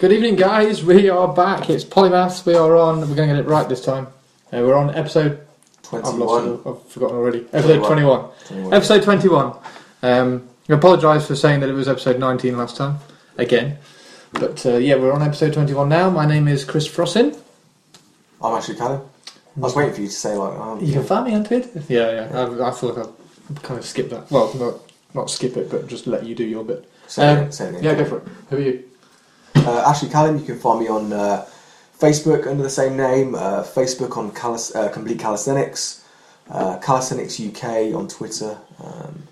Good evening, guys. We are back. It's Polymaths. We are on. We're going to get it right this time. Uh, we're on episode. I've lost 21. it. I've forgotten already. Episode 21. 21. Episode 21. Um, I apologise for saying that it was episode 19 last time. Again. But uh, yeah, we're on episode 21 now. My name is Chris Frossin. I'm actually Callum. I was waiting for you to say like, oh, You can find me on Twitter. Yeah, yeah. I, I thought I'd kind of skip that. Well, not, not skip it, but just let you do your bit. say Um, it, say it again. Yeah, go for it. Who are you? Uh, Ashley Callum, you can find me on uh, Facebook under the same name, uh, Facebook on Calis- uh, Complete Calisthenics, uh, Calisthenics UK on Twitter. Um,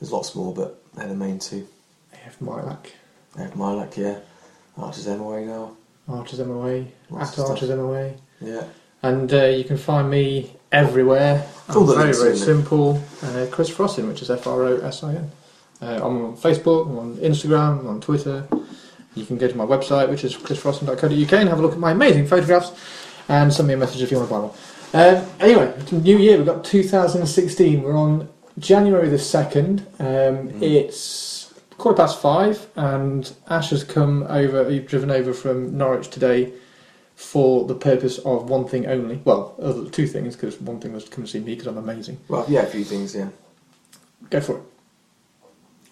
there's lots more, but they're the main two. AF have my luck, yeah. Archers MOA now. Archers MOA. Lots At. Archers MOA. Yeah. And uh, you can find me everywhere. All the very, very are in there. simple. Uh, Chris Frossin, which is F R O S I N. Uh, I'm on Facebook, I'm on Instagram, I'm on Twitter. You can go to my website, which is chrisfrossin.co.uk, and have a look at my amazing photographs and send me a message if you want to buy one. Um, anyway, it's new year, we've got 2016. We're on January the 2nd. Um, Mm. It's quarter past five, and Ash has come over, you've driven over from Norwich today for the purpose of one thing only. Well, other, two things, because one thing was to come and see me because I'm amazing. Well, yeah, a few things, yeah. Go for it.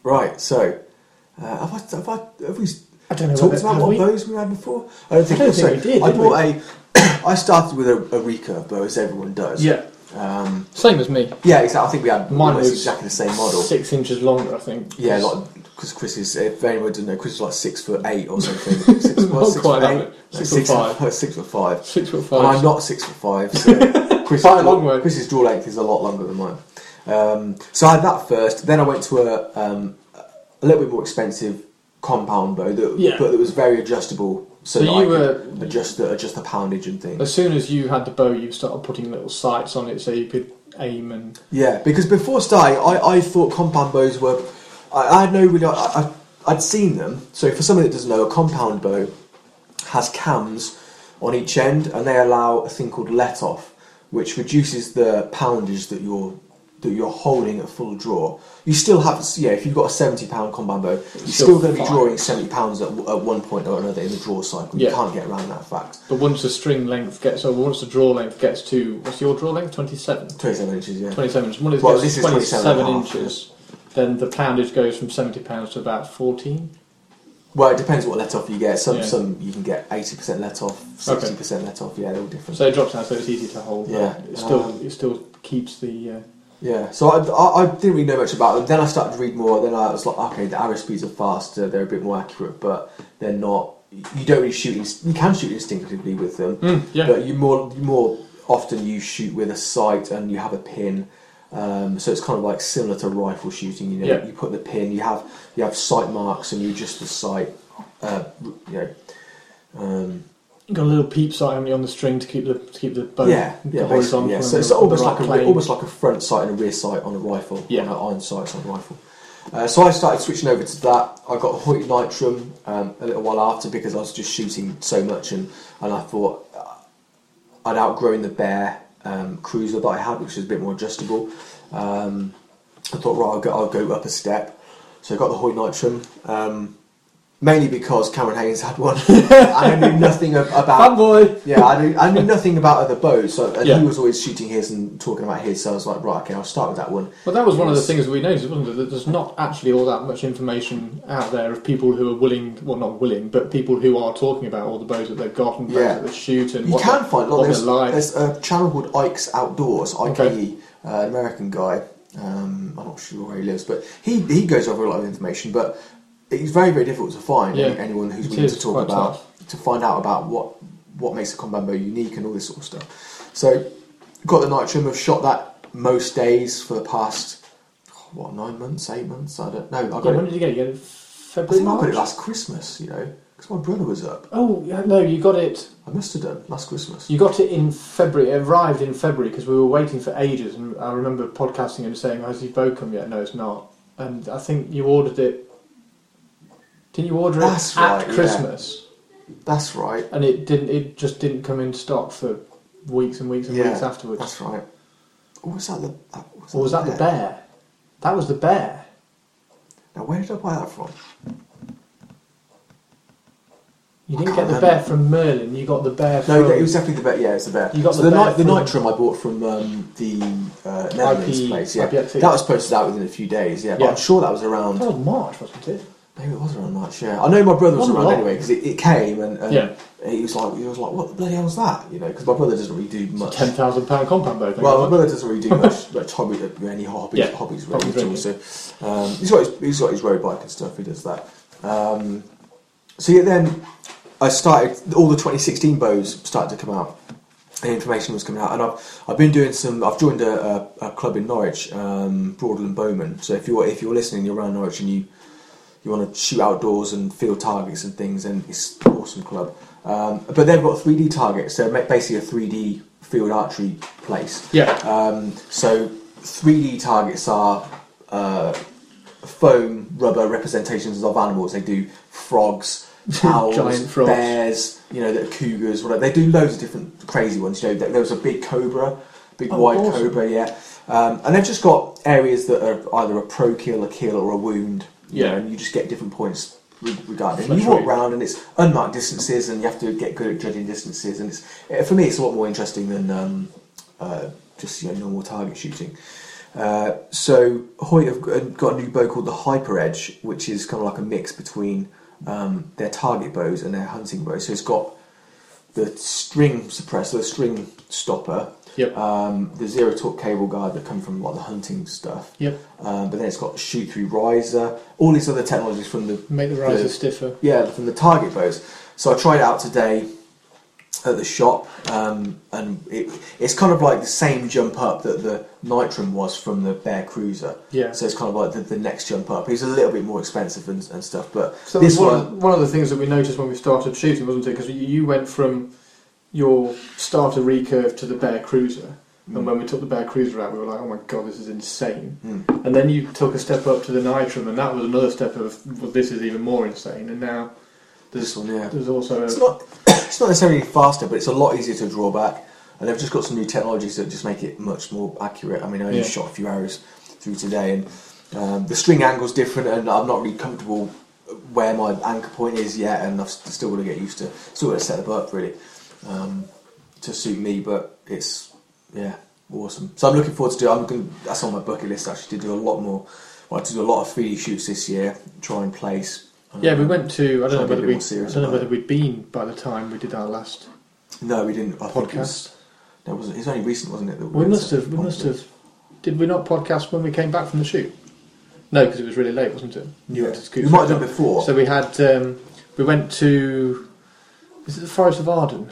Right, so, uh, have, I, have, I, have we I don't know talked whether- about have what we? bows we had before? I don't think, I don't so. think we did, I did bought a. I started with a, a recurve bow, as everyone does. Yeah, Um, same as me. yeah, exactly. I think we had Mine was exactly the same model. Six inches longer, I think. Yeah, like because Chris is. If anyone doesn't know, Chris is like six foot eight or something. Six, Not what, six quite foot eight. Six six foot five. Six foot five. Six foot five. And. I'm not six foot five. So Chris Quite a long way. Chris's draw length is a lot longer than mine. Um, so I had that first. Then I went to a um, a little bit more expensive compound bow, that, Yeah. but that was very adjustable. So, So you I were- could adjust the adjust the poundage and things. As soon as you had the bow, you started putting little sights on it so you could aim and. Yeah, because before starting, I, I thought compound bows were. I, I had no really. I, I, I'd seen them. So for someone that doesn't know, a compound bow has cams on each end, and they allow a thing called let off, which reduces the poundage that you're that you're holding at full draw. You still have, to. yeah. If you've got a seventy pound bow, you're still still going to be drawing seventy pounds at, at one point or another in the draw cycle. Yeah. You can't get around that fact. But once the string length gets, or once the draw length gets to, what's your draw length? 27? Twenty-seven inches, yeah. 27 inches. When it Well, this is 27 and a half, inches, then the poundage goes from 70 pounds to about 14. Well, it depends what let off you get. Some Yeah. some you can get eighty percent let off, sixty percent let off. Yeah, they're all different. So it drops down, so it's easy to hold. Yeah. It still, Um, it still keeps the. Uh, yeah, so I, I, I didn't really know much about them. Then I started to read more. Then I was like, okay, the arrow speeds are faster. They're a bit more accurate, but they're not. You don't really shoot. inst- You can shoot instinctively with them, mm, yeah. but you more you more often you shoot with a sight and you have a pin. Um, so it's kind of like similar to rifle shooting. You know, Yeah. you put the pin. You have you have sight marks and you adjust the sight. Uh, you know. Um, Got a little peep sight only on the string to keep the to keep the bow yeah, yeah, horizontal. yeah. So it's almost like a plane. almost like a front sight and a rear sight on a rifle. Yeah. on a iron sights on a rifle. Uh, so I started switching over to that. I got a Hoyt Nitrum um, a little while after because I was just shooting so much, and, and I thought uh, I'd outgrown the Bear um, Cruzer that I had, which was a bit more adjustable. Um, I thought, right, I'll go, I'll go up a step. So I got the Hoyt Nitrum. Mainly because Cameron Hanes had one, and I knew nothing ab- about Fanboy! yeah, I knew, I knew nothing about other bows, so and Yeah. he was always shooting his and talking about his. So I was like, right, okay, I'll start with that one. Well, that was one of the things we noticed, wasn't it? That there's not actually all that much information out there of people who are willing, well, not willing, but people who are talking about all the bows that they've got and bows Yeah. that they shoot and You what can they- find what look, they're there's, like. there's a channel called Ike's Outdoors, IKE, Okay. uh, an American guy. Um, I'm not sure where he lives, but he he goes over a lot of information, but it's very very difficult to find Yeah. anyone who's It willing to talk about tough. to find out about what what makes a compound bow unique and all this sort of stuff. So got the Nitrum. I've shot that most days for the past what nine months, eight months. I don't know. I got Yeah, it when did you get it? You it I February, think I got March? it last Christmas, you know, because my brother was up. Oh yeah, no, you got it. I must have done last Christmas. You got it in February. It arrived in February because we were waiting for ages, and I remember podcasting and saying, "Has your bow come yet?" No, it's not. And I think you ordered it. Didn't you order it That's at right, yeah. Christmas? That's right. And it didn't. It just didn't come in stock for weeks and weeks and Yeah, weeks afterwards. That's right. Or was that the? That, Or was that the bear? That was the bear. Now, where did I buy that from? You didn't can't get the bear from Merlin. You got the bear from No, it was definitely the bear. Yeah, it's the bear. You got so the the, bear ni- the from- Nitrum I bought from um, the uh, Netherlands IP place. Yeah, IPXE. that was posted out within a few days. Yeah, but Yeah. I'm sure that was around. that was March, wasn't it? Maybe it was around March. Yeah, I know my brother was Wasn't around long. anyway because it, it came and, and Yeah. he was like, he was like, what the bloody hell was that? You know, because my brother doesn't really do much. Ten thousand pound compound bow. Well, my brother doesn't really do much, much hobby, any hobbies, Yeah, hobbies really. hobbies, at all. So um, he's got his, he's got his road bike and stuff. He does that. Um, so yeah, then I started. All the 2016 bows started to come out. The information was coming out, and I've I've been doing some. I've joined a, a, a club in Norwich, um, Broadland Bowmen. So if you're if you're listening, you're around Norwich, and you you want to shoot outdoors and field targets and things, and it's an awesome club. Um, but they've got 3D targets. They're basically a 3D field archery place. Yeah. Um, so 3D targets are uh, foam rubber representations of animals. They do frogs, owls, frogs. bears, you know, the cougars, whatever. They do loads of different crazy ones. You know, there there was a big cobra, big Oh, white awesome. cobra, yeah. Um, and they've just got areas that are either a pro kill, a kill, or a wound. You Yeah. know, and you just get different points regarding. That's you walk right. around, and it's unmarked distances, and you have to get good at judging distances. And it's eh, for me, it's a lot more interesting than um, uh, just you know normal target shooting. Uh, so Hoyt have got- got a new bow called the Hyper Edge, which is kind of like a mix between um, their target bows and their hunting bows. So it's got the string suppressor, the string stopper, Yep. um, the zero torque cable guard that come from like the hunting stuff. Yep. Um, but then it's got shoot through riser, all these other technologies from the Make the riser the- stiffer. yeah, from the target bows. So I tried it out today at the shop, um, and it, it's kind of like the same jump up that the Nitrum was from the Bear Cruzer. Yeah. So it's kind of like the, the next jump up. It's a little bit more expensive and, and stuff, but So this one, one, of, one of the things that we noticed when we started shooting, wasn't it? Because you went from your starter recurve to the Bear Cruzer, Mm. and when we took the Bear Cruzer out, we were like, "Oh my god, this is insane!" Mm. And then you took a step up to the Nitrum, and that was another step of, "Well, this is even more insane." And now this there's one, yeah. there's also a, It's not, it's not necessarily faster, but it's a lot easier to draw back. And they've just got some new technologies that just make it much more accurate. I mean, I only Yeah. shot a few arrows through today, and um, the string angle's different, and I'm not really comfortable where my anchor point is yet, and I've still got to get used to, still got to set it up really um, to suit me. But it's yeah, awesome. So I'm looking forward to do. I'm going. That's on my bucket list actually to do a lot more. I like to do a lot of 3D shoots this year. Try and place. yeah. We went to I don't know whether we. I don't know whether it. we'd been by the time we did our last No, we didn't. I it was, podcast. no, it was, it was only recent, wasn't it? that We went must have. We must have. Did we not podcast when we came back from the shoot? No, because it was really late, wasn't it? You Yeah. to We might have done before. So we had. Um, we went to. Is it the Forest of Arden?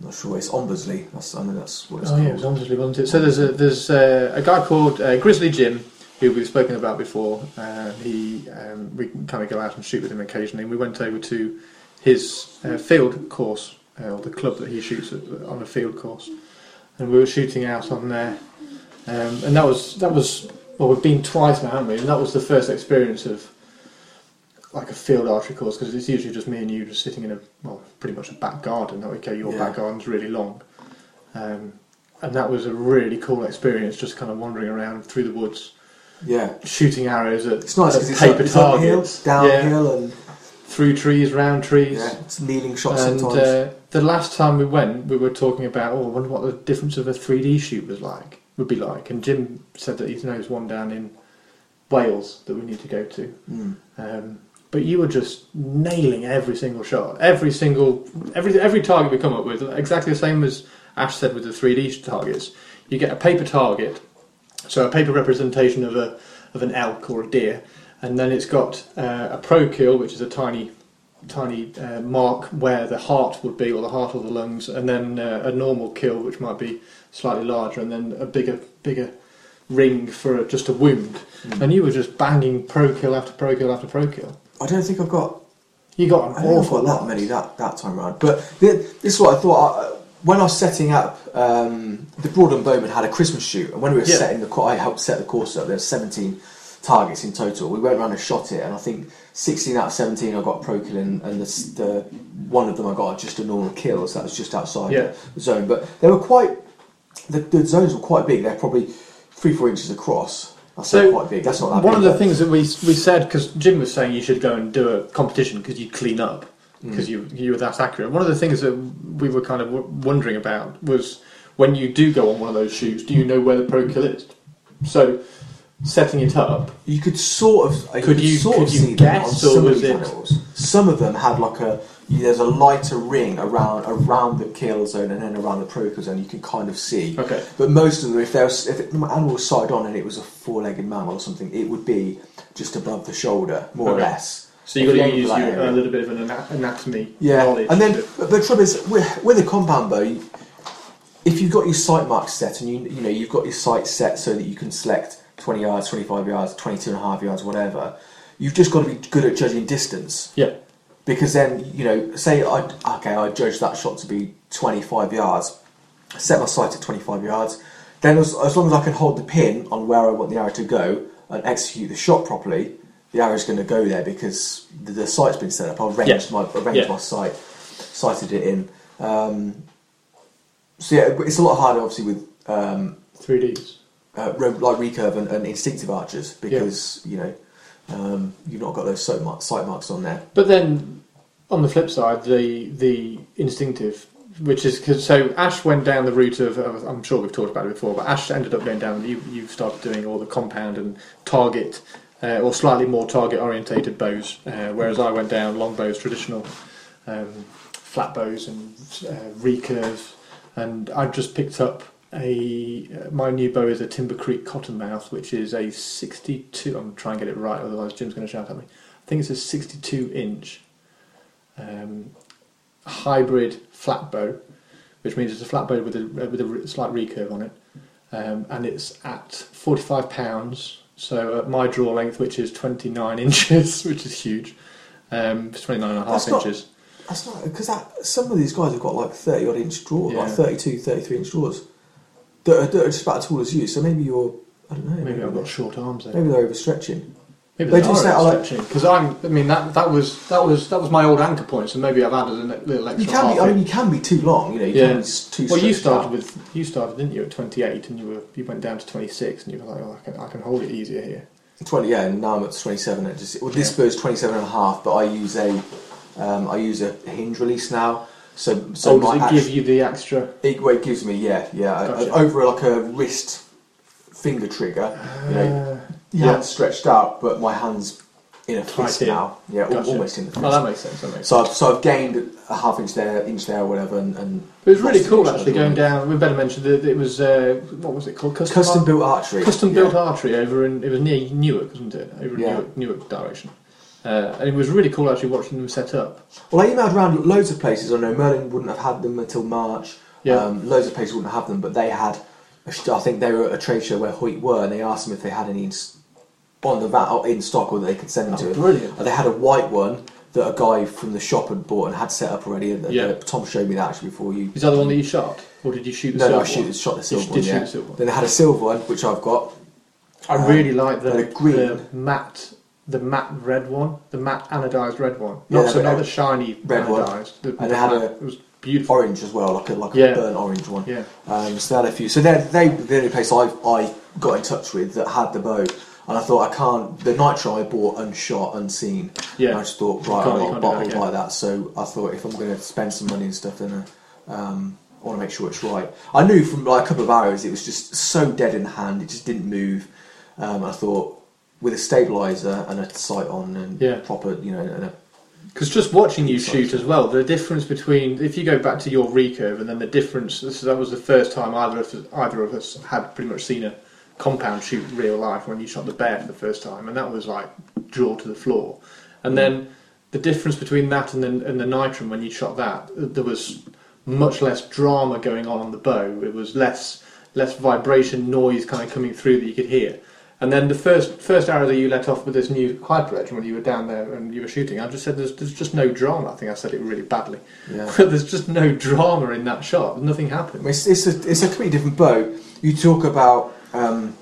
Not sure. It's Ombersley. That's, I know that's what it's Oh called. yeah, it was Ombersley, wasn't it? So there's a there's uh, a guy called uh, Grizzly Jim who we've spoken about before. Uh, he um, we kind of go out and shoot with him occasionally. We went over to his uh, field course, uh, or the club that he shoots at, on a field course, and we were shooting out on there. Um, and that was that was well, we've been twice now, haven't we? And that was the first experience of like a field archery course because it's usually just me and you just sitting in a well, pretty much a back garden. Okay, your Yeah. back garden's really long, um, and that was a really cool experience. Just kind of wandering around through the woods, Yeah, shooting arrows at, it's nice because it's, paper uphill, targets, downhill, and through trees, round trees. yeah, it's kneeling shots And sometimes. uh, the last time we went, we were talking about, oh, I wonder what the difference of a 3D shoot was like, would be like. And Jim said that he knows one down in Wales that we need to go to. Mm. Um, but you were just nailing every single shot, every single, every every target we come up with, exactly the same as Ash said with the 3D targets. You get a paper target, so a paper representation of a of an elk or a deer, and then it's got uh, a pro kill, which is a tiny tiny uh, mark where the heart would be, or the heart or the lungs, and then uh, a normal kill, which might be slightly larger, and then a bigger bigger ring for just a wound. Mm. And you were just banging pro kill after pro kill after pro kill. I don't think I've got You got an I don't know if I've got lot. that many that, that time round. But thi- this is what I thought. I, when I was setting up, um, the Broadland Bowmen had a Christmas shoot, and when we were Yeah. setting the, co- I helped set the course up. There were 17 targets in total. We went around and shot it, and I think 16 out of 17 I got pro kill, and, and the, s- the one of them I got just a normal kill, so that was just outside Yeah. the zone. But they were quite. The, the zones were quite big. They're probably three, four inches across. That's So, quite big. That's not One of the things that we we said because Jim was saying you should go and do a competition because you'd clean up. Mm. because you you were that accurate. One of the things that we were kind of w- wondering about was when you do go on one of those shoots, do you know where the pro kill is? So setting it up, You could sort of, you Could you- sort could of you guess, or was it- animals. Some of them had like a there's a lighter ring around around the kill zone and then around the pro zone. You can kind of see. okay, But most of them, if there was, if the animal was side on and it was a four-legged mammal or something, it would be just above the shoulder, more or less. so you've got to use your, a little bit of an ana- anatomy Yeah, knowledge. and then but the trouble is with, with a compound bow, you- if you've got your sight marks set and you you know you've got your sight set so that you can select 20 yards, 25 yards, 22 and a half yards, whatever, you've just got to be good at judging distance yeah, because then you know say I okay I judge that shot to be 25 yards, set my sight at 25 yards, then as, as long as I can hold the pin on where I want the arrow to go and execute the shot properly, the arrow's going to go there because the, the sight's been set up. I've ranged Yeah. my I've ranged Yeah. my sight, sighted it in. Um, so yeah, it's a lot harder obviously with um, 3Ds. uh, like recurve and, and instinctive archers because you know um, you've not got those sight, mark, sight marks on there. But then, on the flip side, the the instinctive, which is cause, so Ash went down the route of, I'm sure we've talked about it before, but Ash ended up going down. You you started doing all the compound and target, uh, or slightly more target orientated bows, uh, whereas I went down long bows, traditional um, flat bows and uh, recurves, and I've just picked up a uh, my new bow is a Timber Creek Cottonmouth, which is a 62. I'm trying to get it right, otherwise Jim's going to shout at me. I think it's a 62 inch um, hybrid flat bow, which means it's a flat bow with a with a slight recurve on it, um, and it's at 45 pounds. So at my draw length, which is 29 inches, which is huge, um, it's 29 and a half That's not- inches. That's not because some of these guys have got like thirty odd inch draws, like Yeah. 32, 33 inch draws that are, that are just about as tall as you. So maybe you're, I don't know, Maybe I've got short arms then. maybe they're overstretching. Maybe They they, do say like- because I'm. I mean that that was that was that was my old anchor point. So maybe I've added a little extra. You can be, I mean, you can be too long. You know, you Yeah. can be too. Well, you started out. with you started, didn't you, at 28, and you were you went down to 26, and you were like, oh, I can I can hold it easier here. twenty. Yeah, and now I'm at twenty seven. It just well, this Yeah. bow's 27 and a half, but I use a, um, I use a hinge release now. So so my does it give you the extra? it, well, it gives me yeah yeah a- Gotcha. over like a wrist finger trigger. You know, Uh, yeah, yeah. stretched out, but my hands in a fist now. Yeah, Gotcha. almost in the fist. Oh, that makes sense. That makes So I've, so I've gained a half inch there, inch there, or whatever, and, and It was really cool actually going down. We better mention that it was uh, what was it called? Custom, Custom built archery. custom built Yeah. archery over in it was near Newark, wasn't it? Over in Yeah. Newark, Newark direction. Uh, and it was really cool actually watching them set up. Well, I emailed around loads of places. I know Merlin wouldn't have had them until March. Yeah. Um, loads of places wouldn't have them, but they had. a I think they were at a trade show where Hoyt were, and they asked them if they had any in, on the VAT in stock, or that they could send them Oh, to. them. brilliant! And they had a white one that a guy from the shop had bought and had set up already. And Yeah. uh, Tom showed me that actually before you. Is that the one that you shot, or did you shoot the No, no, I shoot, one? shot the You silver did one. shoot the silver one. Then they had a silver one, which I've got. I Um, really like the, a green. the matte, the matte red one, the matte anodized red one. Yeah, Not so not the shiny red one. The, And the it had a- it was beautiful. Orange as well, like a like Yeah. a burnt orange one. Yeah, Um, so they had a few. So they they the only place I I got in touch with that had the bow, and I thought I can't. The nitro I bought unshot, unseen. yeah. And I just thought right, I'm you not can't do that like that. So I thought if I'm going to spend some money and stuff, then uh, um, I want to make sure it's right. I knew from like a couple of arrows it was just so dead in the hand, it just didn't move. Um, I thought with a stabilizer and a sight on and Yeah. proper, you know, and a Because just watching you shoot as well, the difference between if you go back to your recurve and then the difference. This, that was the first time either of us, either of us had pretty much seen a compound shoot in real life when you shot the bear for the first time, and that was like jaw to the floor. And then the difference between that and the, and the nitrum when you shot that, there was much less drama going on on the bow. It was less less vibration, noise kind of coming through that you could hear. And then the first first arrow that you let off with this new hyper edge when you were down there and you were shooting, I just said there's, there's just no drama. I think I said it really badly. yeah. there's just no drama in that shot. Nothing happened. It's, it's, a, it's a completely different bow. You talk about um,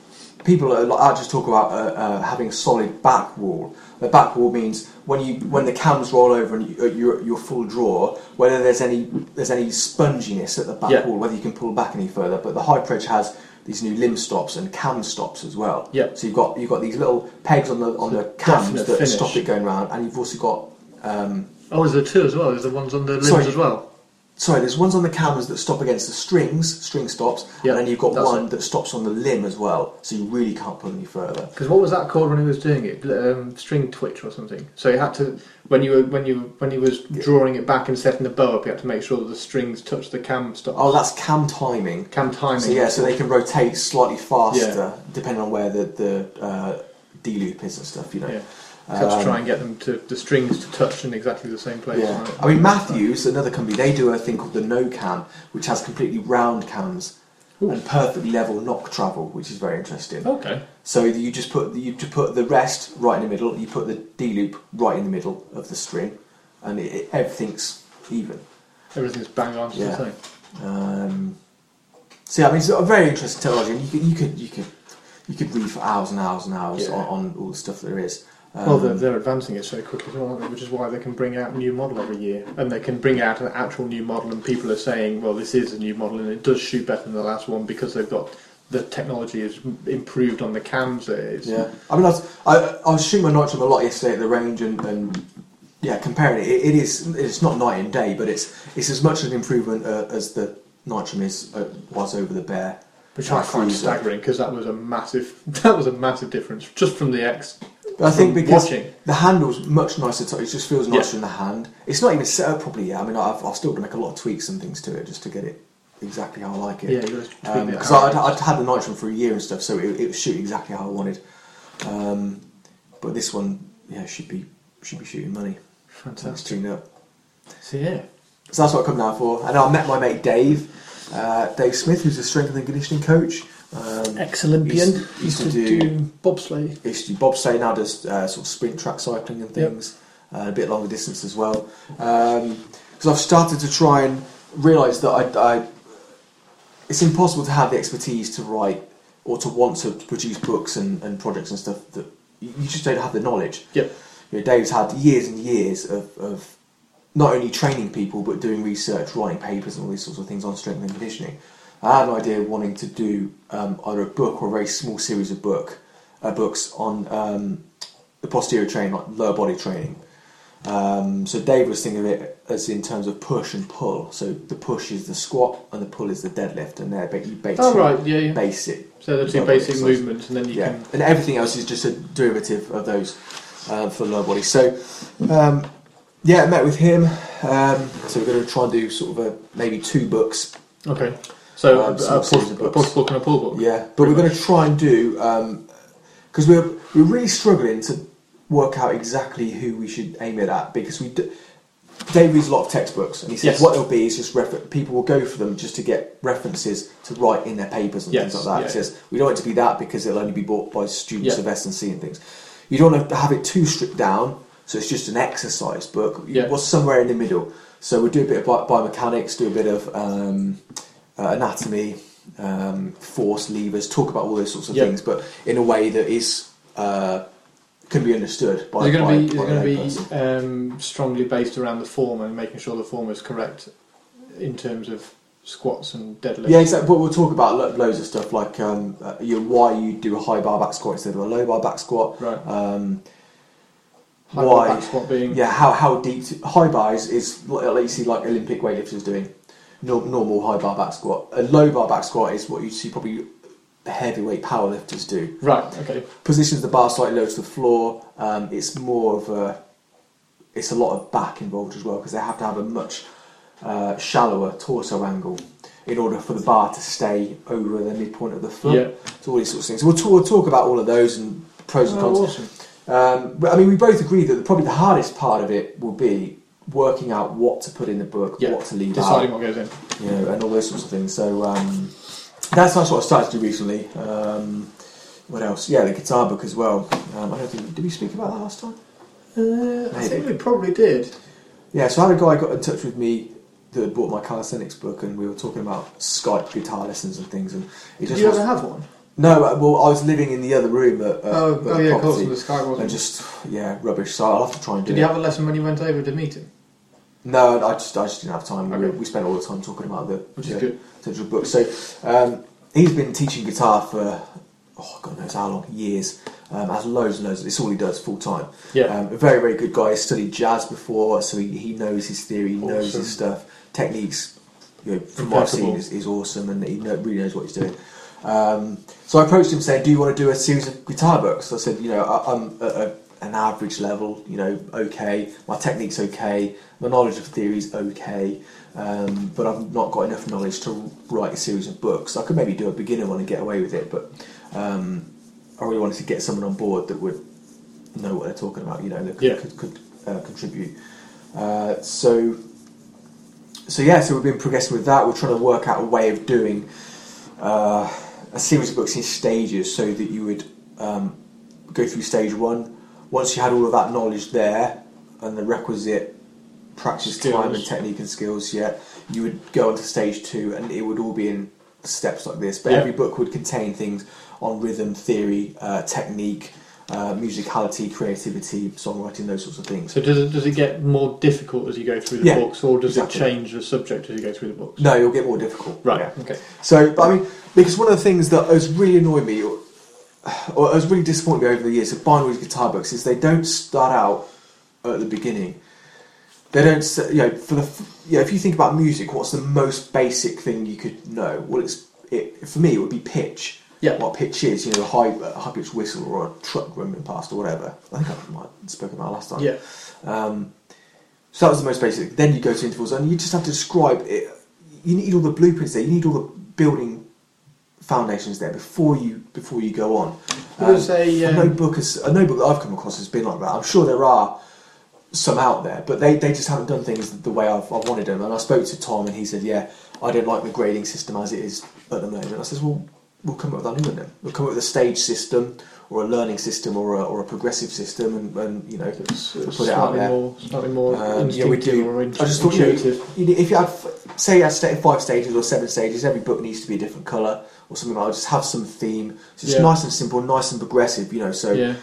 people are, just talk about uh, uh, having a solid back wall. The back wall means when you when the cams roll over and you, you're you're full draw, whether there's any there's any sponginess at the back Yeah. wall, whether you can pull back any further. But the Hyper Edge has these new limb stops and cam stops as well. Yeah. So you've got you've got these little pegs on the on the cams Definite that finish. stop it going round, and you've also got um, Oh, is there two as well? Is there ones on the limbs Sorry. as well? Sorry, there's ones on the cams that stop against the strings, string stops, Yeah, and then you've got that's one it. that stops on the limb as well, so you really can't pull any further. Because what was that called when he was doing it? Um, string twitch or something. So he had to when you were when you when he was drawing it back and setting the bow up, he had to make sure that the strings touched the cam stop. Oh, that's cam timing. cam timing. So yeah, so they can rotate slightly faster depending on where the the uh, D loop is and stuff. You know. Yeah. So you to Um, try and get them to the strings to touch in exactly the same place. Yeah, right? I mean Mathews, another company, they do a thing called the No Cam, which has completely round cams Ooh. and perfectly level nock travel, which is very interesting. Okay. So you just put you just put the rest right in the middle, you put the D loop right in the middle of the string, and it, it, everything's even. Everything's bang on to Yeah. the same. Um, so yeah, I mean it's a very interesting technology, and you could you could you could you could read for hours and hours and hours Yeah. on, on all the stuff there is. Um, Well, they're, they're advancing it so quickly, aren't they? which is why they can bring out a new model every year, and they can bring out an actual new model, and people are saying, "Well, this is a new model, and it does shoot better than the last one because they've got the technology is improved on the cams." It's, Yeah, I mean, I was, I, I was shooting my Nitrum a lot yesterday at the range, and, and yeah, comparing it, it, it is it's not night and day, but it's it's as much an improvement uh, as the Nitrum is uh, was over the Bear. which I find staggering because that was a massive that was a massive difference just from the X. I think because watching. the handle's much nicer, to, it just feels Yeah. nicer in the hand. It's not even set up properly yet. I mean, I've, I've still got to make a lot of tweaks and things to it just to get it exactly how I like it. Yeah, you gotta tweak it because out. I'd, I'd had the Nitrum for a year and stuff, so it, it was shooting exactly how I wanted. Um, but this one, yeah, should be should be shooting money. Fantastic. tuned up. So yeah, So that's what I come down for. And I met my mate Dave, uh, Dave Smith, who's a strength and conditioning coach. Um, ex-Olympian Used- used, to do- do, bobsleigh. used to do bobsleigh, now does uh, sort of sprint track cycling and Yep. things, uh, a bit longer distance as well. Because I've started to try and realise that I, I, it's impossible to have the expertise to write or to want to produce books and, and projects and stuff that you you just don't have the knowledge. Yep. You know, Dave's had years and years of, of not only training people but doing research, writing papers, and all these sorts of things on strength and conditioning. I had an idea of wanting to do um, either a book or a very small series of book uh, books on um, the posterior training, like lower body training. Um, so Dave was thinking of it as in terms of push and pull. So the push is the squat and the pull is the deadlift, and they're ba- you ba- Oh right, yeah, yeah. basic So the two basic exercises. movements, and then you yeah, can. and everything else is just a derivative of those uh, for lower body. So, um, yeah, I met with him. Um, so we're going to try and do sort of a, maybe two books. Okay. So Um, a, some a, series push, of a books. push book and a pull book. Yeah, but we're going to try and do because we're we're really struggling to work out exactly who we should aim it at because we. D- Dave reads a lot of textbooks, and he says Yes. what it'll be is just refer- people will go for them just to get references to write in their papers and Yes, things like that. yeah. He says we don't want it to be that because it'll only be bought by students Yeah. of S and C and things. You don't want to have it too stripped down, so it's just an exercise book. Yeah. What's somewhere in the middle? So we'll do a bit of bi- biomechanics, do a bit of um, uh, anatomy, um, force levers, talk about all those sorts of Yeah. things, but in a way that is uh, can be understood by. Is by, going to be, is going to be um, strongly based around the form and making sure the form is correct in terms of squats and deadlifts? Yeah, exactly. But we'll talk about lo- loads of stuff like um, uh, you know, why you do a high bar back squat instead of a low bar back squat. Right. Um, High why- bar back squat being. yeah, how how deep to, high bars is like like you see like Olympic weightlifters doing normal high bar back squat. A low bar back squat is what you see probably heavyweight powerlifters do. Right. Okay. Positions the bar slightly low to the floor. Um, it's more of a it's a lot of back involved as well because they have to have a much uh, shallower torso angle in order for the bar to stay over the midpoint of the foot. Yeah. So all these sorts of things. We'll, talk, we'll talk about all of those and pros and cons. Oh, awesome. Um, but I mean, we both agree that probably the hardest part of it will be working out what to put in the book, Yeah. what to leave Deciding out, deciding what goes in. you know, and all those sorts of things. So um, that's that's what I started to do recently. Um, what else? Yeah, the guitar book as well. Um, I don't think did we speak about that last time? Uh, I think we probably did. Yeah, so I had a guy got in touch with me that had bought my calisthenics book, and we were talking about Skype guitar lessons and things. And it Did just you was, ever have one? no. uh, Well, I was living in the other room at, at, oh, at oh the yeah, of course, the sky wasn't. and just yeah, rubbish. So I'll have to try and do Did it. you have a lesson when you went over to meet him? No, I just I just didn't have time. We, Okay. we spent all the time talking about the Which is good. potential book. So um, he's been teaching guitar for oh God knows how long, years. Um, has loads and loads. It's all he does full time. Yeah. Um, a very very good guy. He's studied jazz before, so he, he knows his theory, he knows Awesome. his stuff. Techniques, you know, from what I've seen, is, is awesome, and he know, really knows what he's doing. Um, so I approached him saying, "Do you want to do a series of guitar books?" I said, "You know, I, I'm at a, an average level. You know, okay. My technique's okay. My knowledge of theory is okay, um, but I've not got enough knowledge to write a series of books. I could maybe do a beginner one and get away with it, but um, I really wanted to get someone on board that would know what they're talking about. You know, that could, Yeah. could, could uh, contribute. Uh, so." So yeah, so we've been progressing with that. We're trying to work out a way of doing uh, a series of books in stages so that you would um, go through stage one. Once you had all of that knowledge there and the requisite practice time and technique and skills, yeah, you would go on to stage two and it would all be in steps like this. But Yeah. every book would contain things on rhythm, theory, uh, technique, uh, musicality, creativity, songwriting, those sorts of things. So does it, does it get more difficult as you go through the Yeah, books, or does exactly. it change the subject as you go through the books? No, it'll get more difficult. Right. Yeah. Okay. So, but I mean, because one of the things that has really annoyed me, or, or has really disappointed over the years of buying all these guitar books, is they don't start out at the beginning. They don't, you know, for the, f- yeah. If you think about music, what's the most basic thing you could know? Well, it's it for me, it would be pitch. Yeah. What pitch is, you know, a high, a high pitched whistle or a truck running past or whatever. I think I might have spoken about last time. Yeah. Um, so that was the most basic. Then you go to intervals, and you just have to describe it. You need all the blueprints there. You need all the building foundations there before you before you go on. There was a, um, book has, uh, no book that I've come across has been like that. I'm sure there are some out there, but they, they just haven't done things the way I've, I've wanted them. And I spoke to Tom, and he said, "Yeah, I don't like the grading system as it is at the moment." I says, "Well, we'll come up with a new one then. We'll come up with a stage system." Or a learning system, or a, or a progressive system, and, and you know, It's, it's put it out there. more, slightly more Um, yeah, we do. I just thought, you know, intuitive. you know, if you had, f- say, you had five stages or seven stages, every book needs to be a different colour or something like that. Just have some theme. So it's Yeah. nice and simple, nice and progressive, you know. So, yeah.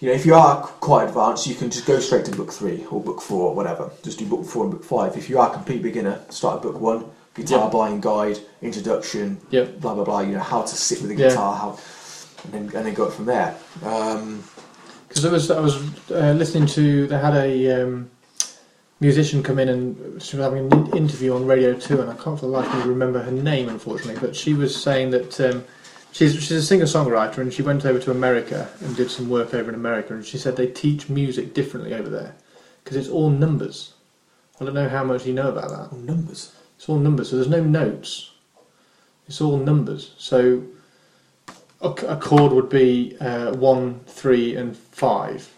you know, if you are quite advanced, you can just go straight to book three or book four or whatever. Just do book four and book five. If you are a complete beginner, start at book one, guitar Yeah. buying guide, introduction, Yep. blah, blah, blah. You know, how to sit with a Yeah. guitar, how, and then, and then go up from there. Um, Because I was I was uh, listening to they had a um, musician come in and she was having an interview on Radio Two, and I can't for the life of me remember her name unfortunately, but she was saying that um, she's she's a singer songwriter and she went over to America and did some work over in America, and she said they teach music differently over there because it's all numbers. I don't know how much you know about that. oh, numbers. It's all numbers, so there's no notes. It's all numbers. So a, a chord would be uh, one, three, and five.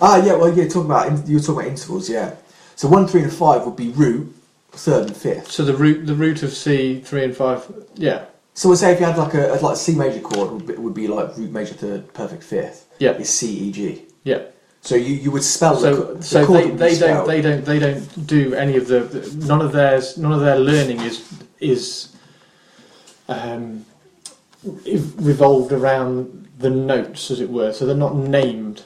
Ah, yeah. Well, yeah. Talking about you were talking about intervals, yeah. So one, three, and five would be root, third, and fifth. So the root, the root of C, three and five. Yeah, So we'll say if you had like a like a C major chord would be, would be like root major third, perfect fifth. yeah, Is C E G. yeah. So you, you would spell the, So, the so chord they, they don't they don't they don't do any of the, the none of theirs none of their learning is is um, ev- revolved around the notes as it were. So they're not named.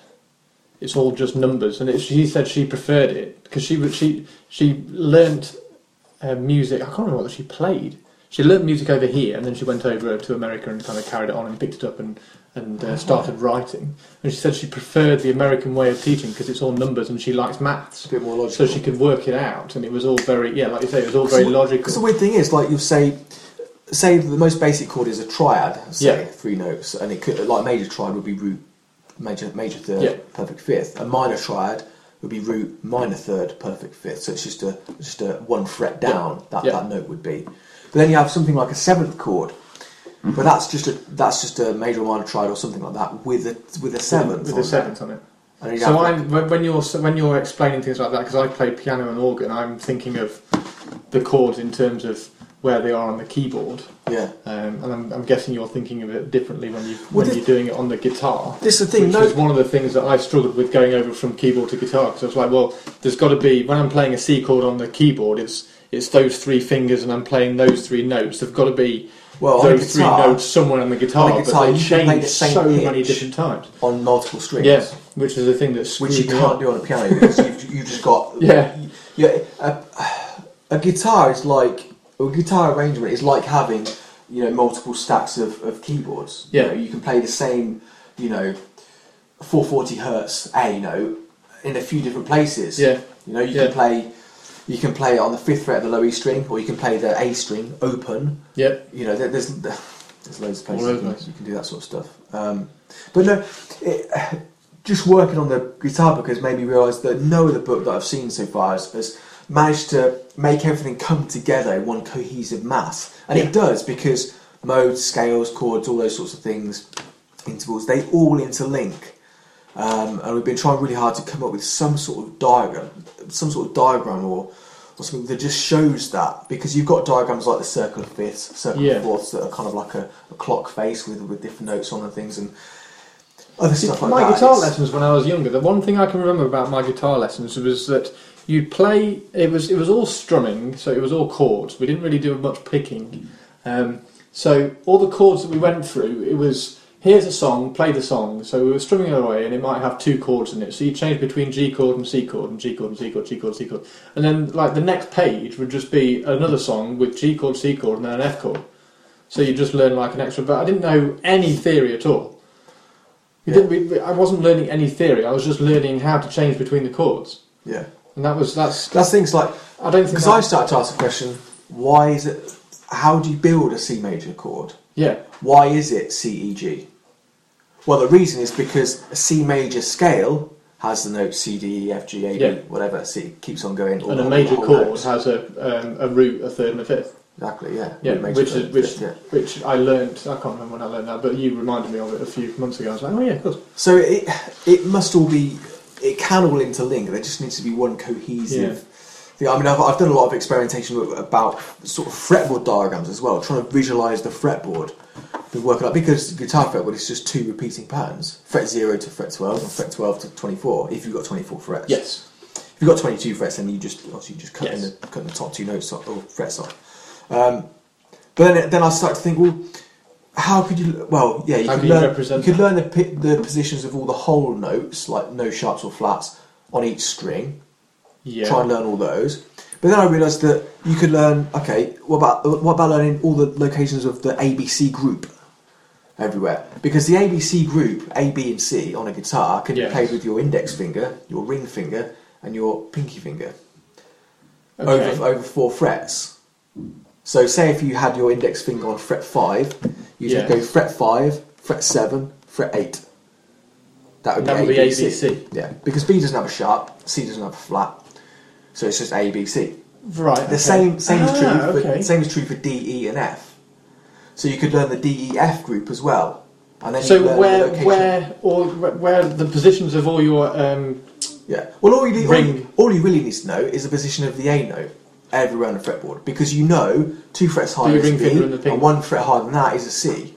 It's all just numbers. And it, she said she preferred it because she she she learnt uh, music. I can't remember what she played. She learnt music over here, and then she went over to America and kind of carried it on and picked it up and and uh, started writing. And she said she preferred the American way of teaching because it's all numbers and she likes maths, a bit more logical. so she could work it out. And it was all very yeah, like you say, it was all very logical. Because the weird thing is, like you'll say, say the most basic chord is a triad, say Yeah. three notes, and it could like major triad would be root major major third, Yeah. perfect fifth. A minor triad would be root minor third, perfect fifth. So it's just a just a one fret down that Yeah. that note would be. But then you have something like a seventh chord. But that's just a that's just a major or minor triad or something like that with a with a seventh. with on a seventh on it. So I'm when when you're when you're explaining things like that because I play piano and organ, I'm thinking of the chords in terms of where they are on the keyboard, yeah. um, and I'm, I'm guessing you're thinking of it differently when you Well, when this- you're doing it on the guitar. This is the thing. Which No, is one of the things that I struggled with going over from keyboard to guitar because I was like, well, there's got to be when I'm playing a C chord on the keyboard, it's it's those three fingers and I'm playing those three notes. They've got to be well, those three guitar, notes somewhere on the guitar, on a guitar, but they you can play change the same so many different times. on multiple strings. Yeah, which is the thing that's which you can't do on a piano because you've, you've just got Yeah. yeah a, a guitar is like a guitar arrangement is like having you know multiple stacks of, of keyboards you Yeah. know, you can play the same you know, 440 hertz A note in a few different places. Yeah. You know, you Yeah. can play, you can play it on the fifth fret of the low E string, or you can play the A string open. Yep. You know, there, there's there's loads of places you can, you can do that sort of stuff. Um, but no, it, just working on the guitar book has made me realise that no other book that I've seen so far has, has managed to make everything come together in one cohesive mass, and Yeah. it does because modes, scales, chords, all those sorts of things, intervals, they all interlink. Um, and we've been trying really hard to come up with some sort of diagram, some sort of diagram or, or something that just shows that because you've got diagrams like the circle of fifths, circle Yeah. of fourths that are kind of like a, a clock face with with different notes on and things and other See, stuff like my that. guitar It's- lessons when I was younger, the one thing I can remember about my guitar lessons was that you'd play. It was it was all strumming, so it was all chords. We didn't really do much picking. Um, so all the chords that we went through, it was here's a song, play the song. So we were strumming it away, and it might have two chords in it. So you change between G chord and C chord, and G chord and C chord, G chord, C chord, and then like the next page would just be another song with G chord, C chord, and then an F chord. So you just learn like an extra. But I didn't know any theory at all. Yeah. we- I wasn't learning any theory. I was just learning how to change between the chords, Yeah, and that was that's. that's things like I don't think. because That, I started to ask the question: Why is it? How do you build a C major chord? yeah, Why is it C E G? Well, the reason is because a C major scale has the notes C D E F G A B Yeah. whatever. C it keeps on going. all and a major chord notes. has a um, a root, a third, and a fifth. Exactly. Yeah. Yeah, major which is which yeah. which I learned. I can't remember when I learned that, but you reminded me of it a few months ago. I was like, oh yeah, of course. So it it must all be it can all interlink. There just needs to be one cohesive. Yeah. thing. I mean, I've, I've done a lot of experimentation about sort of fretboard diagrams as well, trying to visualize the fretboard. Been working out because guitar fretboard is just two repeating patterns: fret zero to fret twelve and fret twelve to twenty-four. If you've got twenty-four frets, Yes. If you've got twenty-two frets, then you just obviously you just cut in Yes. the cut the top two notes off, or frets off. Um, but then, then I start to think, well, how could you? Well, yeah, you How could can you learn. represent you could that? learn the pi- the positions of all the whole notes, like no sharps or flats, on each string. Yeah. Try and learn all those. But then I realised that you could learn. Okay, what about what about learning all the locations of the ABC group everywhere? Because the ABC group, A, B, and C on a guitar can Yes. be played with your index finger, your ring finger, and your pinky finger Okay. over over four frets. So, say if you had your index finger on fret five, you Yeah. would go fret five, fret seven, fret eight. That would That would be be A, B, C. ABC. Yeah, because B doesn't have a sharp, C doesn't have a flat, so it's just A, B, C. Right. The okay. same same is true. Ah, For. Same is true for D, E, and F. So you could learn the D, E, F group as well, and then So where the where or where the positions of all your um, Yeah. Well, all you, need, all, all you really need to know is the position of the A note everywhere on the fretboard because you know two frets higher is a B and one fret higher than that is a C. Do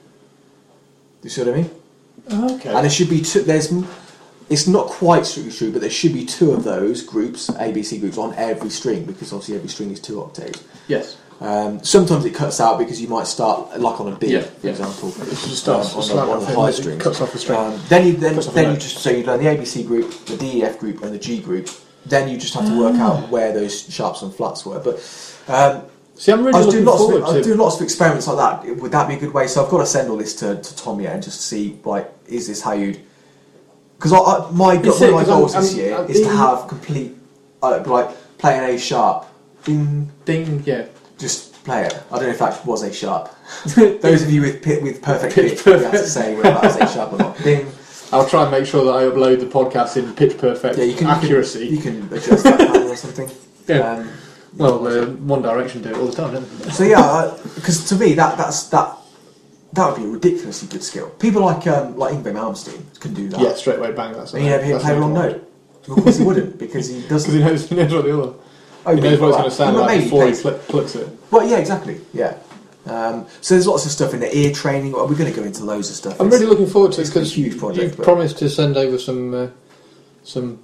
you see what I mean? okay. And there should be two. There's. It's not quite strictly true, but there should be two of those groups, A, B, C groups, on every string because obviously every string is two octaves. yes. Um, sometimes it cuts out because you might start like on a B, Yeah, for yeah. example. It just starts um, on, like on the high that strings. cuts off the string. Um, then you then, a then you just so you learn the ABC group, the DEF group, and the G group. Then you just have to work Ah. out where those sharps and flats were. But um, See, I'm really I was looking doing lots forward of I was to. doing lots of experiments like that. Would that be a good way? So I've got to send all this to, to Tom yeah, and just see like is this how you'd because I, I, my go- It's one it, of my 'cause I'm- goals this I'm- year I'm is to being- have complete uh, like play an A sharp. Ding, Ding, yeah. just play it. I don't know if that was A sharp. Those of you with pi- with perfect Pitch pitch, you have to perfect. say whether that was A sharp or not. Ding. I'll try and make sure that I upload the podcast in pitch perfect Yeah, you can accuracy. You can, you can adjust that or something. Yeah. Um, well, uh, One Direction do it all the time, don't they? So yeah, because to me that that's that that would be a ridiculously good skill. People like um, like Yngwie Malmsteen can do that. Yeah, straight away, bang. That's And you never hear him play a wrong note. Of course he wouldn't because he doesn't. he knows, he knows what the other. Oh, He knows what it's going to sound like before he clicks it. Well, yeah, exactly. Yeah. Um, so there's lots of stuff in the ear training. Well, we're going to go into loads of stuff. I'm It's- really looking forward to it because huge project, you promised to send over some uh, some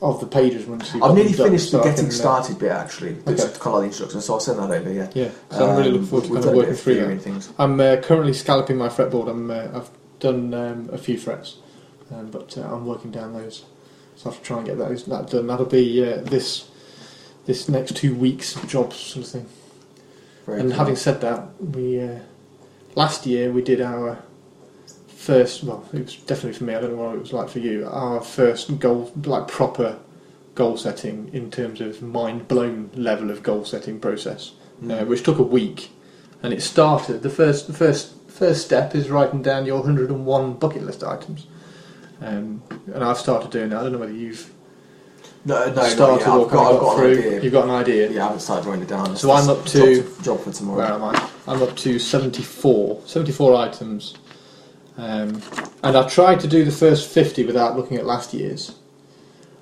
of the pages once you've I've nearly finished the getting uh, started bit actually. It's Okay. kind of like the instructions, so I'll send that over. Yeah. Yeah, so I'm really Um, looking forward to kind of working through that. things. I'm uh, currently scalloping my fretboard. I'm, uh, I've done um, a few frets, um, but uh, I'm working down those. So I have to try and get those that done. That'll be uh, this this next two weeks of jobs sort of thing. Very and cool. having said that, we uh, last year we did our first. Well, it was definitely for me. I don't know what it was like for you. Our first goal, like proper goal setting in terms of mind blown level of goal setting process, uh, which took a week, and it started. The first, the first, first step is writing down your 101 bucket list items. Um, and I've started doing that. I don't know whether you've No, no, started or I've kind got, of got got an idea. You've got an idea. Yeah, I haven't started writing it down. So I'm up to- job, for tomorrow. Where am I? I'm up to 74, 74 items. Um, and I tried to do the first 50 without looking at last year's.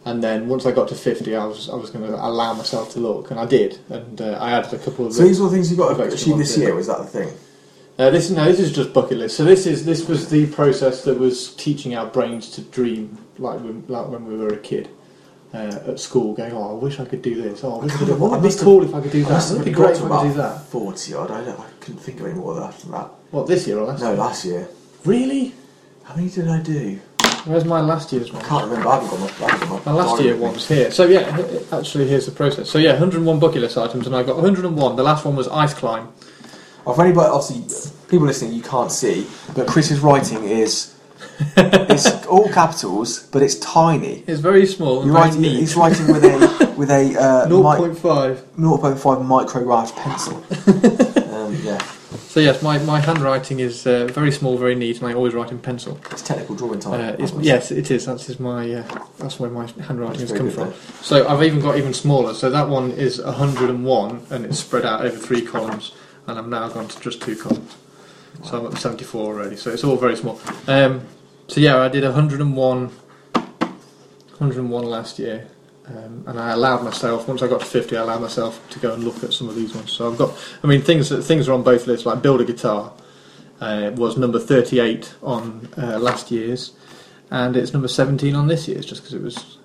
And then once I got to 50, I was I was going to allow myself to look, and I did. And uh, I added a couple of. So these are the things you've got to achieve this year. Was that the thing? Uh, this no, this is just bucket list. So this is this was the process that was teaching our brains to dream, like when, like when we were a kid. Uh, at school, going, oh, I wish I could do this. Oh, I wish I could do, I what would be cool if I could do that? Would be great to if I could do that? Forty odd. I, don't, I couldn't think of any more after that. What this year or last? No, year? last year. Really? How many did I do? Where's my last year's one? I can't remember. I haven't got my. I haven't got My last diary year one's here. So yeah, actually here's the process. So yeah, 101 bucket list items, and I got 101. The last one was ice climb. Oh, for anybody, obviously, people listening, you can't see, but Chris's writing is it's all capitals, but it's tiny. It's very small and You're writing, neat. he's writing with a with a uh, mic, 0.5. 0.5 micrograph pencil. um, yeah, So yes, my, my handwriting is uh, very small, very neat, and I always write in pencil. it's technical drawing time. Uh, yes, it is. That's is my uh, that's where my handwriting has come from. So I've even got even smaller. So that one is 101, and it's spread out over three columns, and I'm now gone to just two columns. So I'm at 74 already. So it's all very small. Um, so yeah, I did 101, 101 last year, um, and I allowed myself once I got to 50, I allowed myself to go and look at some of these ones. So I've got, I mean, things that things are on both lists. Like build a guitar uh, was number 38 on uh, last year's, and it's number 17 on this year's, just because it was.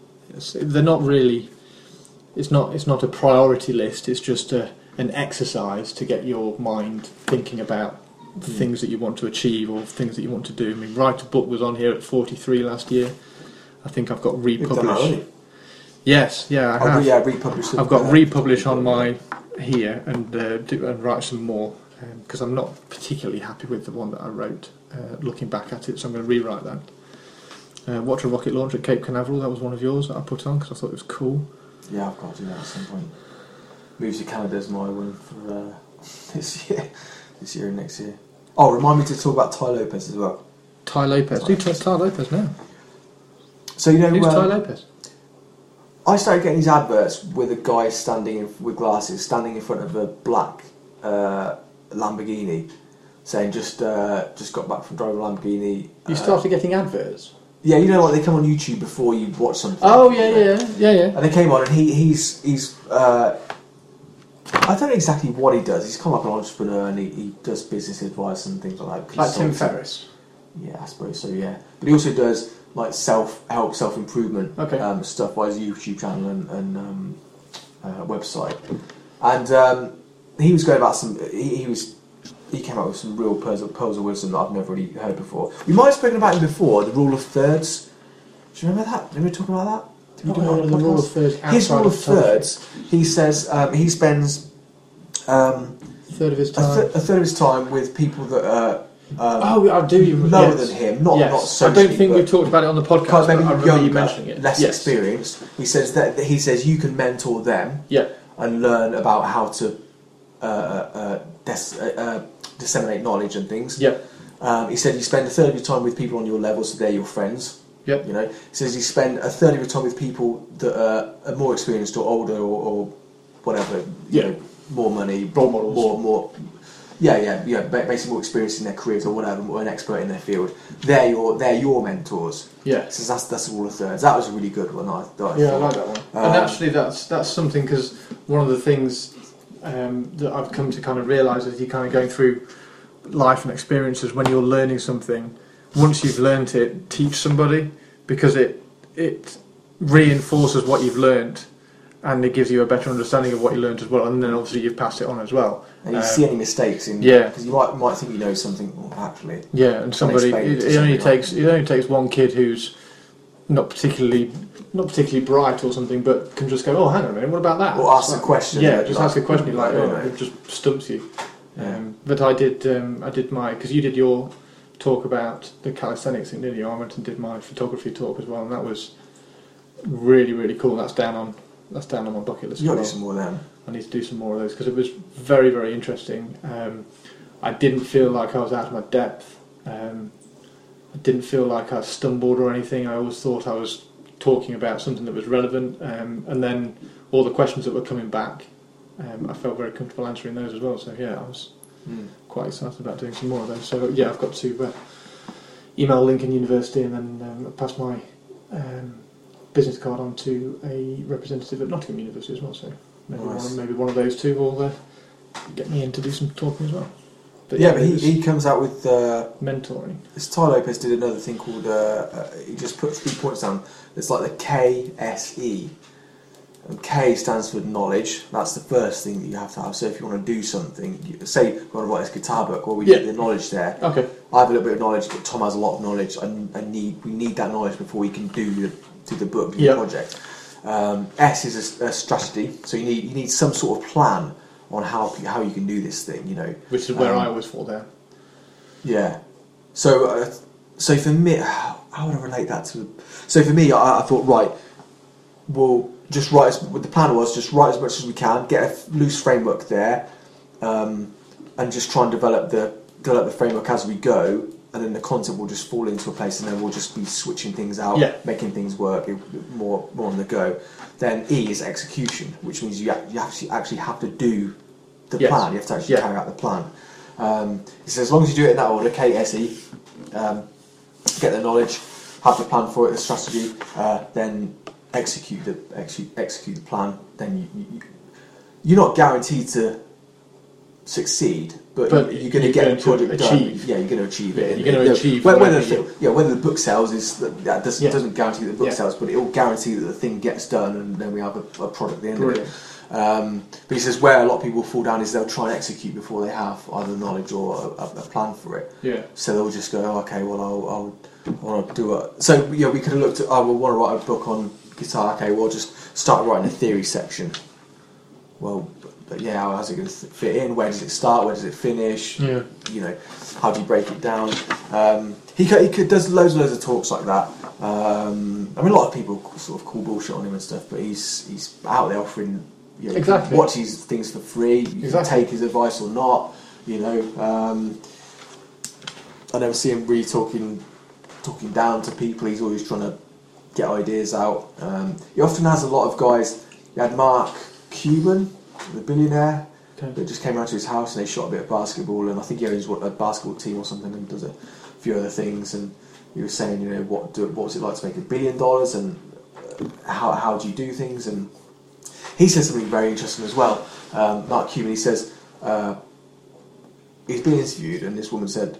They're not really. It's not. It's not a priority list. It's just a, an exercise to get your mind thinking about things that you want to achieve or things that you want to do. I mean, write a book was on here at 43 last year. I think I've got You've done that republish. Yes, yeah, I Oh, have. yeah, republish. I've got Uh, republish on my here and uh, do, and write some more because I'm not particularly happy with the one that I wrote. Uh, looking back at it, so I'm going to rewrite that. Uh, watch a rocket launch at Cape Canaveral. That was one of yours that I put on because I thought it was cool. Yeah, I've got to do that at some point. Moves to Canada is my one for uh, this year, this year and next year. Oh, remind me to talk about Tai Lopez as well. Tai Lopez. Do Tai, Tai Lopez now. So you know, Who's um, Tai Lopez? I started getting these adverts with a guy standing in, with glasses, standing in front of a black uh, Lamborghini, saying just uh, just got back from driving a Lamborghini. You uh, started getting adverts. Yeah, you know, like they come on YouTube before you watch something. Oh yeah, you know. yeah, yeah, yeah. And they came on, and he he's he's. Uh, I don't know exactly what he does. He's kind of like an entrepreneur, and he, he does business advice and things like that. Like Tim Ferriss. Yeah, I suppose so. Yeah, but he also does like self help, self improvement Okay. um, stuff by his YouTube channel and, and um, uh, website. And um, he was going about some. He, he was. He came up with some real pearls of, pearls of wisdom that I've never really heard before. We might have spoken about him before. The rule of thirds. Do you remember that? Did we talk about that? We do the rule of thirds. His rule of thirds. He says um, he spends um, Third of his a, th- a third of his time with people that are um, oh, I do. You lower yes. than him, not yes. not I don't think we've talked about it on the podcast. but maybe remember younger, you mentioning it. less yes. experienced. He says that he says you can mentor them Yeah. and learn about how to uh, uh, des- uh, uh, disseminate knowledge and things. Yeah. Um, he said you spend a third of your time with people on your level, so they're your friends. Yep. You know, says you spend a third of your time with people that are, are more experienced or older or, or whatever. You Yeah. know, more money, Role models. more more. Yeah, yeah, yeah. Basically, more experience in their careers or whatever, or an expert in their field. They're your they're your mentors. Yeah. So that's that's all of thirds. That was a really good one. I, I Yeah, I like that one. Um, and actually, that's that's something because one of the things um, that I've come to kind of realise as you're kind of going through life and experiences when you're learning something. Once you've learnt it, teach somebody because it it reinforces what you've learnt and it gives you a better understanding of what you learnt as well. And then obviously you've passed it on as well. And you Um, see any mistakes in yeah. because you might might think you know something well, actually. Yeah, and somebody it it, only takes it only takes one kid who's not particularly not particularly bright or something, but can just go, oh, hang on a minute, what about that? Or ask It's a question, Yeah, like- just ask a question. Like, like, oh, it just stumps you. Yeah. Um, but I did um, I did my because you did your talk about the calisthenics in India. I went and did my photography talk as well, and that was really really cool. That's down on that's down on my bucket list. You got as to do well. some more of them. I need to do some more of those because it was very, very interesting. Um, I didn't feel like I was out of my depth. Um, I didn't feel like I stumbled or anything. I always thought I was talking about something that was relevant. Um, and then all the questions that were coming back, um, I felt very comfortable answering those as well. So yeah, I was Mm. Quite excited about doing some more of those. So yeah, I've got to uh, email Lincoln University and then um, pass my um, business card on to a representative at Nottingham University as well. So maybe, Nice. one, maybe one of those two will uh, get me in to do some talking as well. yeah, but it he, he comes out with uh, mentoring. this. Tai Lopez did another thing called. Uh, uh, he just put three points down. It's like the KSE. And K stands for knowledge. That's the first thing that you have to have. So if you want to do something, you, say you want to write this guitar book, well, we Yeah. get the knowledge there. Okay. I have a little bit of knowledge, but Tom has a lot of knowledge. I, I need we need that knowledge before we can do the do the book, do Yeah. the project. Um, S is a, a strategy, so you need you need some sort of plan on how how you can do this thing. You know, Which is where Um, I always fall down. yeah. So uh, so for me, how would I relate that to? So for me, I, I thought right, we'll just write. As, the plan was just write as much as we can, get a loose framework there, um, and just try and develop the develop the framework as we go. And then the content will just fall into a place, and then we'll just be switching things out, Yeah. making things work more more on the go. Then E is execution, which means you you actually actually have to do the Yes. plan. You have to actually Yeah. carry out the plan. Um, says as long as you do it in that order, KSE, um, get the knowledge, have the plan for it, the strategy, uh, then execute the execute, execute the plan. Then you, you, you're not guaranteed to succeed, but, But you're going to get going the to project done. Yeah, you're going to achieve it. Yeah, you're gonna achieve Whether, whether, the, yeah, whether the book sells is that, doesn't, Yeah. doesn't guarantee that the book Yeah. sells, but it will guarantee that the thing gets done, and then we have a, a product at the end Brilliant. of it. Um, but he says where a lot of people fall down is they'll try and execute before they have either knowledge or a, a, a plan for it. Yeah. So they'll just go, oh, okay, well, I'll, I'll I want to do it. So yeah, we could have looked at. I would want to write a book on guitar. Okay, well, just start writing a theory section. Well, but, yeah, how's it going to fit in? Where does it start? Where does it finish? Yeah. You know, how do you break it down? Um, he co- he could, does loads and loads of talks like that. Um, I mean, a lot of people sort of call bullshit on him and stuff, but he's he's out there offering. You know, you Exactly. Watch his things for free. You Exactly. can take his advice or not. You know. Um, I never see him really talking talking down to people. He's always trying to get ideas out. Um, he often has a lot of guys. He had Mark Cuban, the billionaire, Okay. that just came around to his house and they shot a bit of basketball. And I think he owns what, a basketball team or something and does a few other things. And he was saying, you know, what do, what was it like to make a billion dollars and how how do you do things? And he says something very interesting as well. Um, Mark Cuban, he says. Uh, he's been interviewed and this woman said,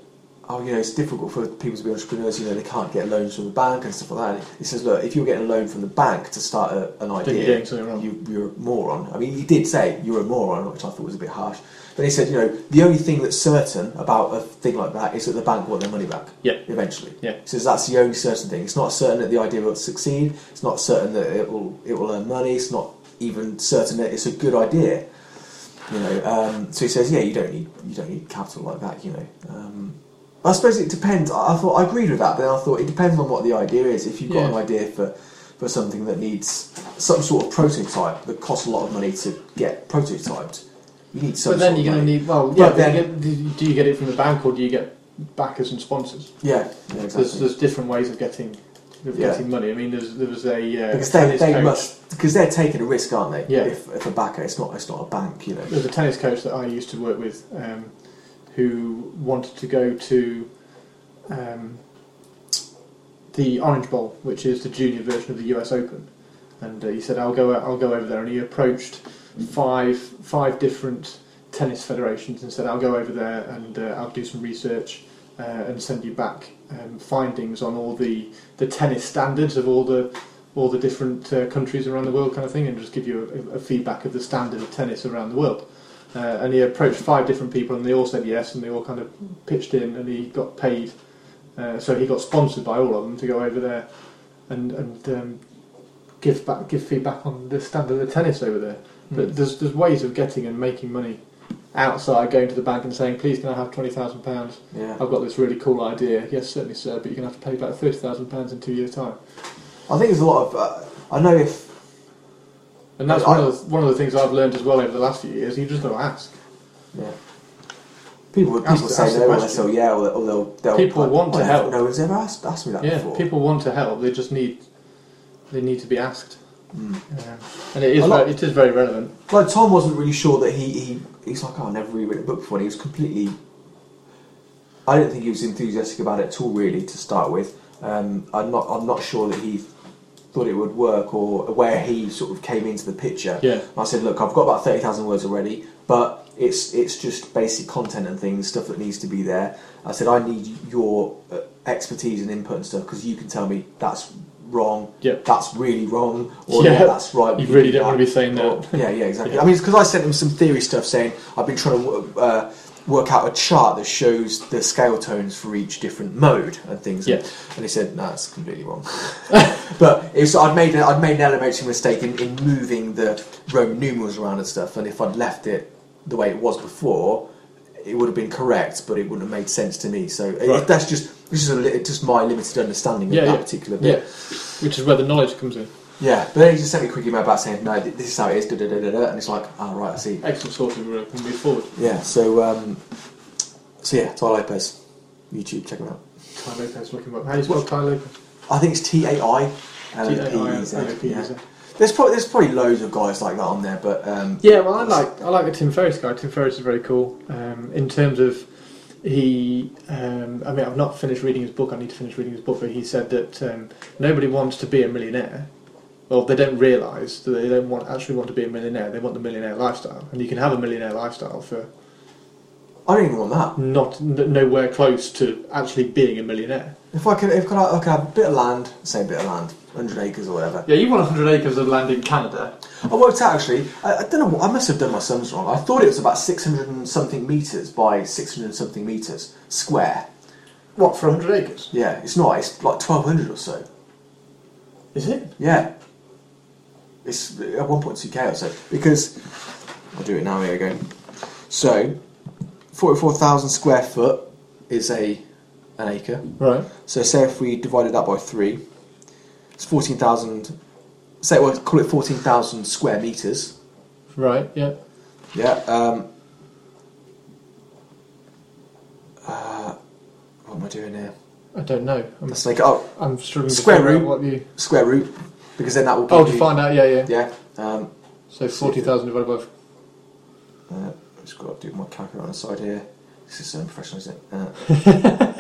oh, you know, it's difficult for people to be entrepreneurs, you know, they can't get loans from the bank and stuff like that. He says, look, if you're getting a loan from the bank to start a, an idea, you, you're a moron. I mean, he did say you're a moron, which I thought was a bit harsh. But he said, you know, the only thing that's certain about a thing like that is that the bank want their money back. Yeah. Eventually. Yeah. He says that's the only certain thing. It's not certain that the idea will succeed. It's not certain that it will it will earn money. It's not even certain that it's a good idea. You know. Um, so he says, yeah, you don't need you don't need capital like that. You know. Um, I suppose it depends. I I thought I agreed with that, but then I thought it depends on what the idea is. If you've got Yeah. an idea for for something that needs some sort of prototype that costs a lot of money to get prototyped, you need some. But then you're going to need, well, But yeah, then- do you get- do you get it from the bank or do you get backers and sponsors? Yeah, yeah, There's, exactly. there's different ways of getting of Yeah. getting money. I mean, there's, there was a uh, because they, they must because they're taking a risk, aren't they? Yeah. If, if a backer, it's not it's not a bank, you know. There's a tennis coach that I used to work with um, who wanted to go to um, the Orange Bowl, which is the junior version of the US Open, and uh, he said, "I'll go, I'll go over there." And he approached five five different tennis federations and said, "I'll go over there and uh, I'll do some research uh, and send you back um, findings on all the the tennis standards of all the." All the different uh, countries around the world, kind of thing, and just give you a, a feedback of the standard of tennis around the world. Uh, and he approached five different people, and they all said yes, and they all kind of pitched in, and he got paid. Uh, so he got sponsored by all of them to go over there and and um, give back, give feedback on the standard of tennis over there. But there's there's ways of getting and making money outside going to the bank and saying, "Please, can I have twenty thousand pounds? Yeah. I've got this really cool idea." Yes, certainly, sir, but you're going to have to pay back thirty thousand pounds in two years' time. I think there's a lot of. Uh, I know if. And that's I- one of the, one of the things I've learned as well over the last few years. You just got to ask. Yeah. People, people Ask say ask the no, or they'll question. say yeah, or they'll, they'll, they'll People like, want to "Oh, help." No one's ever asked, asked me that Yeah, before. people want to help. They just need they need to be asked. Mm. Yeah. And it is A lot- very, it is very relevant. Like Tom wasn't really sure that he, he he's like, oh, I've never really written a book before. And he was completely. I don't think he was enthusiastic about it at all, really, to start with. Um, I'm not I'm not sure that he thought it would work or where he sort of came into the picture. Yeah. And I said, look, I've got about thirty thousand words already, but it's it's just basic content and things, stuff that needs to be there. I said, I need your uh, expertise and input and stuff because you can tell me that's wrong, Yeah. that's really wrong, or Yeah. yeah, that's right. You really do don't want to be saying Or- that. yeah, yeah, exactly. Yeah. I mean, because I sent him some theory stuff saying I've been trying to uh, work out a chart that shows the scale tones for each different mode and things. Yeah. And he said, "No, that's completely wrong." but it was, I'd made a, I'd made an elementary mistake in, in moving the Roman numerals around and stuff. And if I'd left it the way it was before, it would have been correct, but it wouldn't have made sense to me. So it- that's just this is a, just my limited understanding of Yeah, that yeah. particular Yeah, bit. which is where the knowledge comes in. Yeah, but then he just sent me a quick email back saying, "No, this is how it is." Da, da, da, da, da. And it's like, "Oh right, I see." Excellent source of and move forward. Yeah, so um, so yeah, Tai Lopez, YouTube, check him out. Tai Lopez looking up. How do you spell Tai Lopez? I think it's T A I L O P E Z. Yeah. There's probably there's probably loads of guys like that on there, but um, Yeah, well, I like I like the Tim Ferriss guy. Tim Ferriss is very cool. Um, in terms of he, um, I mean, I've not finished reading his book. I need to finish reading his book. But he said that um, nobody wants to be a millionaire. Well, they don't realise that they don't want actually want to be a millionaire. They want the millionaire lifestyle, and you can have a millionaire lifestyle for I don't even want that. not n- nowhere close to actually being a millionaire. If I could, if I could, I could have a bit of land, say a bit of land, 100 acres or whatever. Yeah, you want 100 acres of land in Canada. I worked out actually. I, I don't know. what I must have done my sums wrong. I thought it was about 600 and something meters by 600 and something meters square. What for 100 acres? Yeah, it's not. It's like 1200 or so. Is it? Yeah. It's at 1.2k or so. Because, I'll do it now, here we go. So, 44,000 square foot is a an acre. Right. So, say if we divided that by three, it's 14,000, say, well, call it 14,000 square metres. Right. Yeah. Yeah. Um, uh, what am I doing here? I don't know. I'm, Let's make it up. I'm struggling Square root. what you. Square root, because then that will Oh, to you- find out. Yeah, yeah. Yeah. Um, So forty thousand divided by. Uh, just got to do my calculator on the side here. This is so unprofessional, isn't it? Uh,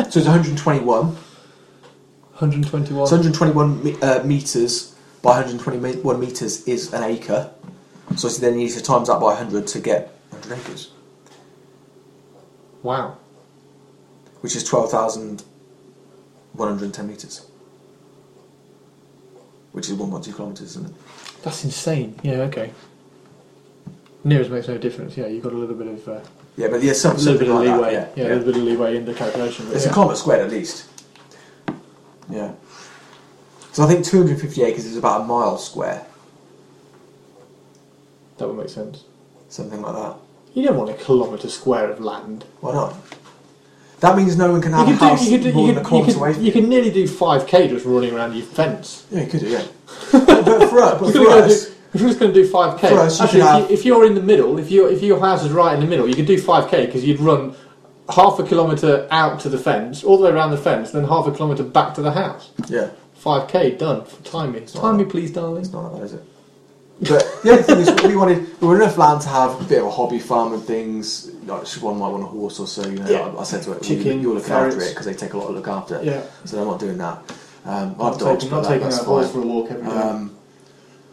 so it's 121. 121. So 121 me- uh, meters by 121 meters is an acre. So then you need to times that by 100 to get 100 acres, Wow. which is 12,110 meters, which is 1.2 kilometers, isn't it? That's insane. Yeah. Okay. Nearest makes no difference. Yeah, you've got a little bit of uh, Yeah, but yeah, some, a little bit of like leeway. that. yeah, Yeah, a little bit of leeway in the calculation. But It's yeah. a kilometre squared at least. Yeah. So I think 250 acres is about a mile square, that would make sense. something like that. You don't want a kilometre square of land. Why not? That means no one can have you a could house do. You could. do- more You than a could. You kilometre away. you could nearly do five k just running around your fence. Yeah, you could do, yeah. but, but for us, but You're for gonna us do- if you're just going to do five k, For us, you actually, if, have- you, if you're in the middle, if you if your house is right in the middle, you could do five k because you'd run half a kilometre out to the fence, all the way around the fence, then half a kilometre back to the house. yeah, Five k done. Time me. not Time me, please, darling. it's not that bad, is it? But the other thing is, we wanted we were enough land to have a bit of a hobby farm and things. Like, one might want a horse or so. You know, Yeah. I, I said to her, Chicken, "You're looking after it because they take a lot to look after." Yeah. So I'm not doing that. Um, I Not have dogs, not taking that horse for a walk every day. Um,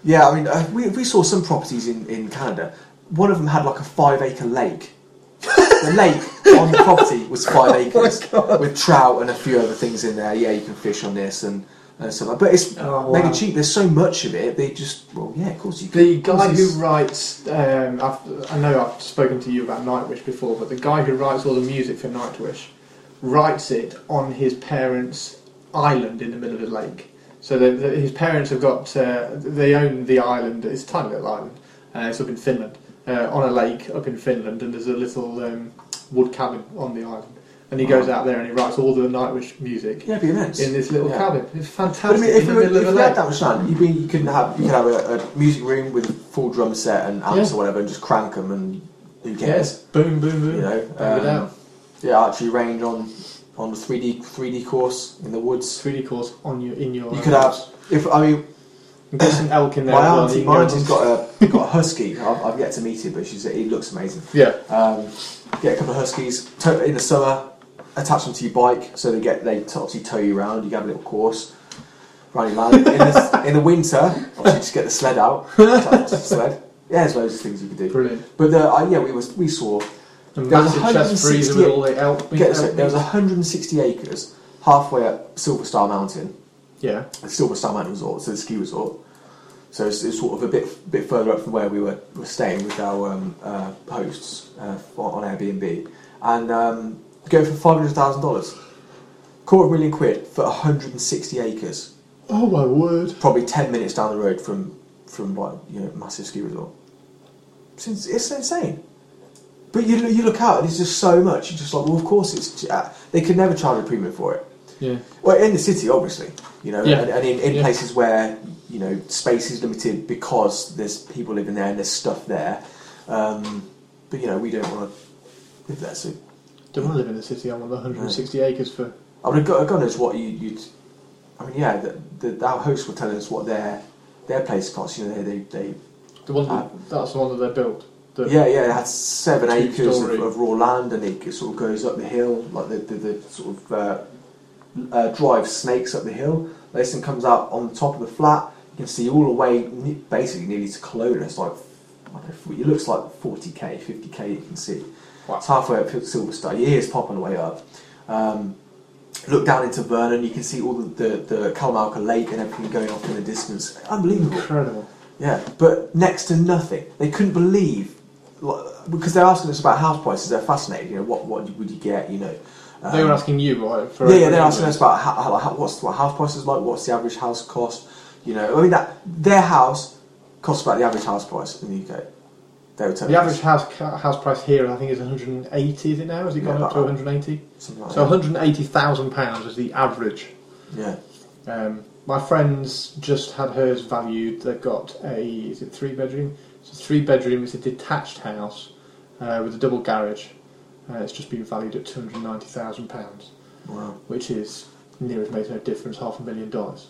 yeah, I mean, uh, we, we saw some properties in, in Canada. One of them had like a five acre lake. the lake on the property was five acres with trout and a few other things in there. Yeah, you can fish on this and, and stuff. like- But it's Oh, wow. it cheap. There's so much of it. They just well, yeah, of course you. The guy who writes, um, I've, I know I've spoken to you about Nightwish before, but the guy who writes all the music for Nightwish writes it on his parents' island in the middle of the lake. So the, the, his parents have got, uh, they own the island. It's a tiny little island. Uh, it's up in Finland, uh, on a lake up in Finland, and there's a little um, wood cabin on the island. And he goes out there and he writes all the Nightwish music Yeah, it'd be immense. in this little Yeah. cabin. It's But I fantastic. mean, if in you, the were, middle if of you had lake. that much land, you'd be, you could have you could have a, a music room with a full drum set and amps Yeah. or whatever, and just crank them, and who Yes, cares? boom, boom, boom. You know, Bang it um, out. yeah, archery range on on the three D three D course in the woods. 3D course on your in your. You could have if I mean get some elk in there. my as well, auntie, you my auntie's go got a got a husky. I've, I've yet to meet it, but she's it looks amazing. Yeah, Um, get a couple of huskies to, in the summer. Attach them to your bike so they get they obviously tow you around. You have a little course running around. In the, in the winter, obviously just get the sled out. attach the sled. Yeah, there's loads of things you could do. brilliant. But the, uh, yeah, we was we saw A There was massive chest 168 freezer with all the elk. get this, there was 160 acres halfway up Silver Star Mountain, Yeah, the Silver Star Mountain Resort, so the ski resort. So it's, it's sort of a bit bit further up from where we were, were staying with our um, uh, hosts uh, on Airbnb, and um, go for five hundred thousand dollars, quarter of a million quid for 160 acres, Oh my word! probably 10 minutes down the road from from like you know massive ski resort. It's, it's insane. But you you look out and it's just so much. You're just like, well, of course it's. Uh, they could never charge a premium for it. Yeah, Well, in the city, obviously, you know, Yeah. and, and in, in Yeah. places where you know space is limited because there's people living there and there's stuff there. Um, but you know, we don't want to live there. So don't want to live in the city. I want the 160 acres for. I mean, God, God knows what you, you'd. I mean, yeah, the, the, our hosts were telling us what their their place costs. You know, they they, they The one that, Uh, that's the one that they built. The, yeah yeah it had seven acres of, of raw land and it sort of goes up the hill like the the, the sort of uh, uh, drive snakes up the hill. This one comes out on the top of the flat. You can see all the way, basically nearly to Kelowna. It's like I don't know, it looks like 40k, 50k. You can see. Wow. It's halfway up Silver Star. Your ears pop on the way up. Um, look down into Vernon. You can see all the the, the Kalamalka Lake and everything going off in the distance. Unbelievable. Incredible. Yeah, but next to nothing. They couldn't believe because they're asking us about house prices. They're fascinated. You know, what what would you get? You know. they were Um, asking you, right? For yeah, yeah, they're asking us about how, how, how, what's what house prices like. What's the average house cost? You know, I mean that their house costs about the average house price in the UK. They were telling The us average house house price here, I think, is 180. Is it now? Has it Yeah, gone up to about- 180? something like So that. 180,000 pounds is the average. Yeah, Um, my friend's just had hers valued. They've got a is it three bedroom? It's a three bedroom. It's a detached house uh, with a double garage. Uh, it's just been valued at 290,000 pounds, wow, which is near as makes no difference, half a million dollars.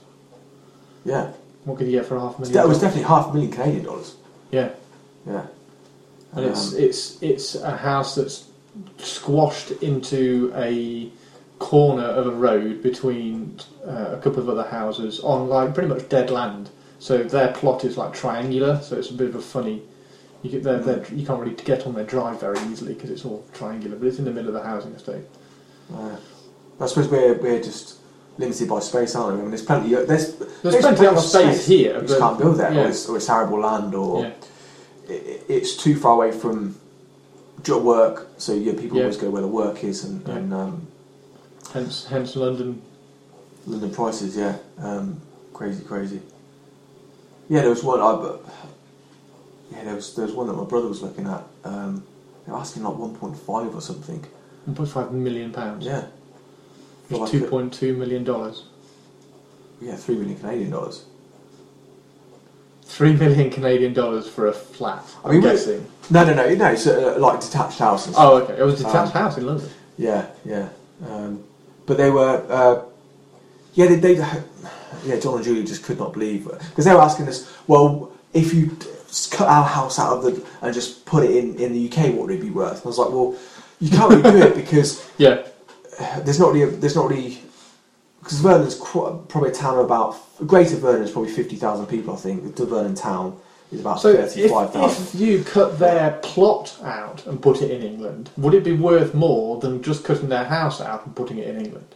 yeah. What could you get for half a million? That was dollars? definitely half a million Canadian dollars. yeah. Yeah, and it's Um, it's it's a house that's squashed into a corner of a road between uh, a couple of other houses on like pretty much dead land. So their plot is like triangular, so it's a bit of a funny. You get you can't really get on their drive very easily because it's all triangular, but it's in the middle of the housing estate. I suppose we're we're just limited by space, aren't we? I mean, there's plenty. There's There's plenty of space here, You just can't build there, yeah. or, it's, or it's arable land, or Yeah, it, it's too far away from job work. So yeah, people Yeah. always go where the work is, and, Yeah. and um, hence hence London. London prices, yeah, um, crazy, crazy. Yeah, there was one. I, but, yeah, there was there was one that my brother was looking at. Um, they were asking like 1.5 or something. 1.5 million pounds. Yeah, Two point two million dollars. yeah, three million Canadian dollars. Three million Canadian dollars for a flat. I I'm mean, we- guessing. No, no, no, no. It's uh, like detached houses. Oh, okay. It was a detached Um, house in London. Yeah, yeah. Um, but they were, uh, yeah, they, they, yeah. John and Julie just could not believe because they were asking us, well, if you cut our house out of the and just put it in in the UK, what would it be worth? And I was like, well, you can't really do it because Yeah. there's not really, there's not really, because Vernon's quite, probably a town of about Greater Vernon is probably fifty thousand people, I think. The Vernon town is about So if, thirty-five thousand. if you cut their plot out and put it in England, would it be worth more than just cutting their house out and putting it in England?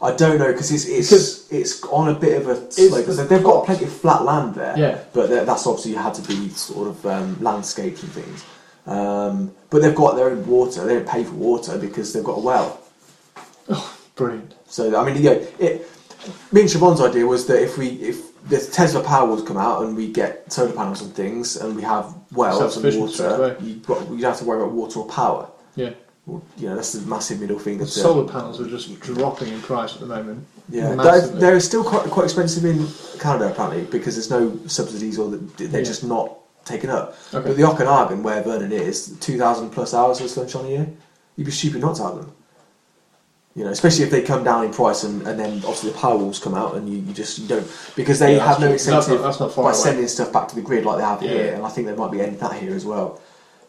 I don't know because it's it's Because it's on a bit of a slope. the So they've got plenty of flat land there, Yeah. but that's obviously had to be sort of um, landscaped and things. Um, but they've got their own water. They don't pay for water because they've got a well. Brilliant. So I mean, yeah, it. Me and Siobhan's idea was that if we if the Tesla Powerwalls come out and we get solar panels and things, and we have wells and water. You got you don't have to worry about water or power. Yeah. Well, You know that's the massive middle finger. To- solar panels are just dropping in price at the moment. Yeah, they're, they're still quite quite expensive in Canada apparently because there's no subsidies or they're Yeah. just not taken up. Okay. But the Okanagan, where Vernon is, two thousand plus hours of sunshine a year, you'd be stupid not to have them. You know, especially if they come down in price and, and then obviously the power walls come out and you, you just you don't because they Yeah, have no true. That's not- incentive that's not by away. sending stuff back to the grid like they have Yeah. here, and I think there might be any of that here as well.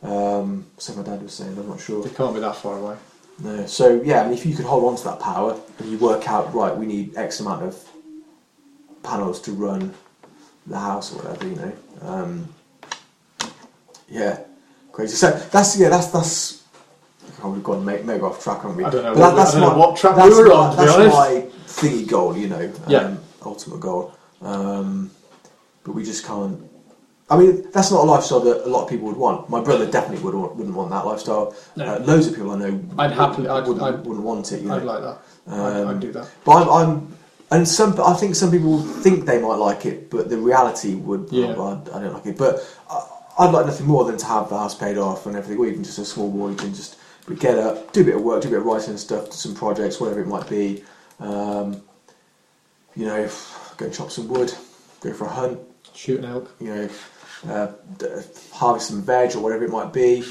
Um, so my dad was saying, I'm not sure. They can't be that far away. No. So yeah, I mean, if you could hold on to that power and you work out right, we need X amount of panels to run the house or whatever, you know. Um, yeah, crazy. So that's yeah, that's that's. Oh, we've gone mega, mega off track, haven't we? I don't know But what- I don't know what track we that's were my- on, to be That's honest. my thingy goal, you know. Yeah. Um, ultimate goal. Um, but we just can't. I mean, that's not a lifestyle that a lot of people would want. My brother definitely would want, wouldn't want that lifestyle. No. Uh, loads of people I know I'd happily- I'd- wouldn't, I'd- wouldn't want it. You know? I'd like that. I'd, Um, I'd do that. But I'm, I'm, and some, I think some people think they might like it, but the reality would, Yeah. I, I don't like it. But I, I'd like nothing more than to have the house paid off and everything, or even just a small mortgage and just get up, do a bit of work, do a bit of writing and stuff, do some projects, whatever it might be. Um, you know, go and chop some wood, go for a hunt, Shoot an elk. you know, uh, harvest some veg or whatever it might be.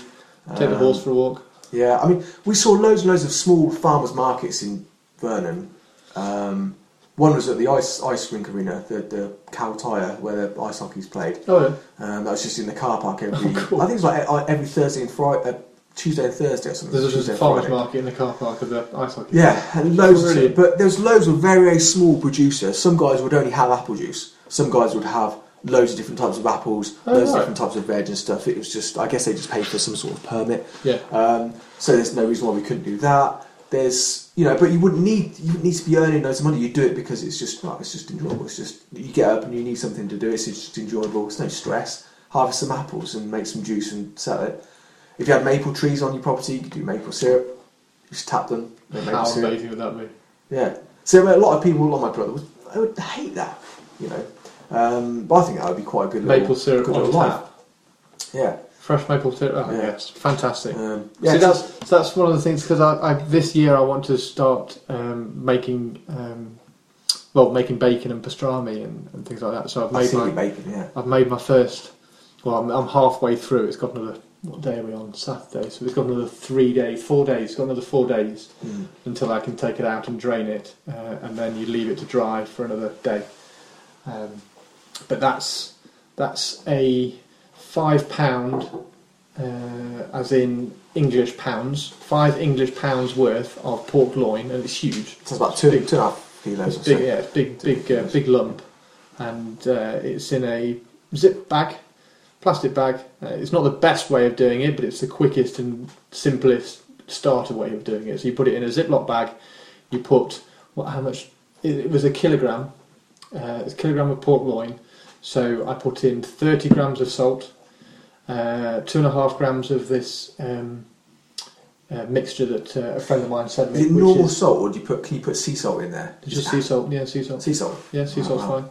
Take the Um, horse for a walk. yeah, I mean, we saw loads and loads of small farmers markets in Vernon. Um, one was at the ice ice rink arena, the the Kal Tire, where the ice hockey's played. Oh yeah. Um, that was just in the car park every. Oh, cool. I think it was like e- every Thursday and Friday, uh, Tuesday and Thursday or something. There's Tuesday a farmer's market in the car park of the ice hockey. Yeah, and loads of Brilliant. but there's loads of very very small producers. Some guys would only have apple juice. Some guys would have loads of different types of apples, Oh, loads of different types of veg and stuff. It was just, I guess they just paid for some sort of permit. Yeah. Um, so there's no reason why we couldn't do that. There's, you know, but you wouldn't need you wouldn't need to be earning loads of money. You do it because it's just, well, it's just enjoyable. It's just you get up and you need something to do. It's just enjoyable. It's no stress. Harvest some apples and make some juice and sell it. If you had maple trees on your property, you could do maple syrup. Just tap them, make maple How syrup. amazing would that be? Yeah. So a lot of people, like my brother, would, I would hate that. You know. Um, but I think that would be quite a good little, Maple syrup good on little life. tap. Yeah. Fresh maple syrup. Oh, Yeah. yes, fantastic. Um, See, yeah. that's that's one of the things because I, I this year I want to start um, making um, well making bacon and pastrami and, and things like that. So I've made my bacon. Yeah. I've made my first. Well, I'm, I'm halfway through. It's got another. What day are we on? Saturday. So it's got another three days, four days. It's got another four days Mm. until I can take it out and drain it, uh, and then you leave it to dry for another day. Um, but that's that's a five pound, uh, as in English pounds, five English pounds worth of pork loin, and it's huge. So it's about two, Big. two and a half kilos. It's or so. yeah, it's big, big, uh, big lump, and uh, it's in a zip bag, plastic bag. Uh, it's not the best way of doing it, but it's the quickest and simplest starter way of doing it. So you put it in a Ziploc bag. You put what? How much? It, it was a kilogram. Uh, it's a kilogram of pork loin. So I put in 30 grams of salt, uh, two and a half grams of this um, uh, mixture that uh, a friend of mine sent me. Is it normal is- salt, or do you put? Can you put sea salt in there? Just sea salt, yeah, sea salt. Sea salt. Yeah, sea Oh, salt's wow. fine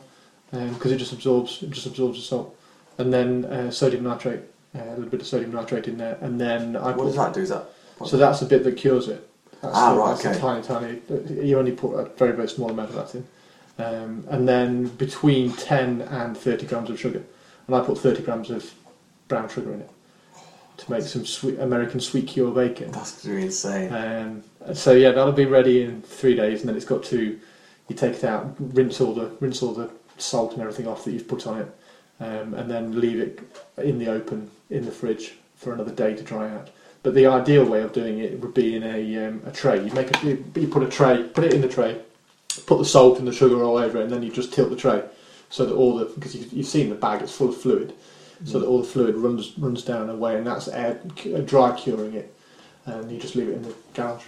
because it just absorbs it just absorbs the salt, and then uh, sodium nitrate, uh, a little bit of sodium nitrate in there, and then I What put. does that do? Is that? So that's the bit that cures it. That's Ah, the, right, that's okay. tiny, tiny. You only put a very, very small amount of that in, um, and then between ten and thirty grams of sugar, and I put thirty grams of brown sugar in it to make some sweet American sweet cure bacon. That's really insane. Um, so yeah, that'll be ready in three days, and then it's got to you take it out, rinse all the rinse all the salt and everything off that you've put on it, um, and then leave it in the open in the fridge for another day to dry out. But the ideal way of doing it would be in a, um, a tray. You make a, you, you put a tray, put it in the tray, put the salt and the sugar all over it, and then you just tilt the tray so that all the because you, you've seen the bag it's full of fluid, so that all the fluid runs runs down away, and that's air uh, dry curing it, and you just leave it in the garage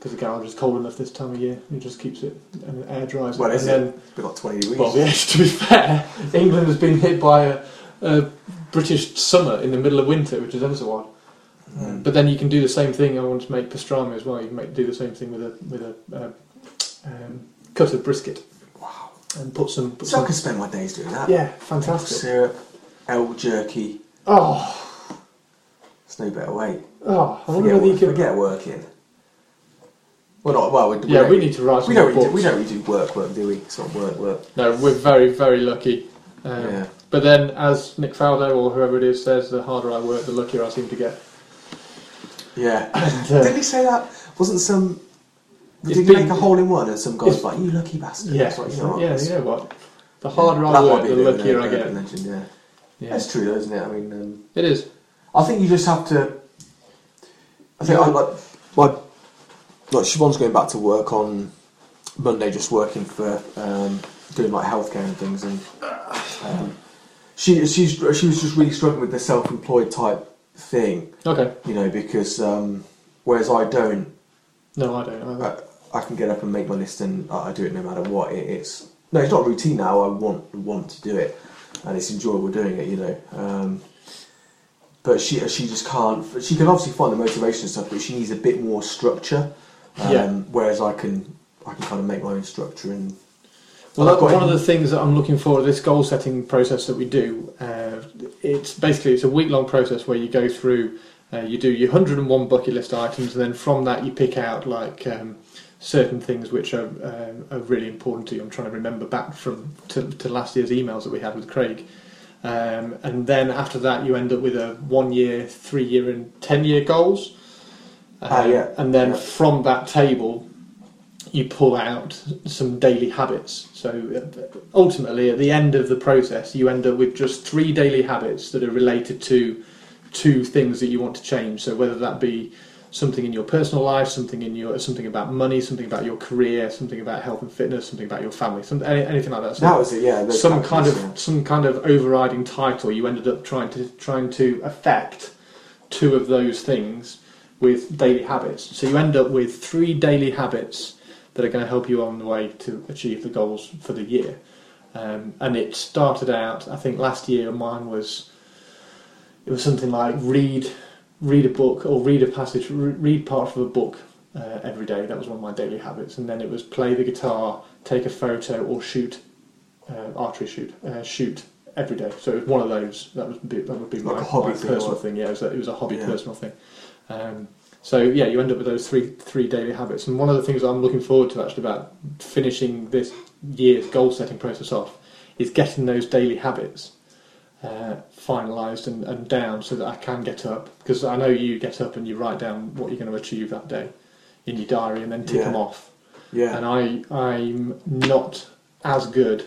because the garage is cold enough this time of year. It just keeps it and air dries Well, it. is and it? It's been like 20 degrees. well, yeah, to be fair, England has been hit by a, a British summer in the middle of winter, which is ever so odd. Mm. But then you can do the same thing. I want to make pastrami as well. You can make, do the same thing with a with a uh, um, cut of brisket. Wow. and put some. Put So I can spend my days doing that. yeah, fantastic. Syrup, L jerky. Oh, There's no better way. oh, I wonder Forget, whether you could. forget working. Well, not well. We, Yeah, we need to write We don't. Really do, we don't really do work, work, do we? It's not work, work. No, we're very, very lucky. Um, yeah. But then, as Nick Faldo or whoever it is says, the harder I work, the luckier I seem to get. Yeah. And, uh, Didn't he say that? Wasn't some? Did he been- make a hole in one? And some guys like, "You lucky bastard." yeah, like, you know what, yeah, know what? The harder that I work, the a bit of an luckier I get. Legend, yeah. Yeah, That's true, though, isn't it? I mean, um, it is. I think you just have to. I think I like like Siobhan's going back to work on Monday, just working for um, doing like healthcare and things, and um, she she's she was just really struggling with the self-employed type thing, Okay. you know, because um, whereas I don't, No, I don't. Either. I, I can get up and make my list, and I I do it no matter what. It, it's no, it's not routine now. I want want to do it, and it's enjoyable doing it, you know. Um, but she she just can't. She can obviously find the motivation and stuff, but she needs a bit more structure. Um, Yeah. Whereas I can I can kind of make my own structure and. Well, one of the things that I'm looking for this goal setting process that we do, uh, it's basically it's a week long process where you go through, uh, you do your 101 bucket list items, and then from that you pick out like um, certain things which are, um, are really important to you. I'm trying to remember back from to, to last year's emails that we had with Craig, um, and then after that you end up with a one year, three year, and ten year goals. Ah, Um, yeah. And then Yeah. from that table, you pull out some daily habits. So ultimately, at the end of the process, you end up with just three daily habits that are related to two things that you want to change. So whether that be something in your personal life, something in your something about money, something about your career, something about health and fitness, something about your family, some, any, anything like that. So that was it, yeah. some kind of yeah. some kind of overriding title. You ended up trying to trying to affect two of those things with daily habits. So you end up with three daily habits that are going to help you on the way to achieve the goals for the year. Um, and it started out, I think last year mine was it was something like read read a book or read a passage, read part of a book uh, every day. That was one of my daily habits. And then it was play the guitar, take a photo, or shoot uh, archery shoot uh, shoot every day. So it was one of those. That was be, that would be Like my, my personal thing. Yeah, it was a, it was a hobby Yeah. personal thing. Um, so yeah, you end up with those three three daily habits. And one of the things I'm looking forward to actually about finishing this year's goal setting process off is getting those daily habits uh, finalised and, and down so that I can get up because I know you get up and you write down what you're going to achieve that day in your diary and then tick Yeah. them off Yeah. and I I'm not as good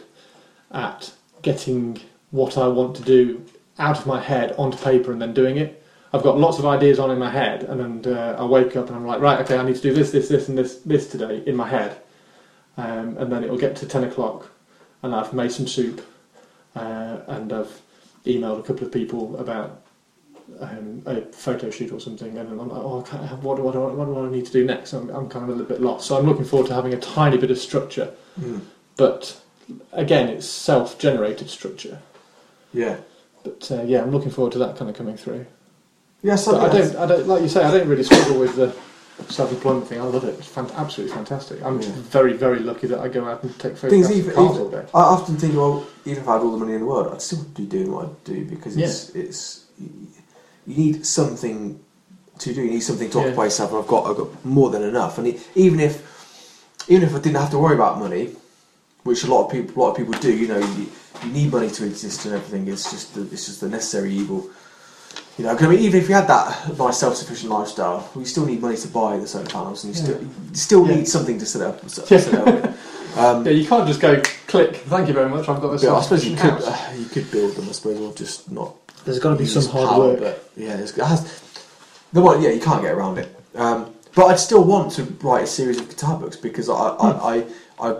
at getting what I want to do out of my head onto paper and then doing it. I've got lots of ideas on in my head, and then uh, I wake up and I'm like, right, okay, I need to do this, this, this, and this, this today in my head, um, and then it'll get to ten o'clock, and I've made some soup, uh, and I've emailed a couple of people about um, a photo shoot or something, and I'm like, oh, what, do, what, I- what do I need to do next? I'm, I'm kind of a little bit lost. So I'm looking forward to having a tiny bit of structure, Mm. but again, it's self-generated structure. Yeah. But uh, yeah, I'm looking forward to that kind of coming through. Yeah, But something I don't, I don't, like you say, I don't really struggle with the self-employment thing. I love it. It's fan- absolutely fantastic. I'm Yeah. very, very lucky that I go out and take Things even, of cars even- all day. I often think, well, even if I had all the money in the world, I'd still be doing what I do because it's it's you need something to do. You need something to Yeah. occupy yourself, and I've got I've got more than enough. And even if even if I didn't have to worry about money, which a lot of people a lot of people do, you know, you, you need money to exist and everything. It's just the, it's just the necessary evil. You know, 'cause I mean, even if you had that nice self-sufficient lifestyle, you still need money to buy the solar panels, and you Yeah. still you still Yeah. need something to set up. Set, Yeah. set up with. Um, Yeah, you can't just go click. Thank you very much. I've got this. yeah, I suppose you could uh, you could build them, I suppose, or just not. There's got to be some hard power, work. But yeah, it's, it has. The one, yeah, you can't get around it. Um, but I'd still want to write a series of guitar books because I Hmm. I, I, I,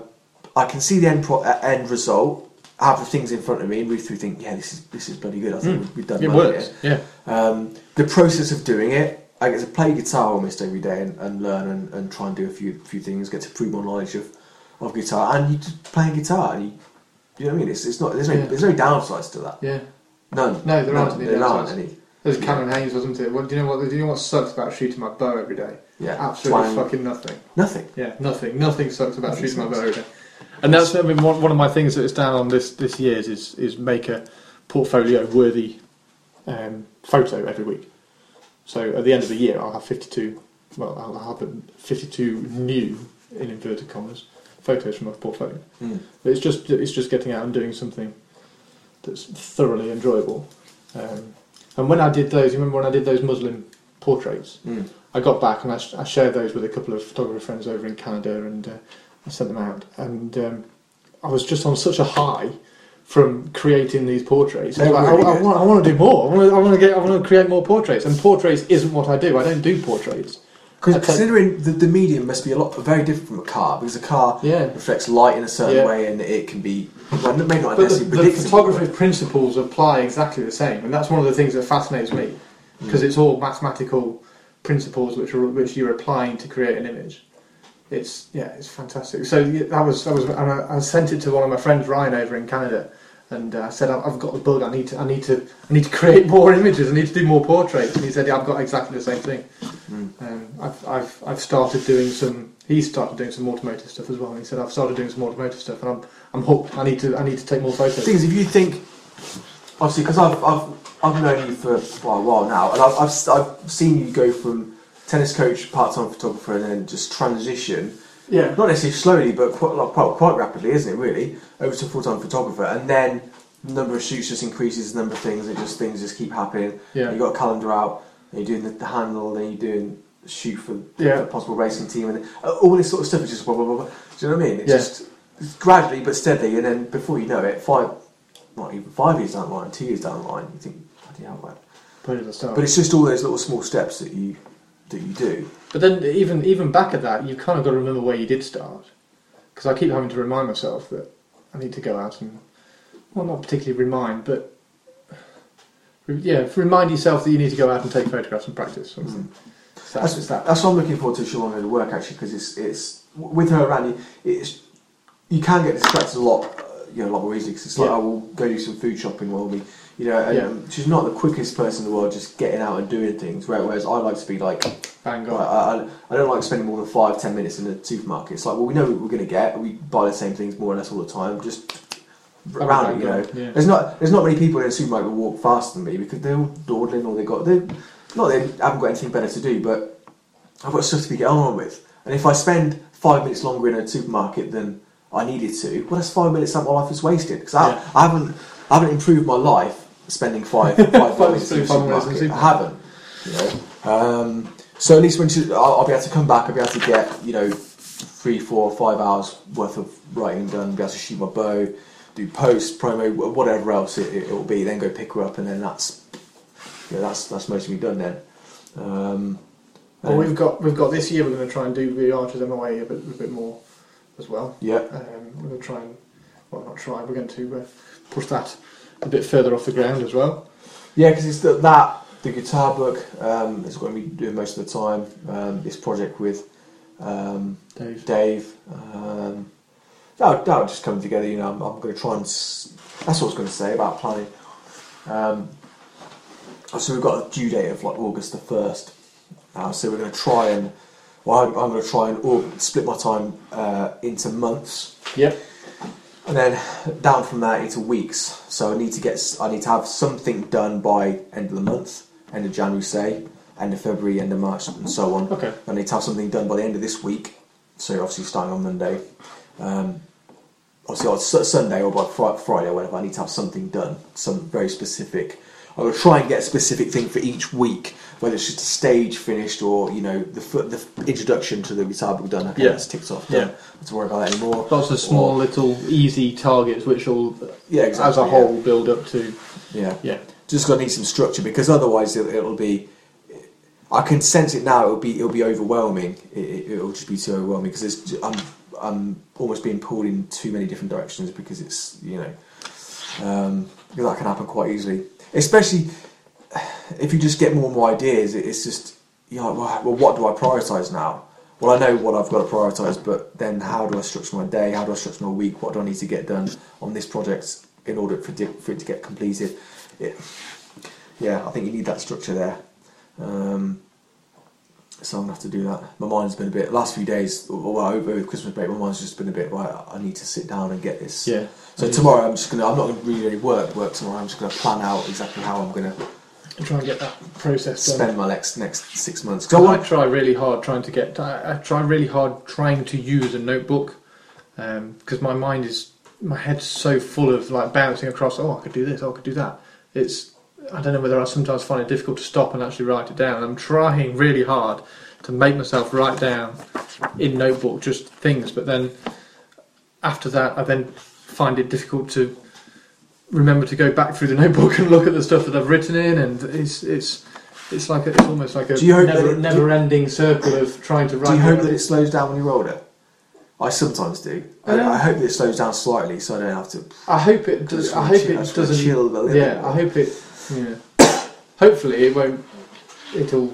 I can see the end pro, uh, end result. Have the things in front of me and read through. Think, yeah, this is this is bloody good. I think Mm. we've, done It well works. here. Yeah. Um, the process of doing it, I get to play guitar almost every day and, and learn and, and try and do a few few things. Get to prove my knowledge of, of guitar and you just playing guitar and you, you know what I mean. It's, it's not there's no Yeah. there's no downsides to that. Yeah. None. No, there None. aren't any There aren't any. There's Cameron Hanes, wasn't it? What, do you know what? Do you know what sucks about shooting my bow every day? Yeah. Absolutely Twang. fucking nothing. Nothing. Yeah, nothing. Nothing sucks about Nothing shooting my bow every day. And that's I mean one, one of my things that is down on this this year's is is make a portfolio worthy um, photo every week. So at the end of the year, I'll have 52. Well, I'll have 52 new in inverted commas photos from my portfolio. Mm. But it's just it's just getting out and doing something that's thoroughly enjoyable. Um, and when I did those, you remember when I did those Muslim portraits? Mm. I got back and I, sh- I shared those with a couple of photographer friends over in Canada, and uh, I sent them out. And um, I was just on such a high from creating these portraits. Like, really I, I, want, I want to do more. I want to, I want to get. I want to create more portraits. And portraits isn't what I do. I don't do portraits. Because considering the, the medium must be a lot very different from a car, because a car Yeah. reflects light in a certain Yeah. way, and it can be well, maybe not But the, necessarily the predictable. photographer's principles apply exactly the same, and that's one of the things that fascinates me because Mm. it's all mathematical principles which are which you're applying to create an image. It's yeah, it's fantastic. So yeah, that was that was and I, I sent it to one of my friends Ryan over in Canada, and uh, I said I've, got the bug. I need to I need to I need to create more images. I need to do more portraits. And he said yeah, I've got exactly the same thing. Mm. Um, I've, I've I've started doing some. He started doing some automotive stuff as well. And he said I've started doing some automotive stuff, and I'm I'm hooked. I need to I need to take more photos. thing is, if you think, obviously, because I've, I've, I've known you for well, a while now, and I've, I've, I've seen you go from tennis coach, part time photographer, and then just transition, Yeah. not necessarily slowly, but quite, like, quite, quite rapidly, isn't it, really, over to full time photographer, and then the number of shoots just increases, the number of things, it just things just keep happening. Yeah. You got a calendar out, and you're doing the, the handle, then you're doing shoot for Yeah. the possible racing team, and uh, all this sort of stuff is just blah blah blah. blah. Do you know what I mean? It's Yeah. just it's gradually but steadily, and then before you know it, five, not even five years down the line, two years down the line, you think, bloody hell, man. But it's just all those little small steps that you that you do. But then even even back at that, you've kind of got to remember where you did start, because I keep having to remind myself that I need to go out and, well, not particularly remind, but yeah, remind yourself that you need to go out and take photographs and practice. Something. So that's, it's that. That's what I'm looking forward to Siobhan to work actually because it's it's with her around you. It's you can get distracted a lot, uh, you know, a lot more easily because it's like Yeah. I will go do some food shopping while we, you know, and Yeah. she's not the quickest person in the world just getting out and doing things. where- Whereas I like to be like, Bang on. I, I don't like spending more than five ten minutes in the supermarket. It's like well we know what we're going to get. We buy the same things more or less all the time. Just around it, you know. Yeah. There's not there's not many people in a supermarket who walk faster than me because they're all dawdling or they got they not they haven't got anything better to do, but I've got stuff to be getting on with. And if I spend five minutes longer in a supermarket than I needed to, well, that's five minutes that my life is wasted because I, Yeah. I haven't I haven't improved my life spending five five in a Five minutes in a supermarket. I haven't, you know. Um, so at least when she, I'll, I'll be able to come back, I'll be able to get you know three, four, five hours worth of writing done, be able to shoot my bow, do post, promo, whatever else it, it, will be. Then go pick her up, and then that's yeah, that's that's mostly done then. Um, Well, we've got we've got this year. We're going to try and do the Archers MOA a bit, a bit more as well. yeah, Um, we're going to try and well, not try. We're going to uh, push that a bit further off the ground as well. yeah, because it's the, that the guitar book um, is going to be doing most of the time. Um, this project with um, Dave. Dave. Um, that'll, that'll just come together, you know. I'm, I'm going to try and. S- that's what I was going to say about planning. Um, so we've got a due date of like August the 1st. Uh, so we're going to try and. Well, I'm, I'm going to try and or, split my time uh, into months. Yep. And then down from that into weeks. So I need to get, I need to have something done by end of the month, end of January, say, end of February, end of March, and so on. Okay. I need to have something done by the end of this week. So obviously starting on Monday. Um, obviously on Sunday or by Friday or whatever, I need to have something done, some very specific. I will try and get a specific thing for each week, whether it's just a stage finished or you know the f- the introduction to the guitar book done. Okay, Yeah. that's ticked off. Yeah. Done. Not to worry about that anymore. Lots of small, Or- little, easy targets, which will, yeah, exactly. as a yeah. whole, build up to. Yeah. Yeah. just got to need some structure because otherwise it'll, it'll be. I can sense it now. It'll be it'll be overwhelming. It, it, it'll just be too overwhelming because I'm I'm almost being pulled in too many different directions because it's you know um, that can happen quite easily, especially if you just get more and more ideas. It, it's just you know well, well what do I prioritise now? Well, I know what I've got to prioritise, but then how do I structure my day? How do I structure my week? What do I need to get done on this project in order for, it- for it to get completed? It, yeah, I think you need that structure there. Um, So I'm gonna have to do that. My mind's been a bit. Last few days, well, over Christmas break, my mind's just been a bit. Right, I need to sit down and get this. Yeah. So tomorrow, I'm just gonna. I'm not gonna really work. Work tomorrow. I'm just gonna plan out exactly how I'm gonna And try and get that process done. spend my next next six months. So I I try really hard trying to get. I, I try really hard trying to use a notebook um, because my mind is my head's so full of like bouncing across. Oh, I could do this. Oh, I could do that. It's. I don't know whether I sometimes find it difficult to stop and actually write it down. I'm trying really hard to make myself write down in notebook just things, but then after that, I then find it difficult to remember to go back through the notebook and look at the stuff that I've written in, and it's it's it's like a, it's almost like a Do you hope never, that it- never-ending circle of trying to write. Do you hope that it slows down when you roll it? I sometimes do. I, I hope that it slows down slightly, so I don't have to. I hope it does. I hope chill, it doesn't. chill a little yeah, bit. I hope it. Yeah. Hopefully, it won't. It'll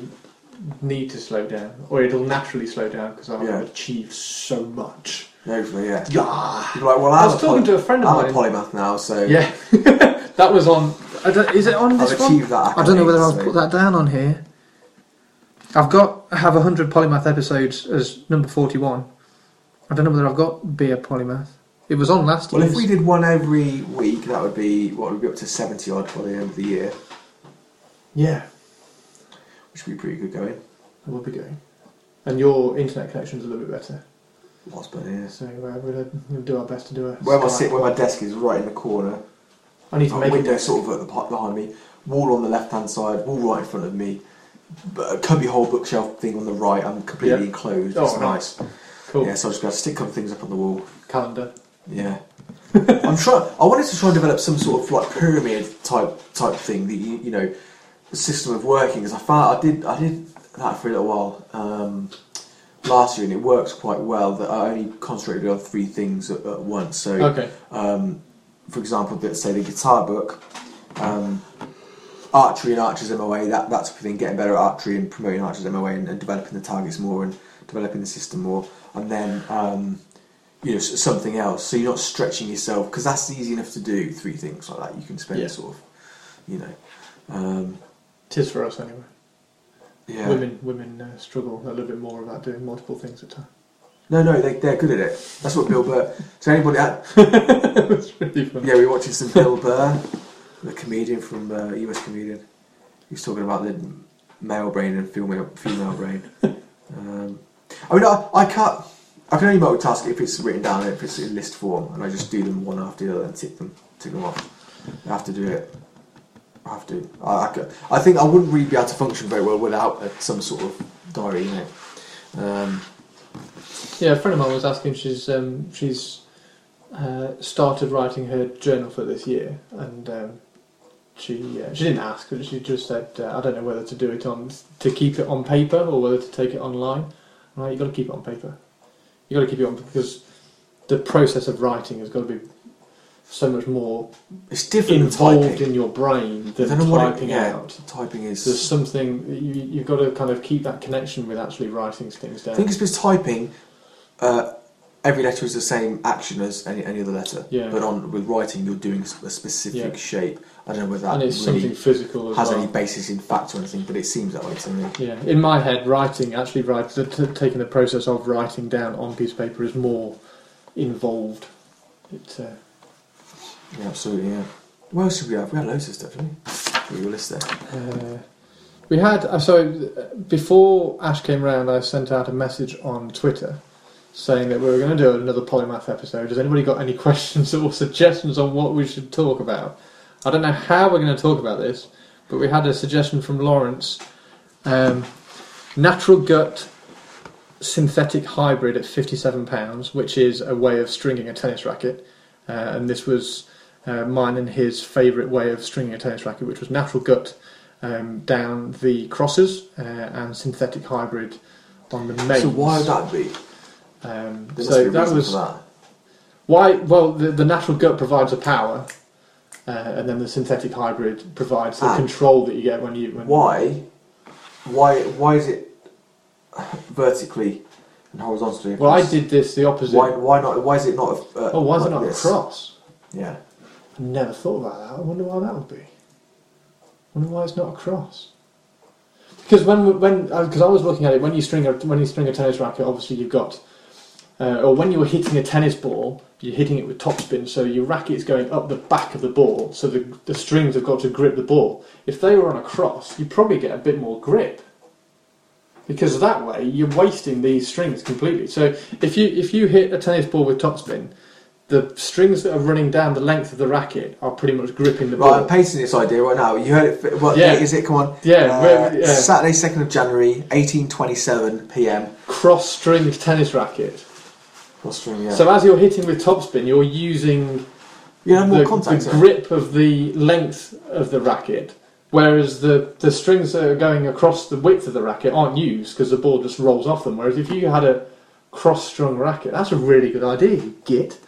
need to slow down, or it'll naturally slow down because I've Yeah. achieved so much. Hopefully, yeah. Yeah. People are like, well, I I'm, was a, talking poly- to a friend of I'm a polymath now, so Yeah, that was on. I don't, is it on I've this one? achieved that. I don't know whether I'll accolade, put so- that down on here. I've got I have hundred polymath episodes as number forty-one. I don't know whether I've got be a polymath. It was on last year. Well, year. if we did one every week, that would be what would be up to seventy odd by the end of the year, yeah, which would be pretty good going. I will be going. And your internet connection's a little bit better, Lots better, yeah. so uh, we're going to do our best to do a. Where my sit, where my desk is, right in the corner. I need to A make window sort of at the part behind me. Wall on the left hand side. Wall right in front of me. But a cubby hole bookshelf thing on the right. I'm completely Yeah. enclosed. Oh, it's nice. nice. Cool Yeah, so I'm just going to stick couple things up on the wall. calendar. Yeah. I'm trying. I wanted to try and develop some sort of like pyramid type type thing that you you know, system of working. Because I found I did I did that for a little while um, last year, and it works quite well. That I only concentrated on three things at, at once. So, Okay. um, for example, let's say the guitar book, um, archery and archers MOA. That that type of thing. Getting better at archery and promoting archers MOA and, and developing the targets more and developing the system more, and then. Um, you know, something else. So you're not stretching yourself because that's easy enough to do. Three things like that you can spend Yeah. sort of, you know, um, Tis for us anyway. Yeah. Women women uh, struggle a little bit more about doing multiple things at a time. No, no, they, they're good at it. That's what Bill Burr. So anybody, that, That's really fun. yeah, we were watching some Bill Burr, the comedian from uh, US comedian. He's talking about the male brain and female female brain. Um, I mean, I, I can't. I can only multitask if it's written down, if it's in list form, and I just do them one after the other and tick them, tick them off. I have to do it. I have to. I, I, I think I wouldn't really be able to function very well without uh, some sort of diary. Um, Yeah, a friend of mine was asking. She's um, she's uh, started writing her journal for this year, and um, she uh, she didn't ask, but she just said, uh, "I don't know whether to do it on to keep it on paper or whether to take it online." Right, you got to keep it on paper. You got to keep it on because the process of writing has got to be so much more it's different than involved typing. in your brain I than don't know what it- typing yeah, out. Typing is. There's something you you've got to kind of keep that connection with actually writing things down. I think it's because typing, uh, every letter is the same action as any, any other letter. Yeah. But on with writing, you're doing a specific Yeah. shape. I don't know whether that and it's really something physical as has well. any basis in fact or anything, but it seems that way to me. Yeah, in my head, writing actually write, the, t- taking the process of writing down on piece of paper is more involved. It, uh, Yeah, absolutely. Yeah. What else did we have? We had loads of stuff, didn't we? For your list there. uh, we had uh, so uh, before Ash came round, I sent out a message on Twitter saying that we were going to do another polymath episode. Has anybody got any questions or suggestions on what we should talk about? I don't know how we're going to talk about this, but we had a suggestion from Lawrence: um, natural gut synthetic hybrid at fifty-seven pounds, which is a way of stringing a tennis racket, uh, and this was uh, mine and his favourite way of stringing a tennis racket, which was natural gut um, down the crosses uh, and synthetic hybrid on the mains. So why would that be? Um, so that was that. why. Well, the, the natural gut provides a power, uh, and then the synthetic hybrid provides the Ah. control that you get when you. When Why? Why? Why is it vertically and horizontally? Well, I did this the opposite. Why? Why not? Why is it not? Uh, oh, why is it not this? a cross? Yeah. I never thought about that. I wonder why that would be. I wonder why it's not a cross. Because when when because I was looking at it when you string a when you string a tennis racket, obviously you've got, uh, or when you were hitting a tennis ball, you're hitting it with topspin, so your racket's going up the back of the ball, so the the strings have got to grip the ball. If they were on a cross, you'd probably get a bit more grip. Because that way you're wasting these strings completely. So if you if you hit a tennis ball with topspin, the strings that are running down the length of the racket are pretty much gripping the Right, ball. I'm pasting this idea right now. You heard it. What Yeah. date is it? Come on. Yeah, Uh, yeah. Saturday, second of January, eighteen twenty-seven p.m. Cross-stringed tennis racket. Cross string. Yeah. So as you're hitting with topspin, you're using you have more the, contact. the grip of the length of the racket, whereas the, the strings that are going across the width of the racket aren't used because the ball just rolls off them. Whereas if you had a cross-strung racket, that's a really good idea, you git.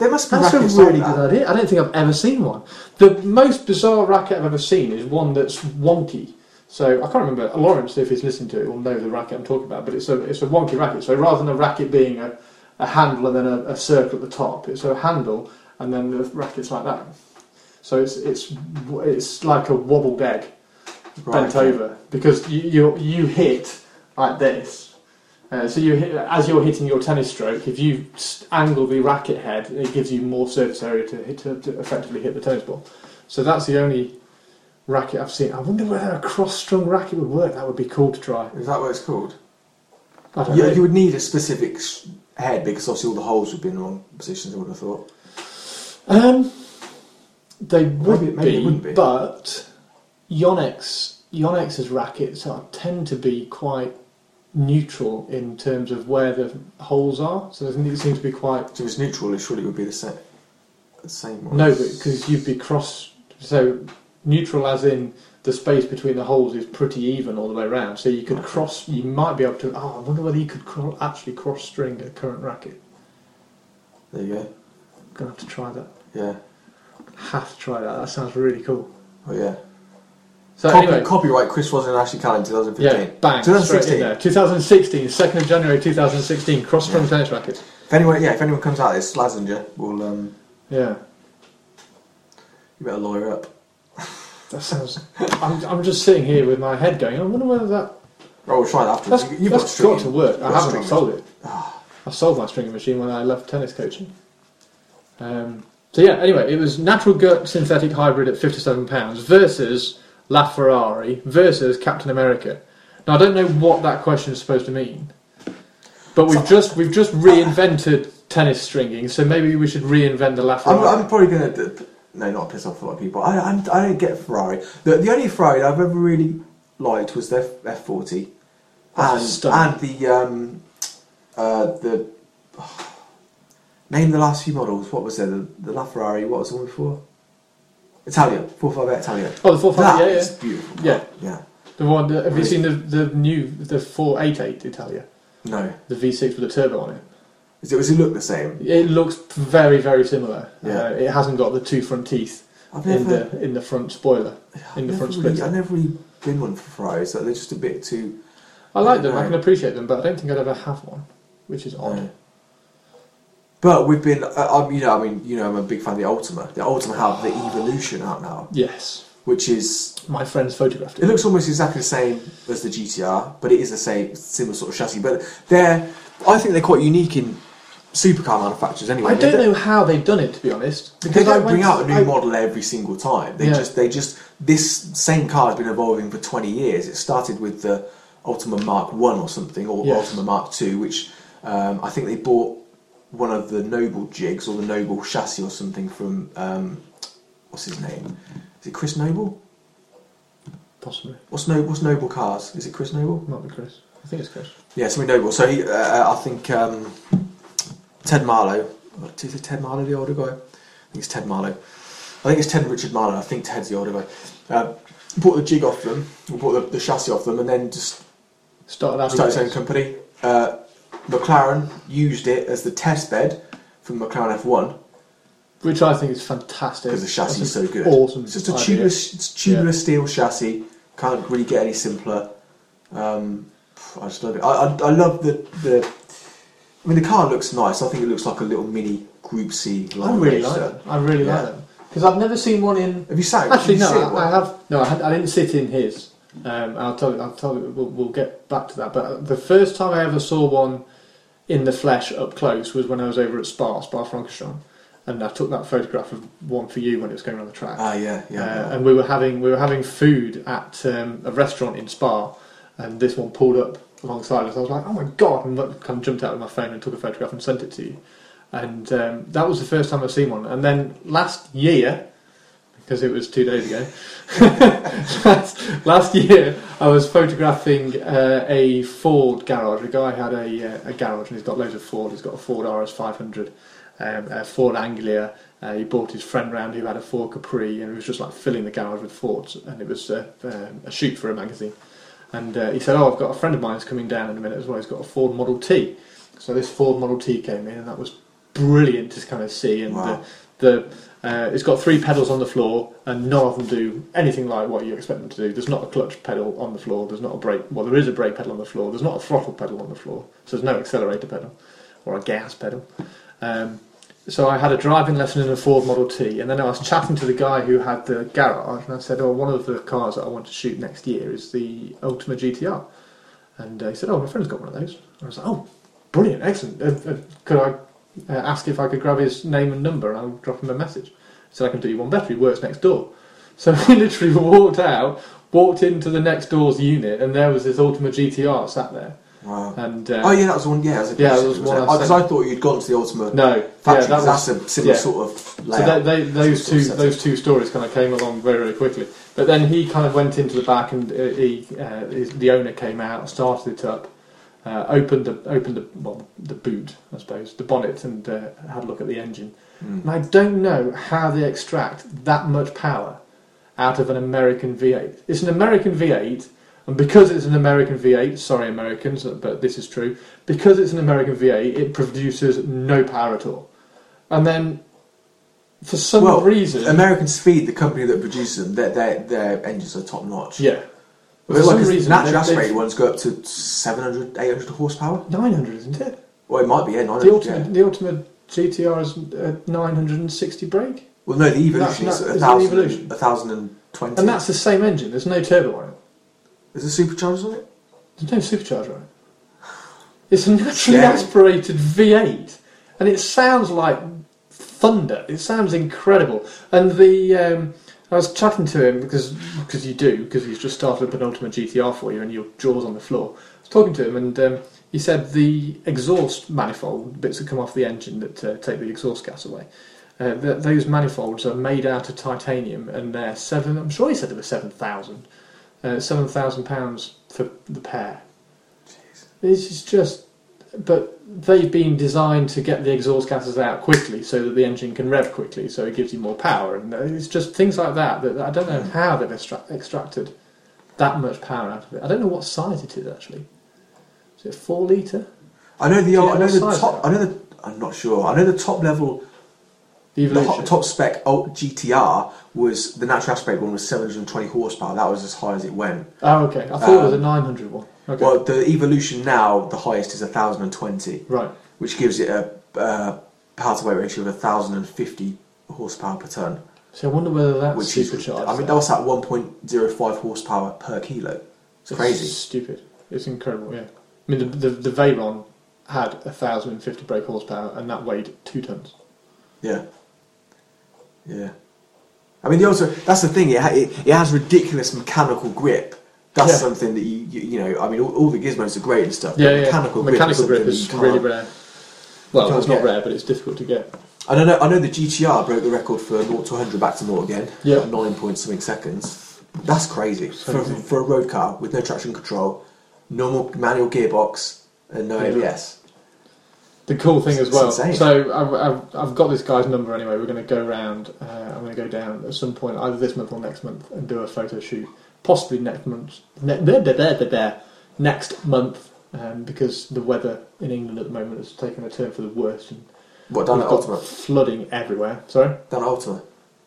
There must be That's a really like good idea. I don't think I've ever seen one. The most bizarre racket I've ever seen is one that's wonky. So I can't remember. Lawrence, if he's listening to it, will know the racket I'm talking about. But it's a it's a wonky racket. So rather than a racket being a, a handle and then a, a circle at the top, it's a handle and then the racket's like that. So it's it's it's like a wobbled egg Right, bent over because you you, you hit like this. Uh, so you as you're hitting your tennis stroke, if you angle the racket head, it gives you more surface area to hit to, to effectively hit the tennis ball. So that's the only racket I've seen. I wonder whether a cross-strung racket would work. That would be cool to try. Is that what it's called? I don't Yeah, know. you would need a specific head because obviously all the holes would be in the wrong positions. I would have thought. Um, they would Maybe- maybe be, it wouldn't be. but Yonex Yonex's rackets are, tend to be quite neutral in terms of where the holes are. So think it seems to be quite So if it's neutral, it surely would be the same. The same one. no, because you'd be cross. So neutral, as in the space between the holes is pretty even all the way around. So you could Okay. cross. You might be able to. Oh, I wonder whether you could cro- actually cross string a current racket. There you go. Gonna have to try that. Yeah. Have to try that. That sounds really cool. Oh yeah. So Copy, anyway, copyright Chris Rosen and Ashley Callan 2015. Yeah, bang, 2016. there. 2016, 2nd of January 2016, cross-strung Yeah. tennis racket. If anyone, yeah, if anyone comes out of this, Slazenger will, um, Yeah, you better lawyer up. that sounds. I'm, I'm just sitting here with my head going. I wonder whether that Oh, we'll try that afterwards. that's, You- You've that's got, got to work. I haven't sold it. Ah, I sold my stringing machine when I left tennis coaching. Um, so yeah, anyway, it was natural gut synthetic hybrid at fifty-seven pounds versus La Ferrari versus Captain America. Now I don't know what that question is supposed to mean, but we've just we've just reinvented tennis stringing, so maybe we should reinvent the La I'm, Ferrari. I'm probably going to. No, not piss off a lot of people. I, I'm, I don't get Ferrari. The, the only Ferrari I've ever really liked was their F40. That's And, stunning. and the. Um, uh, the name the last few models. What was there? The, the LaFerrari. What was the one before? Italia. 458 Italia. oh, the four five, That yeah, is yeah, beautiful. yeah. Yeah. The one. The, have you seen the the new the four eight eight Italia, No. the V6 with the turbo on it? Does it, does it look the same? It looks very very similar. Yeah. Uh, it hasn't got the two front teeth I've in the in the front spoiler. I've in the never front really, splitter. I've never really been one for Ferraris. So they're just a bit too. I like them. I can appreciate them, but I don't think I'd ever have one, which is odd. No. But we've been, uh, I'm, you know, I mean, you know, I'm a big fan of the Ultima. The Ultima have the Evolution out now, Yes, which is my friends photographed it it. looks almost exactly the same as the GTR, but it is the same similar sort of chassis. But they're, I think they're quite unique in supercar manufacturers anyway. I don't know how they've done it, to be honest. They I don't went- bring out a new I- model every single time. They Yeah. just, they just, this same car has been evolving for 20 years. It started with the Ultima Mark One or something, or Yes. Ultima Mark Two, which um, I think they bought one of the Noble jigs or the Noble chassis or something from um, what's his name? Is it Chris Noble? Possibly. What's Noble? What's Noble Cars? Is it Chris Noble? Might be Chris. I think it's Chris. Yeah, something Noble. So he, uh, I think um, Ted Marlow. Is it Ted Marlow the older guy? I think it's Ted Marlow. I think it's Ted Richard Marlow. I think Ted's the older guy. Uh, bought the jig off them, or bought the, the chassis off them, and then just Started started his own company. Uh, McLaren used it as the test bed for McLaren F1 Which I think is fantastic. because the chassis is so good. Awesome. It's just a idea. tubular, Yeah. steel chassis. Can't really get any simpler. Um, I just love it. I, I, I love the, the. I mean, the car looks nice. I think it looks like a little mini Group C. I really like them. I really Yeah. like them because I've never seen one in. Have you sat? Actually, you no. I, I have. No, I, had, I didn't sit in his. Um, I'll tell you. I'll tell you. We'll, we'll get back to that. But the first time I ever saw one in the flesh up close was when I was over at Spa, Spa Francorchamps, and I took that photograph of one for you when it was going around the track. Ah, yeah, yeah. Uh, yeah. and we were having we were having food at um, a restaurant in Spa, and this one pulled up alongside us. I was like, "Oh my god!" and kind of jumped out of my phone and took a photograph and sent it to you. And um, that was the first time I've seen one. And then last year, because it was two days ago, last, last year I was photographing uh, a Ford garage. A guy had a, uh, a garage and he's got loads of Ford. He's got a Ford RS 500, um, a Ford Anglia. Uh, he brought his friend round who had a Ford Capri and he was just like filling the garage with Fords. And it was uh, um, a shoot for a magazine. And uh, he said, "Oh, I've got a friend of mine who's coming down in a minute as well. He's got a Ford Model T." So this Ford Model T came in, and that was brilliant to kind of see. And Wow. the, the uh, it's got three pedals on the floor, and none of them do anything like what you expect them to do. There's not a clutch pedal on the floor. There's not a brake. Well, there is a brake pedal on the floor. There's not a throttle pedal on the floor. So there's no accelerator pedal or a gas pedal. Um, so I had a driving lesson in a Ford Model T, and then I was chatting to the guy who had the garage, and I said, "Oh, one of the cars that I want to shoot next year is the Ultima GTR." And uh, he said, "Oh, my friend's got one of those." I was like, "Oh, brilliant, excellent. Uh, uh, could I uh, ask if I could grab his name and number, and I'll drop him a message?" He said, "I can do you one better. He works next door." So we literally walked out, walked into the next door's unit, and there was this Ultima GTR sat there. wow. And uh, oh, yeah, that was one. Yeah, that was Yeah, it was one I Because sent. I thought you'd gone to the Ultima no, factory. yeah, that was that's a similar yeah. sort of So they, they, those Sort of two those two stories kind of came along very very quickly. But then he kind of went into the back and uh, he, uh, his, the owner came out, started it up, uh, opened the opened the well, the boot I suppose the bonnet and uh, had a look at the engine. Mm. And I don't know how they extract that much power out of an American V8. It's an American V8. And because it's an American V8, sorry Americans, but this is true, because it's an American V8, it produces no power at all. And then, for some Well, reason, American Speed, the company that produces them, their, their, their engines are top notch. yeah, For like, some reason, natural they- aspirated they've- ones go up to 700, 800 horsepower. 900, isn't it? Well, it might be, yeah, 900. The Ultima, yeah. the Ultima GTR is uh, 960 brake, Well, no, the Evolution That's is not- a is it the thousand, Evolution? a thousand and twenty. and that's the same engine. There's no turbo on it. Is there superchargers on it? There's no supercharger on it. It's a naturally Scary. aspirated V8, and it sounds like thunder. It sounds incredible. And the um, I was chatting to him because because you do because he's just started a penultimate GTR for you, and your jaw's on the floor. I was talking to him, and um, he said the exhaust manifold bits that come off the engine that uh, take the exhaust gas away. Uh, th- those manifolds are made out of titanium, and they're seven. I'm sure he said they were seven thousand, uh, seven thousand pounds for the pair. This is just, but they've been designed to get the exhaust gases out quickly, so that the engine can rev quickly, so it gives you more power, and uh, it's just things like that that I don't know how they've extra- extracted that much power out of it. I don't know what size it is actually. Is it four liter? I know the I know the top. I know the. I'm not sure. I know the top level, The the hot, top spec GTR was the natural aspirated one was 720 horsepower. That was as high as it went. Oh, okay. I thought it was a Um, 900 one. Okay. Well, the Evolution now the highest is 1020, right. which gives it a uh, power to weight ratio of 1050 horsepower per ton, So I wonder whether that's which is. I mean, that was at 1.05 horsepower per kilo. It's crazy. stupid. It's incredible. Yeah. I mean, the the, the Veyron had 1,050 brake horsepower, and that weighed two tons. Yeah. Yeah. I mean, the also that's the thing. It, it, it has ridiculous mechanical grip. That's Yeah. something that you, you you know. I mean, all, all the gizmos are great and stuff. Yeah. Mechanical grip. Mechanical is grip is really rare. Well, it's not rare, but it's difficult to get. And I know I know the GTR broke the record for 0 to 100 back to 0 again. Yeah. Nine point something seconds. That's crazy for, for a road car with no traction control, normal manual gearbox, and no Yeah. ABS. The cool thing as well. So I've, I've, I've got this guy's number anyway. We're going to go round. Uh, I'm going to go down at some point, either this month or next month, and do a photo shoot. Possibly next month. Ne- there, da- da. next month, um, because the weather in England at the moment has taken a turn for the worst. And What down we've at got Ultima? flooding everywhere. Sorry. Down at Ultima.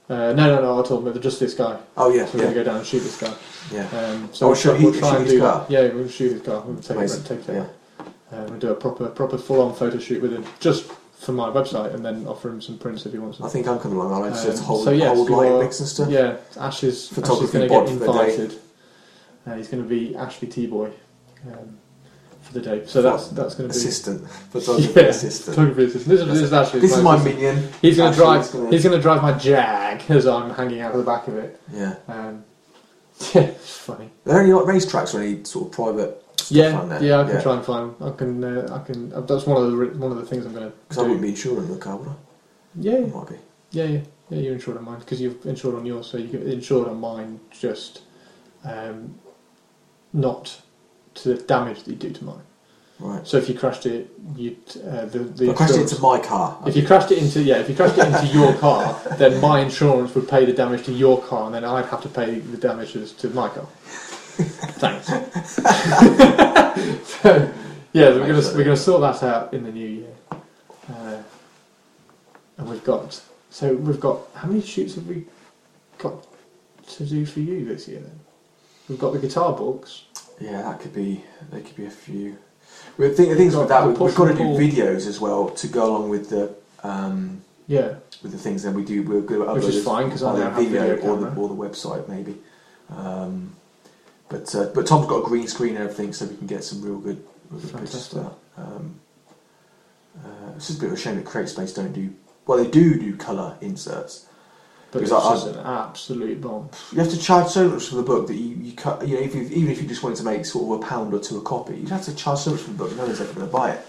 Uh, no, no, no. I told him just this guy. Oh yeah, So we're gonna go down and shoot this guy. yeah. Um, so Oh, we'll, shoot- try, we'll try and his do car? that. Yeah, we'll shoot his car. We'll take Amazing. it. Take it. Yeah. Uh, we'll do a proper, proper full-on photo shoot with him, just for my website, and then offer him some prints if he wants them. I think I'm coming along. I like Um, just hold, so yes, hold you light mix and stuff. Yeah, Ash is, Ash is going to get for the day. invited. and he's going to be Ashley T Boy um, for the day. So that's that's going to be Assistant, photography Yeah, assistant. photography assistant. This is, this is Ashley. This is my assistant. minion. He's going to drive. gonna- He's going to drive my Jag as I'm hanging out of the back of it. Yeah. Um, yeah, it's funny. Are there any like racetracks or any sort of private stuff Yeah, around there? yeah, I can try and find. I can. Uh, I can. Uh, that's one of the one of the things I'm going to Because I wouldn't be insured insuring the car, would I? Yeah, I yeah, might be. yeah, yeah, yeah. You're insured on mine because you've insured on yours, so you get insured on mine just um, not to the damage that you do to mine. Right. So if you crashed it, you uh, the the I crashed insurance- into my car. If you crashed it into yeah, if you crashed it into your car, then my insurance would pay the damage to your car, and then I'd have to pay the damages to my car. Thanks. so, yeah, we're gonna we're gonna sort that out in the new year, uh, and we've got so we've got how many shoots have we got to do for you this year? Then we've got the guitar books. Yeah, that could be. There could be a few. We think the things Got with that. the we- We've got to do videos as well to go along with the um, Yeah, with the things. Then we do. We're going to Which is fine because I either don't have video video or the, camera. or the website maybe. Um, but uh, but Tom's got a green screen and everything, so we can get some real good, real good pictures Fantastic. that. Um, uh, it's just a bit of a shame that CreateSpace don't do. Well, they do do colour inserts. but it's Because I- just an absolute bomb. You have to charge so much for the book that you, you cut. You know, if you, even if you just wanted to make sort of a pound or two a copy, you'd have to charge so much for the book. No one's ever going to buy it.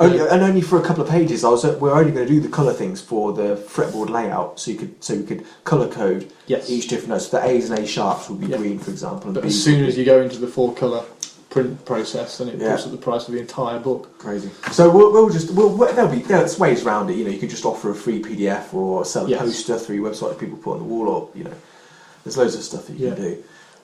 Only, Yeah. And only for a couple of pages. I was. We're only going to do the colour things for the fretboard layout, so you could so you could colour code Yes. each different note. So the A's and A sharps would be Yeah. green, for example. But B's as soon as you go into the four colour print process, then it Yeah. puts up the price of the entire book. crazy. So we'll, we'll just we'll, we'll there'll be there's ways around it. You know, you could just offer a free PDF or sell a Yes. poster through your website that people put on the wall, or you know, there's loads of stuff that you Yeah. can do.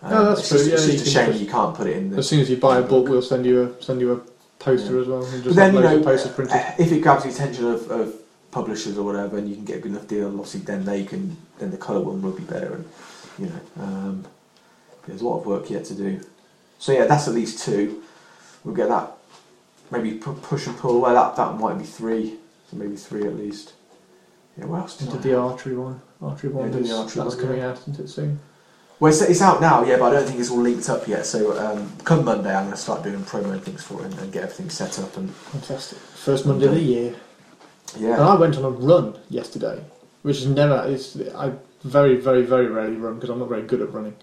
Um, No, that's it's true, Just, it's just a shame just- you can't put it in the As soon as you buy a the book, we'll send you a send you a poster Yeah. as well, and But then you know, posters printed. if it grabs the attention of, of publishers or whatever, and you can get a good enough deal, obviously then they can then the colour one will be better, and you know, um, there's a lot of work yet to do. So yeah, that's at least two. We'll get that. Maybe pu- push and pull. Well, that that might be three. So maybe three at least. Yeah, what else did Did the archery one? Archery one. Yeah, did the is- archery that's one, coming yeah. out, isn't it soon? Well, it's, it's out now, yeah, but I don't think it's all linked up yet. So um, come Monday, I'm going to start doing promo and things for it and, and get everything set up. And Fantastic. First Monday of the year. Yeah, and I went on a run yesterday, which is never. It's I very very very rarely run because I'm not very good at running.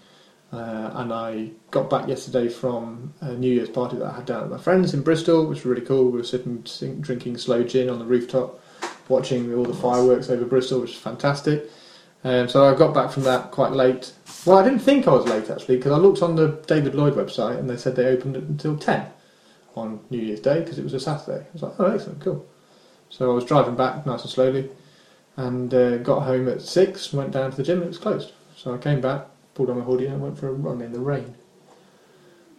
Uh, and I got back yesterday from a New Year's party that I had down with my friends in Bristol, which was really cool. We were sitting drinking slow gin on the rooftop, watching all the fireworks over Bristol, which was fantastic. Um, so I got back from that quite late. Well, I didn't think I was late actually because I looked on the David Lloyd website and they said they opened it until ten on New Year's Day because it was a Saturday. I was like, oh, excellent, cool. So I was driving back nice and slowly, and uh, got home at six. Went down to the gym and it was closed. So I came back, pulled on my hoodie, and went for a run in the rain.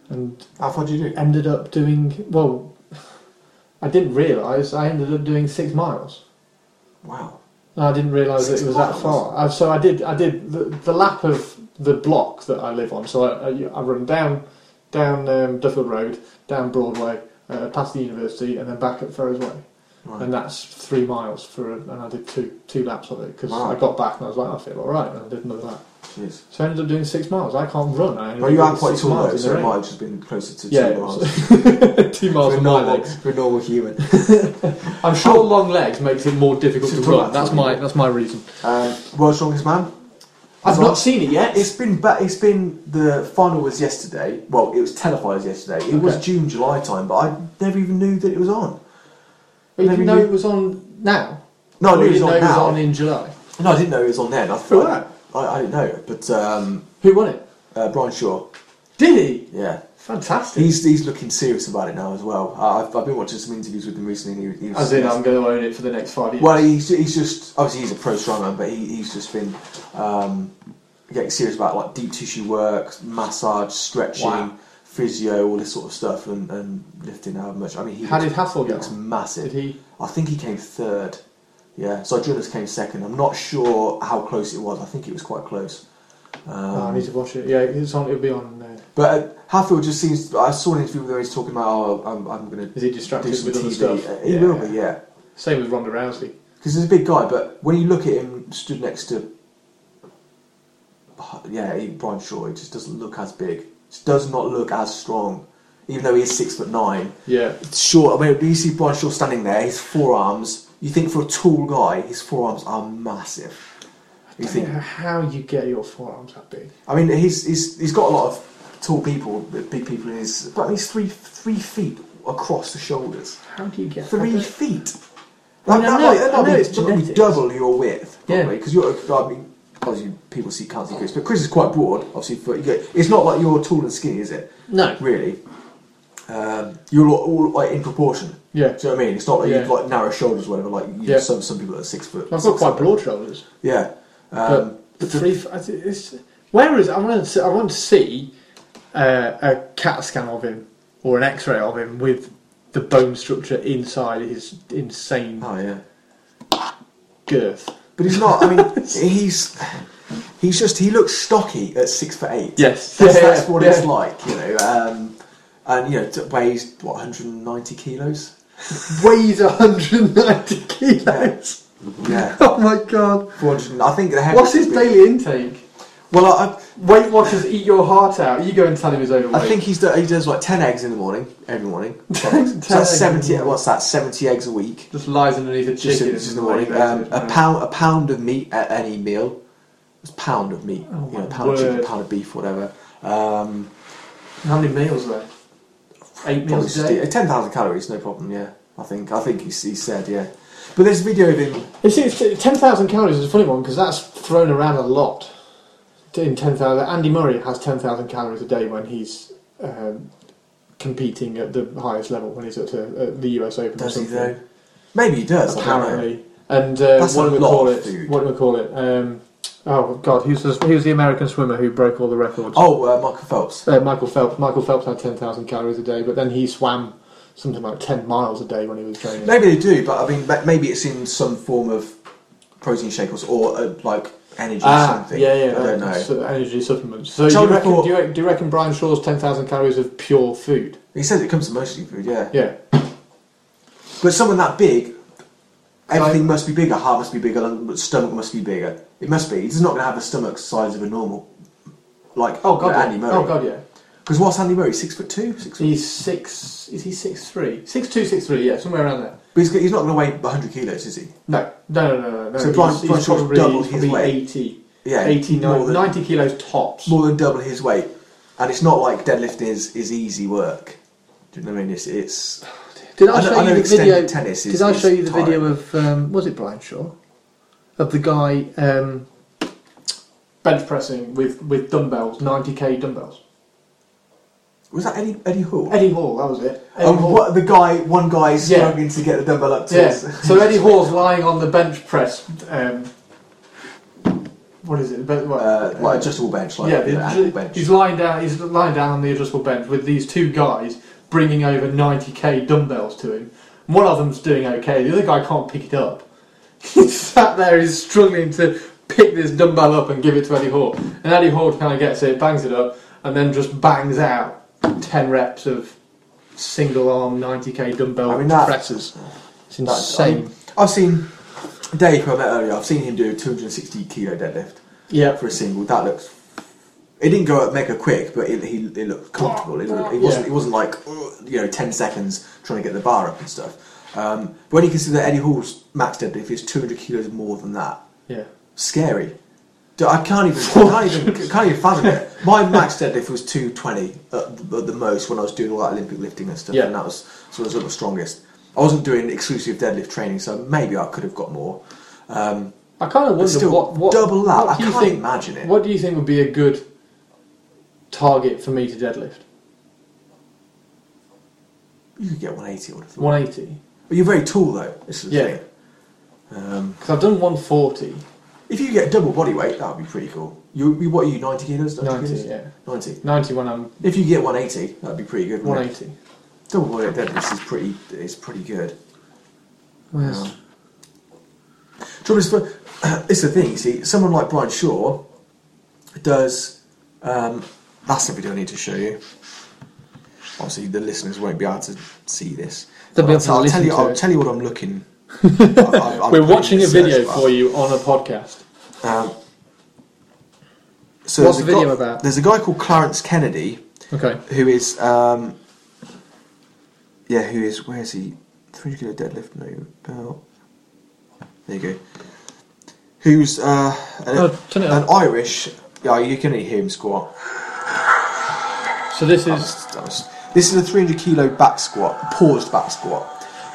And I thought you do? ended up doing well. I didn't realise I ended up doing six miles. Wow. I didn't realise that it was that far. I, so I did. I did the, the lap of the block that I live on. So I, I, I run down down um, Duffield Road, down Broadway, uh, past the university, and then back up Ferrers Way. Right. and that's three miles for, a, and I did two two laps of it because Wow. I got back and I was like, I feel all right, and I did another lap. Jeez. So I ended up doing six miles. I can't run. I Well, you are quite tall though, so it might have just been closer to Yeah, two miles. two miles for, a for my normal, legs. for a normal human. I'm sure long legs makes it more difficult to To run. That's my that's my reason. Um, World's Strongest Man. I've not seen it yet. It's been ba- it's been the final was yesterday. Well, it was televised yesterday. It was June July time, but I never even knew that it was on. But you didn't know you- it was on now. No, I knew it was on know it was on in July. No, I didn't know it was on then. I, Who I? I, didn't know, but um, Who won it? uh, Brian Shaw. Did he? Yeah, Fantastic. he's he's looking serious about it now as well. I've, I've been watching some interviews with him recently. And he, he was, As in, I'm going to own it for the next five years. Well, he's, he's just obviously he's a pro strongman, but he, he's just been um, getting serious about like deep tissue work, massage, stretching, Wow. physio, all this sort of stuff, and, and lifting how much. I mean, he How looks, did Hassel get looks on? massive. Did he? I think he came third. Yeah, so Jonas came second. I'm not sure how close it was. I think it was quite close. Um, oh, I need to watch it. Yeah, it's on. It'll be on. Uh, but uh, Hafthor just seems. I saw an interview where he's talking about, oh, I'm, I'm going to is he do distracted some with other TV. stuff? Uh, He will be, yeah. Same with Ronda Rousey. Because he's a big guy, but when you look at him stood next to, yeah, he- Brian Shaw, he just doesn't look as big. does not look as strong, even though he is six foot nine. Yeah. It's short. I mean, when you see Brian Shaw standing there, his forearms. You think for a tall guy, his forearms are massive. You I think don't know how you get your forearms that big. I mean, he's, he's, he's got a lot of tall people, big people in his. But he's three three feet across the shoulders. How do you get Three that big? feet. I mean, I know- might- I know it's that might be genetics. double your width, Yeah. probably. Because you're. I mean, obviously people see can't see Chris, but Chris is quite broad. Obviously, for, you get- it's not like you're tall and skinny, is it? No. Really. Um, you're all, all like in proportion. Yeah. Do you know what I mean? It's not like Yeah. you've narrow shoulders, or whatever. Like you Yeah. some some people are six foot. I've got quite broad shoulders. Yeah. Um, But three. f- I thi- It's, where is? I want to. See, I want to see uh, a CAT scan of him or an X-ray of him with the bone structure inside his insane oh yeah. girth. But he's not. I mean, he's he's just he looks stocky at six foot eight. Yes. that's, Yeah, that's what yeah. it's like, you know. Um, and you know, t- weighs what 190 kilos. Weighs 190 kilos. Yeah, Oh my god. 400. I think the What's his daily intake? Well, I, Weight Watchers eat your heart out. You go and tell him his overweight. I think he's do, he does like 10 eggs in the morning every morning. 10 eggs. So 10 that's eggs in the 70. morning. What's that? 70 eggs a week. just lies underneath a Just, chicken just in the morning. Um, a pound. a pound of meat at any meal. It's a pound of meat. Oh, you know, my pound of chicken, word. pound of beef, whatever. Um, How many meals are there? Eight Probably meals a day. sti- 10,000 calories, no problem, yeah. I think I think he, he said, yeah. But there's a video of him. You see, it's, 10,000 calories is a funny one because that's thrown around a lot. In 10,000, Andy Murray has 10,000 calories a day when he's um, competing at the highest level, when he's at, uh, at the US Open. or Does he something. though? Maybe he does. I. Apparently. And uh, That's what do we call it? What do we call it? Um, oh, God, who's the, who's the American swimmer who broke all the records? Oh, uh, Michael Phelps. Uh, Michael Phelps. Michael Phelps had 10,000 calories a day, but then he swam something like 10 miles a day when he was training. Maybe they do, but I mean, maybe it's in some form of protein shake or, or uh, like energy or Ah, something. yeah, yeah. I don't know. so energy supplements. So do you, reckon, thought- do, you reckon, do you reckon Brian Shaw's 10,000 calories of pure food? He says it comes from mostly food, yeah. Yeah. But someone that big, everything Like- must be bigger. Heart must be bigger. Stomach must be bigger. It must be. He's not going to have the stomach size of a normal, like Oh god, Andy yeah. Murray. Oh god, yeah. Because what's Andy Murray? Six foot two, six. Foot? He's six. Is he six three? Six two, six three. Yeah, somewhere around there. But he's, he's not going to weigh 100 kilos, is he? No, no, no, no, no. So Brian- he's, Brian he's probably, double his weight. 80, Yeah, 80 90, than, 90 kilos tops. more than double his weight, and it's not like deadlifting is, is easy work. Do you know what I mean? It's, it's Did I I, show I know you the video? tennis is- did I show you the video of um, was it Brian Shaw? Of the guy um, bench pressing with, with dumbbells, ninety k dumbbells. was that Eddie Eddie Hall? Eddie Hall, that was it. Eddie Oh, Hall. what, the guy, one guy is Yeah. struggling to get the dumbbell up to Yeah. So Eddie Hall's lying on the bench press. Um, what is it? But what, uh, like uh, adjustable bench, like yeah, you the- ankle bench. he's lying down. He's lying down on the adjustable bench with these two guys bringing over 90k dumbbells to him. One of them's doing okay. The other guy can't pick it up. He's sat there. He's struggling to pick this dumbbell up and give it to Eddie Hall. And Eddie Hall kind of gets it, bangs it up, and then just bangs out 10 reps of single arm 90k dumbbell I mean, that- presses. It's That's- I insane. mean, I've seen Dave, who I met earlier. I've seen him do a 260 kilo deadlift yeah. for a single. That looks. It didn't go up mega quick, but it, he, it looked comfortable. It, looked- it wasn't. Yeah. It wasn't like you know 10 seconds trying to get the bar up and stuff. Um, but when you consider Eddie Hall's max deadlift is 200 kilos more than that, Yeah. scary. I can't even, can't even, can't even fathom it. My max deadlift was 220 at, the- at the most when I was doing all that Olympic lifting and stuff, Yeah. and that was so I was at the strongest. I wasn't doing exclusive deadlift training, so maybe I could have got more. Um, I kind of wonder what, what double that. what I can't think, imagine it. What do you think would be a good target for me to deadlift? You could get 180 or something. 180. But you're very tall though. This is the Yeah. thing. Um, Because I've done 140. if you get double body weight, that would be pretty cool. You, you what are you 90 kilos? 90, kilos? yeah. 90. 90 when I'm If you get 180, that'd be pretty good. wouldn't it? 180. Double body weight deadlift is pretty. Is pretty good. Um, trouble is, for, it's the thing. You see, someone like Brian Shaw does. Um, that's the video I need to show you. Obviously, the listeners won't be able to see this. They'll be able to I'll, listen tell you. to I'll it. tell you what I'm looking. I- I- I'm We're watching a video bar. for you on a podcast. Um, so What's there's the a video guy- about? There's a guy called Clarence Kennedy Okay. who is um, yeah, who is where is he? Three hundred kilo deadlift, no belt. There you go. Who's uh, an, Oh, an. Irish? Yeah, you can hear him squat. So this is. was- was- this is a 300 kilo back squat, paused back squat.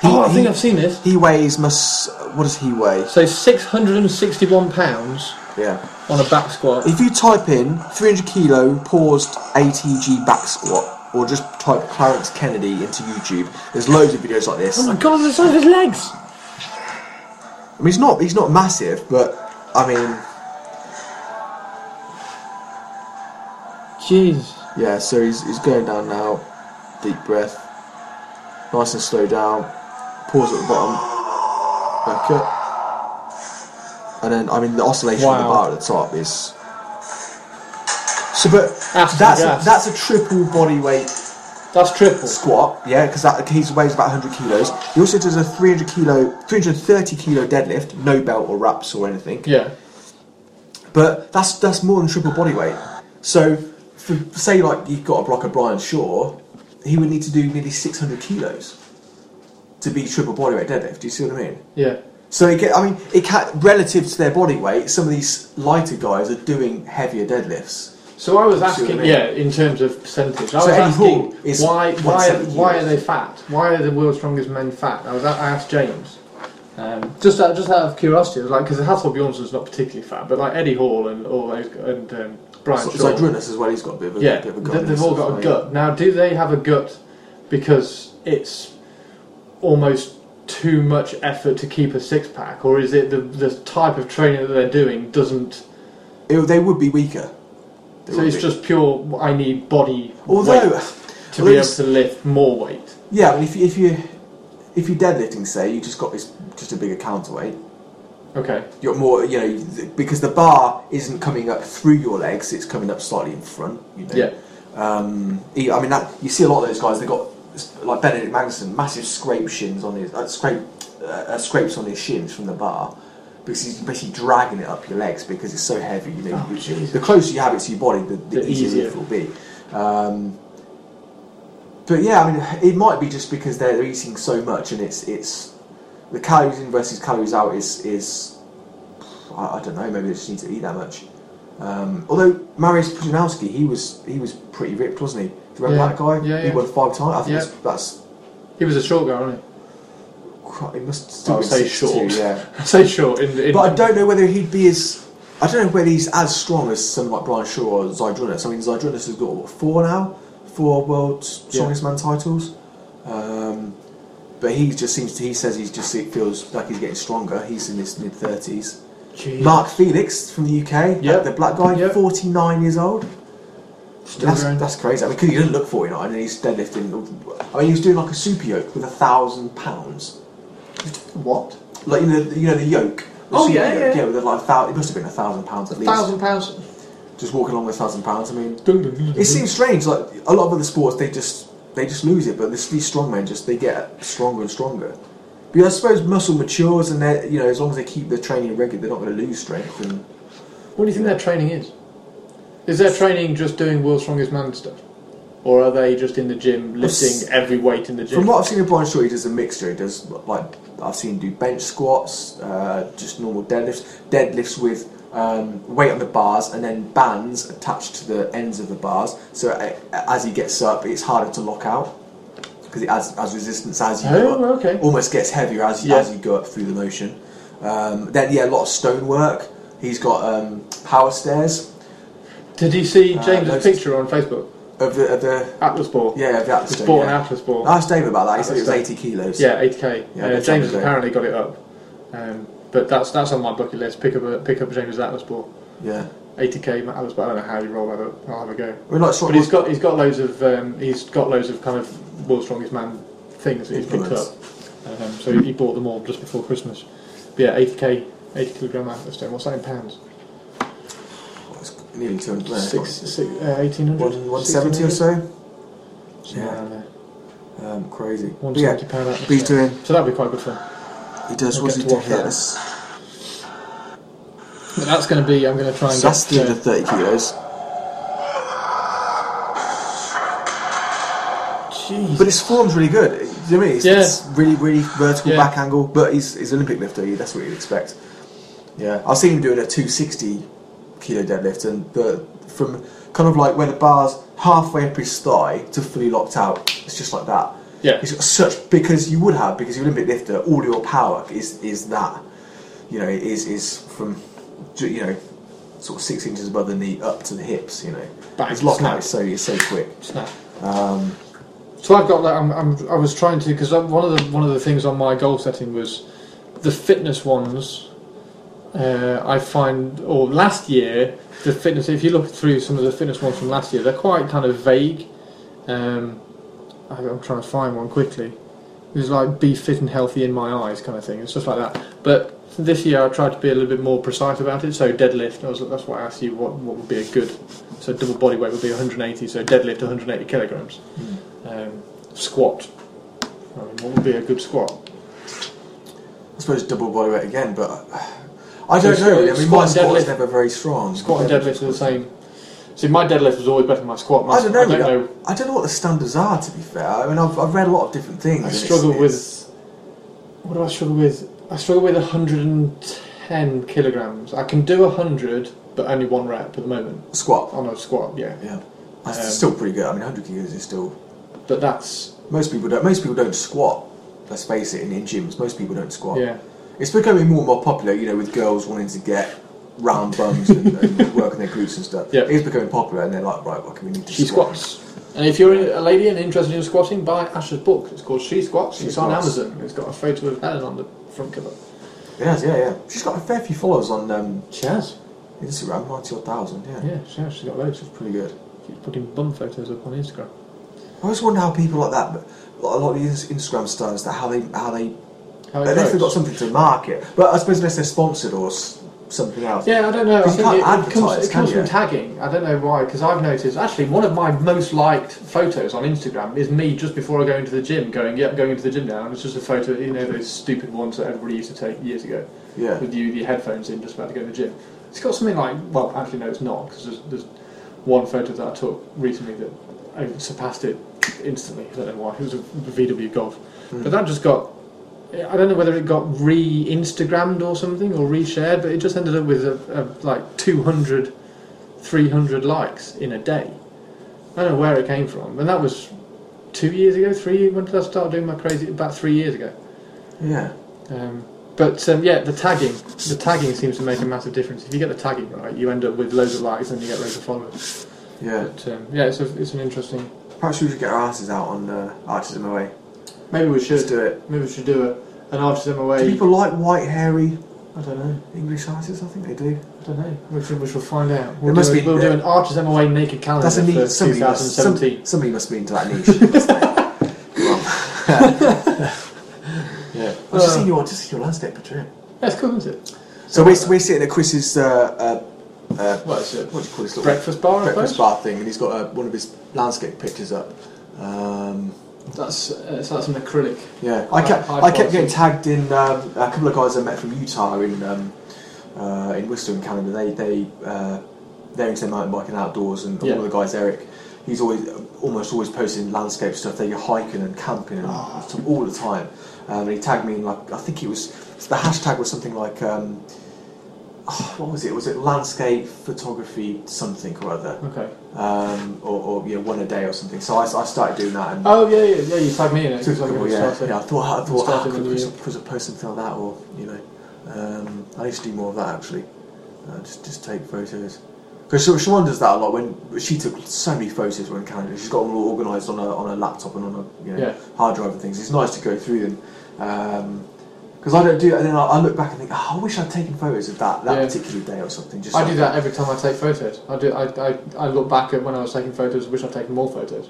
He- Oh, I think I've seen this. He weighs must. What does he weigh? So 661 pounds Yeah. on a back squat. If you type in 300 kilo paused ATG back squat, or just type Clarence Kennedy into YouTube, there's loads of videos like this. Oh my god, the size of his legs! I mean, he's not he's not massive, but I mean, Jeez. Yeah. So he's he's going down now. Deep breath, nice and slow down. Pause at the bottom. Back up, and then I mean the oscillation on the bar at the top is. So, but That's that's a, that's a triple body weight That's triple. squat, yeah, because that he weighs about 100 kilos. He also does a 300 kilo, 330 kilo deadlift, no belt or wraps or anything. Yeah. But that's that's more than triple body weight. So, for say like you've got a block of Brian Shaw, he would need to do nearly 600 kilos to be triple bodyweight deadlift. Do you see what I mean? Yeah. So it get, I mean, it can relative to their body weight, some of these lighter guys are doing heavier deadlifts. So I was asking, I mean? yeah, in terms of percentage. I So was Eddie asking why, why, 170 why are they fat? Why are the world's strongest men fat? I was, I asked James, um, just out, just out of curiosity, I was like, because Hafthor Bjornsson's not particularly fat, but like Eddie Hall and all those, and um, Brian So, Shaw, Zydrunas as well, he's got a bit of a, yeah, bit of a gut. they've all got a gut. Now, do they have a gut because it's almost too much effort to keep a six pack, or is it the the type of training that they're doing doesn't? It, they would be weaker. They So it's be. just pure. I need body although weight to although be able to lift more weight. yeah, I mean, if you, if you if you're deadlifting, say you just got this just a bigger counterweight, Okay. you're more you know because the bar isn't coming up through your legs; it's coming up slightly in front. You know. Yeah. Um, I mean, that, you see a lot of those guys. They got like Benedikt Magnusson, massive scrape shins on his uh, scrape uh, uh, scrapes on his shins from the bar because he's basically dragging it up your legs because it's so heavy. You know, Oh, you- the closer you have it to your body, the, the The easier, easier. it will be. Um, but yeah, I mean, it might be just because they're, they're eating so much, and it's it's the calories in versus calories out is is I, I don't know. Maybe they just need to eat that much. Um, although Mariusz Pudzianowski, he was he was pretty ripped, wasn't he? Do you remember Yeah. that guy? Yeah, He yeah. won five times. I think Yeah. that's, He was a short guy, wasn't quite, he must still I'll be say 62, short. Yeah, he? Say short. In, in, but I don't know whether he'd be as I don't know whether he's as strong as someone like Brian Shaw or Zydrunas. I mean, Zydrunas has got what, four now, four world strongest man titles. Um, but he just seems to. He says he's just feels like he's getting stronger. He's in his mid thirties. Mark Felix from the UK, Yep. the black guy, Yep. forty nine years old. Still That's, growing. that's crazy. I mean, because he didn't look 49 and he's deadlifting. I mean, he was doing like a super yoke with a thousand pounds. what? Like, you know, the, you know, the yoke. The Oh, super yeah, yoke, yeah. with a, like, thou- it must have been a thousand pounds at least. Thousand pounds. Just walking along with a thousand pounds. I mean, it seems strange. Like, a lot of other sports, they just they just lose it, but this, these strongmen just they get stronger and stronger. But I suppose muscle matures, and they you know, as long as they keep their training regular, they're not going to lose strength. And What do you think their training is? Is their training just doing world's strongest man stuff, or are they just in the gym lifting every weight in the gym? From what I've seen of Brian Shaw, he does a mixture. He does like I've seen him do bench squats, uh, just normal deadlifts, deadlifts with um, weight on the bars, and then bands attached to the ends of the bars. So uh, as he gets up, it's harder to lock out because it adds, adds resistance as you go Oh, up. okay. Almost gets heavier as you, Yeah. as you go up through the motion. Um, then yeah, a lot of stone work. He's got um, power stairs Did you see Uh, James's those- picture on Facebook? of the, of the Atlas ball. yeah of the Atlas stone, yeah. Atlas ball. I asked David about that. He said it was 80 kilos. Yeah, 80k. Yeah, uh, James has on the day. apparently got it up, um, but that's that's on my bucket list. Pick up a pick up James Atlas ball. yeah. 80k Atlas ball. I don't know how you roll that up. I'll have a go. I mean, like, sort But of- he's got he's got loads of um, he's got loads of kind of world's strongest man things that he's picked up. Um, so he bought them all just before Christmas. But yeah, 80k, 80 kilogram Atlas stone. What's that in pounds? It's nearly 200 grand. Six, six, uh, 1800. One- 170 or so. Somewhere Yeah. Um, crazy. But yeah, 170 pound but he's doing. So that'd be quite good fun. He does. I'll What's he to doing watch here? that. That's, But that's going to be. I'm going to try and that's get. the uh, under 30 kilos. Jeez. But his form's really good. Do you know what I mean? It's, Yeah. it's really, really vertical Yeah. back angle. But he's, he's an Olympic lifter. you- That's what you'd expect. Yeah, I've seen him doing a 260 kilo deadlift, and but from kind of like where the bar's halfway up his thigh to fully locked out, it's just like that. Yeah. He's got such because you would have because you're an Olympic lifter. All your power is is that. You know, is is from you know sort of six inches above the knee up to the hips. You know, Bang, his lockout snap. is so is so quick. Snap. Um, So I've got that. I'm, I'm, I was trying to because one of the one of the things on my goal setting was the fitness ones. Uh, I find, or last year, the fitness. If you look through some of the fitness ones from last year, they're quite kind of vague. Um, I, I'm trying to find one quickly. It was like "be fit and healthy in my eyes" kind of thing, and stuff like that. But this year, I tried to be a little bit more precise about it. So deadlift. I was, that's why I asked you what what would be a good. So double body weight would be 180. So deadlift 180 kilograms um, squat. I mean, what would be a good squat? I suppose double body weight again, but I don't So know. I mean, my squat and squat is deadlift- never very strong. Squat and deadlift are the same. See, my deadlift was always better than my squat. My, I don't know. I don't know. I don't know what the standards are. To be fair, I mean, I've, I've read a lot of different things. I struggle with. What do I struggle with? I struggle with 110 kilograms. I can do 100, but only one rep at the moment squat. on a squat. Yeah, Yeah, that's Um, still pretty good. I mean, 100 kilos is still. but that's Most people don't. Most people don't squat. Let's face it. In, in gyms, most people don't squat. yeah. It's becoming more and more popular. You know, with girls wanting to get round bums and, and work on their glutes and stuff. Yeah. It is becoming popular, and they're like, right, what can we need to She squat? squats. And if you're a lady and interested in squatting, buy Ash's book. It's called She Squats. She it's on Amazon. It's got a photo of Helen on the front cover. Yes, yeah, yeah. She's got a fair few followers on um, She has. Instagram, ninety odd thousand. Yeah, Yeah, she has. She's got loads. She's pretty good. She's putting bum photos up on Instagram. I always wonder how people like that, but a lot of these Instagram stars, that how they how they How unless they've got something to market. But I suppose unless they're sponsored or something else. Yeah, I don't know. I you think can't it, it comes, it comes from tagging. I don't know why, because I've noticed actually one of my most liked photos on Instagram is me just before I go into the gym, going yep, going into the gym now, and it's just a photo. You know those stupid ones that everybody used to take years ago Yeah. with you your headphones in, just about to go to the gym. It's got something like well, actually no, it's not because there's, there's one photo that I took recently that I surpassed it instantly. I don't know why. It was a VW Golf, Hmm. but that just got. I don't know whether it got re-Instagrammed or something or reshared, but it just ended up with a, a, like 200, 300 likes in a day. I don't know where it came from, and that was two years ago, three. Years, When did I start doing my crazy? About three years ago. Yeah. Um, but um, yeah, the tagging, the tagging seems to make a massive difference. If you get the tagging right, you end up with loads of likes and you get loads of followers. Yeah. But um, yeah, it's, a, it's an interesting. Perhaps we should get our asses out on uh, Archers MOA. Maybe we should. do it. Maybe we should do a, an artist Do people like white, hairy I don't know. English artists? I think they do. I don't know. We shall find out. We'll, must do, be- we'll do an Archers MOA naked calendar That's a for neat. Somebody must, some, 2017. somebody must be into that niche. mustn't they? Come on. yeah. I've just seen your, just seen your landscape picture. That's cool, isn't it? So we're, we're sitting at Chris's. Uh, uh, uh, What is it? what do you call this little Breakfast bar, breakfast bar thing? And he's got uh, one of his landscape pictures up. Um, That's uh, so that's an acrylic. Yeah, I kept I kept getting tagged in um, a couple of guys I met from Utah in um, uh, in Worcester in Canada. They they uh, they're into mountain biking outdoors, and Yeah. one of the guys Eric, he's always almost always posting landscape stuff. They're hiking and camping and Ah. all the time. Um, and he tagged me in like I think it was the hashtag was something like. Um, oh, what was it? Was it landscape photography something or other, Okay. um, or, or yeah, one a day or something? So I, I started doing that, and Oh yeah, yeah, yeah. You tagged me in it. Took 'cause I'm a couple, yeah, yeah. I thought, I thought, ah, could, when put, you- some, put a post something like that, or you know, um, I need to do more of that actually. Uh, just, just take photos. Because Siobhan does that a lot. When she took so many photos when in Canada, she's got them all organised on a on a laptop and on a you know, Yeah. hard drive and things. It's nice to go through them. Because I don't do it, and then I, I look back and think, oh, I wish I'd taken photos of that that Yeah. particular day or something. Just I do that every time I take photos. I do. I, I, I look back at when I was taking photos. I wish I'd taken more photos.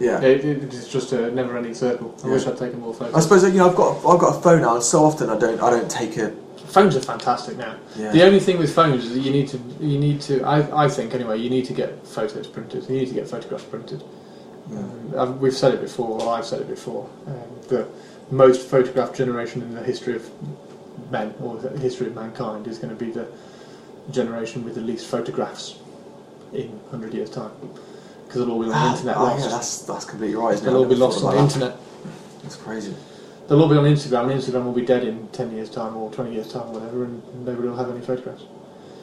Yeah. It, it, it's just a never-ending circle. I Yeah. wish I'd taken more photos. I suppose you know I've got I've got a phone now, and so often I don't I don't take a Phones are fantastic now. yeah. The only thing with phones is that you need to, you need to. I, I think anyway, you need to get photos printed. You need to get photographs printed. Yeah. Um, I've, we've said it before. Or I've said it before. Um, most photographed generation in the history of men or the history of mankind is going to be the generation with the least photographs in hundred years' time. because they'll all be on the Ah, internet oh, lost. yeah, that's that's completely right. It? they'll all be lost on the that. internet. That's crazy. They'll all be on Instagram, and Instagram will be dead in 10 years' time or 20 years' time or whatever, and nobody will have any photographs.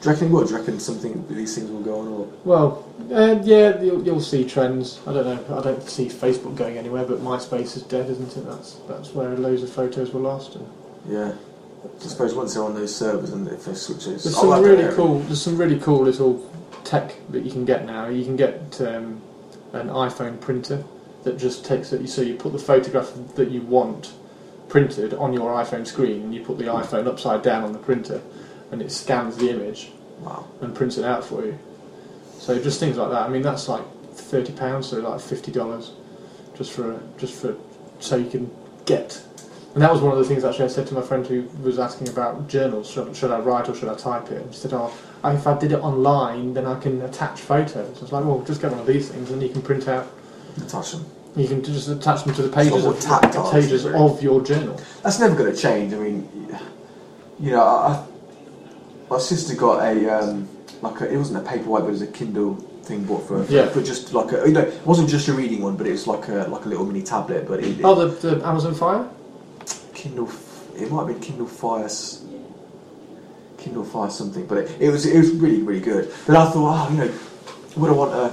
Do you reckon it would? Do you reckon something these things will go on? Or Well, uh, yeah, you'll, you'll see trends. I don't know. I don't see Facebook going anywhere, but MySpace is dead, isn't it? That's that's where loads of photos were lost. And yeah, I suppose once they're on those servers and if they switch there's some really cool. There's some really cool little tech that you can get now. You can get um, an iPhone printer that just takes it. So you put the photograph that you want printed on your iPhone screen, and you put the iPhone upside down on the printer, and it scans the image Wow. and prints it out for you. So just things like that. I mean, that's like thirty pounds, so like fifty dollars, just for just for so you can get. And that was one of the things actually I said to my friend who was asking about journals. Should, should I write or should I type it? And she said, "Oh, if I did it online, then I can attach photos." I was like, "Well, just get one of these things, and you can print out. Touch them. You can just attach them to the pages more of tactile, pages of your journal." That's never going to change. I mean, you know, I- my sister got a um, like a, it wasn't a paperweight, but it was a Kindle thing bought for, for, Yeah. for just like a you know, it wasn't just a reading one, but it was like a like a little mini tablet. But it, Oh, the, the Amazon Fire. Kindle, it might have been Kindle Fire, Kindle Fire something, but it, it was it was really really good. But I thought, oh, you know, would I want a?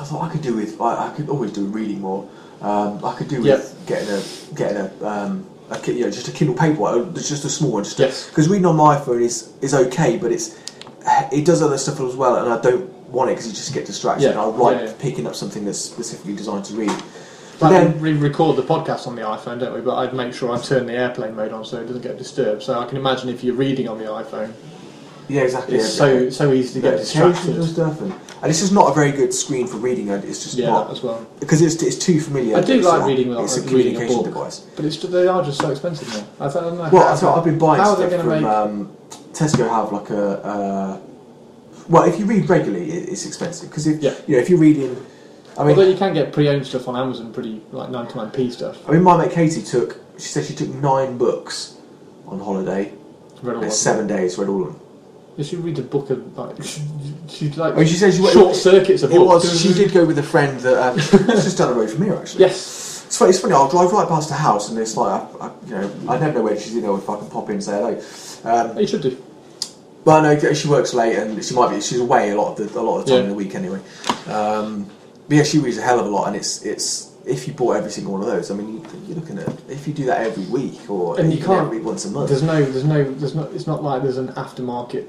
I thought I could do with I, I could always do reading more. Um, I could do with Yep. getting a getting a. Um, a, you know, just a Kindle Paperwhite, uh, it's just a small one. Just Yes. Because reading on my iPhone is is okay, but it's it does other stuff as well, and I don't want it because you just get distracted. Yeah, And I like yeah, yeah. picking up something that's specifically designed to read. Like But then, we record the podcast on the iPhone, don't we? But I'd make sure I turn the airplane mode on so it doesn't get disturbed. So I can imagine if you're reading on the iPhone, yeah, exactly. it's yeah, so so easy to get notifications and distracted. stuff, and, and it's just not a very good screen for reading. and It's just Yeah, not as well. because it's, it's too familiar. I do like a- reading a- It's a reading a book. device. But it's they are just so expensive now. I don't know. Well, how, I thought I've been buying how stuff from make? um, Tesco. Have like a uh, well, if you read regularly, it, it's expensive because if Yeah. you know if you're reading, I mean, Although you can get pre-owned stuff on Amazon, pretty like 99p stuff. I mean, my mate Katie took. She said she took nine books on holiday Read all in of them. seven days. Read all of them. Should read a book of like she, she like mean, she said she went- short circuits a It book. was. She did go with a friend that um, it's just down the road from here actually. Yes. It's funny, it's funny. I'll drive right past the house, and it's like, I, I, you know, I never know where she's. You know, if I can pop in and say hello. Um, You should do. but I know she works late, and she might be. She's away a lot of the a lot of the time Yeah. in the week anyway. Um, but yeah, she reads a hell of a lot, and it's it's. If you bought every single one of those, I mean, you, you're looking at if you do that every week or And you even can't- every once a month. There's no, there's no, there's not. It's not like there's an aftermarket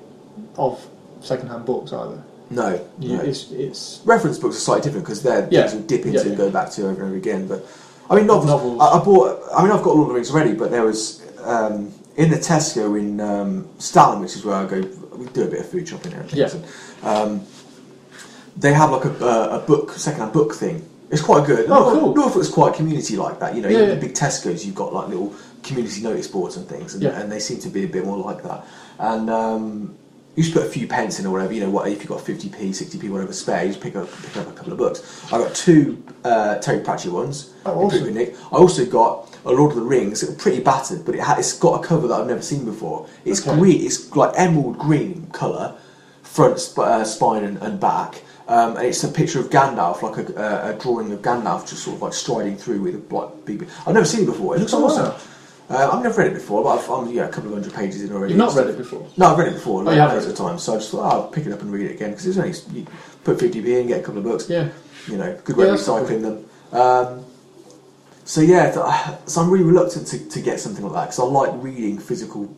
of second-hand books either. No, You, no. It's it's reference books are slightly different because they're Yeah. things you dip into Yeah, and go back to over and over again. But I mean, novels. Novels. I, I bought. I mean, I've got Lord of the Rings already, but there was um, in the Tesco in um, Stalham, which is where I go. We do a bit of food shopping there. Yeah. um, they have like a, a, a book, second-hand book thing. It's quite good. Oh, Norfolk- cool. Norfolk's quite community like that. You know, Yeah, even yeah. the big Tesco's, you've got like little community notice boards and things, and, Yeah. and they seem to be a bit more like that. And um, you just put a few pence in or whatever. You know, what if you've got fifty p, sixty p, whatever spare, you just pick up pick up a couple of books. I got two uh, Terry Pratchett ones. Oh, awesome. Picnic. I also got a Lord of the Rings. It's pretty battered, but it ha- it's got a cover that I've never seen before. It's Okay. green. It's like emerald green colour, front, sp- uh, spine, and, and back. Um, and it's a picture of Gandalf, like a, uh, a drawing of Gandalf, just sort of like striding through with a like, big. I've never seen it before. It looks Oh, awesome. wow. Uh, I've never read it before, but I've, I'm yeah, a couple of hundred pages in already. You've not read it before. no, I've read it before, Oh, like, have loads of times. So I just thought, oh, I'll pick it up and read it again because it's only you put 50p in, get a couple of books. Yeah. You know, good way Yeah, of that's cool. recycling them. Um, so yeah, th- so I'm really reluctant to, to get something like that because I like reading physical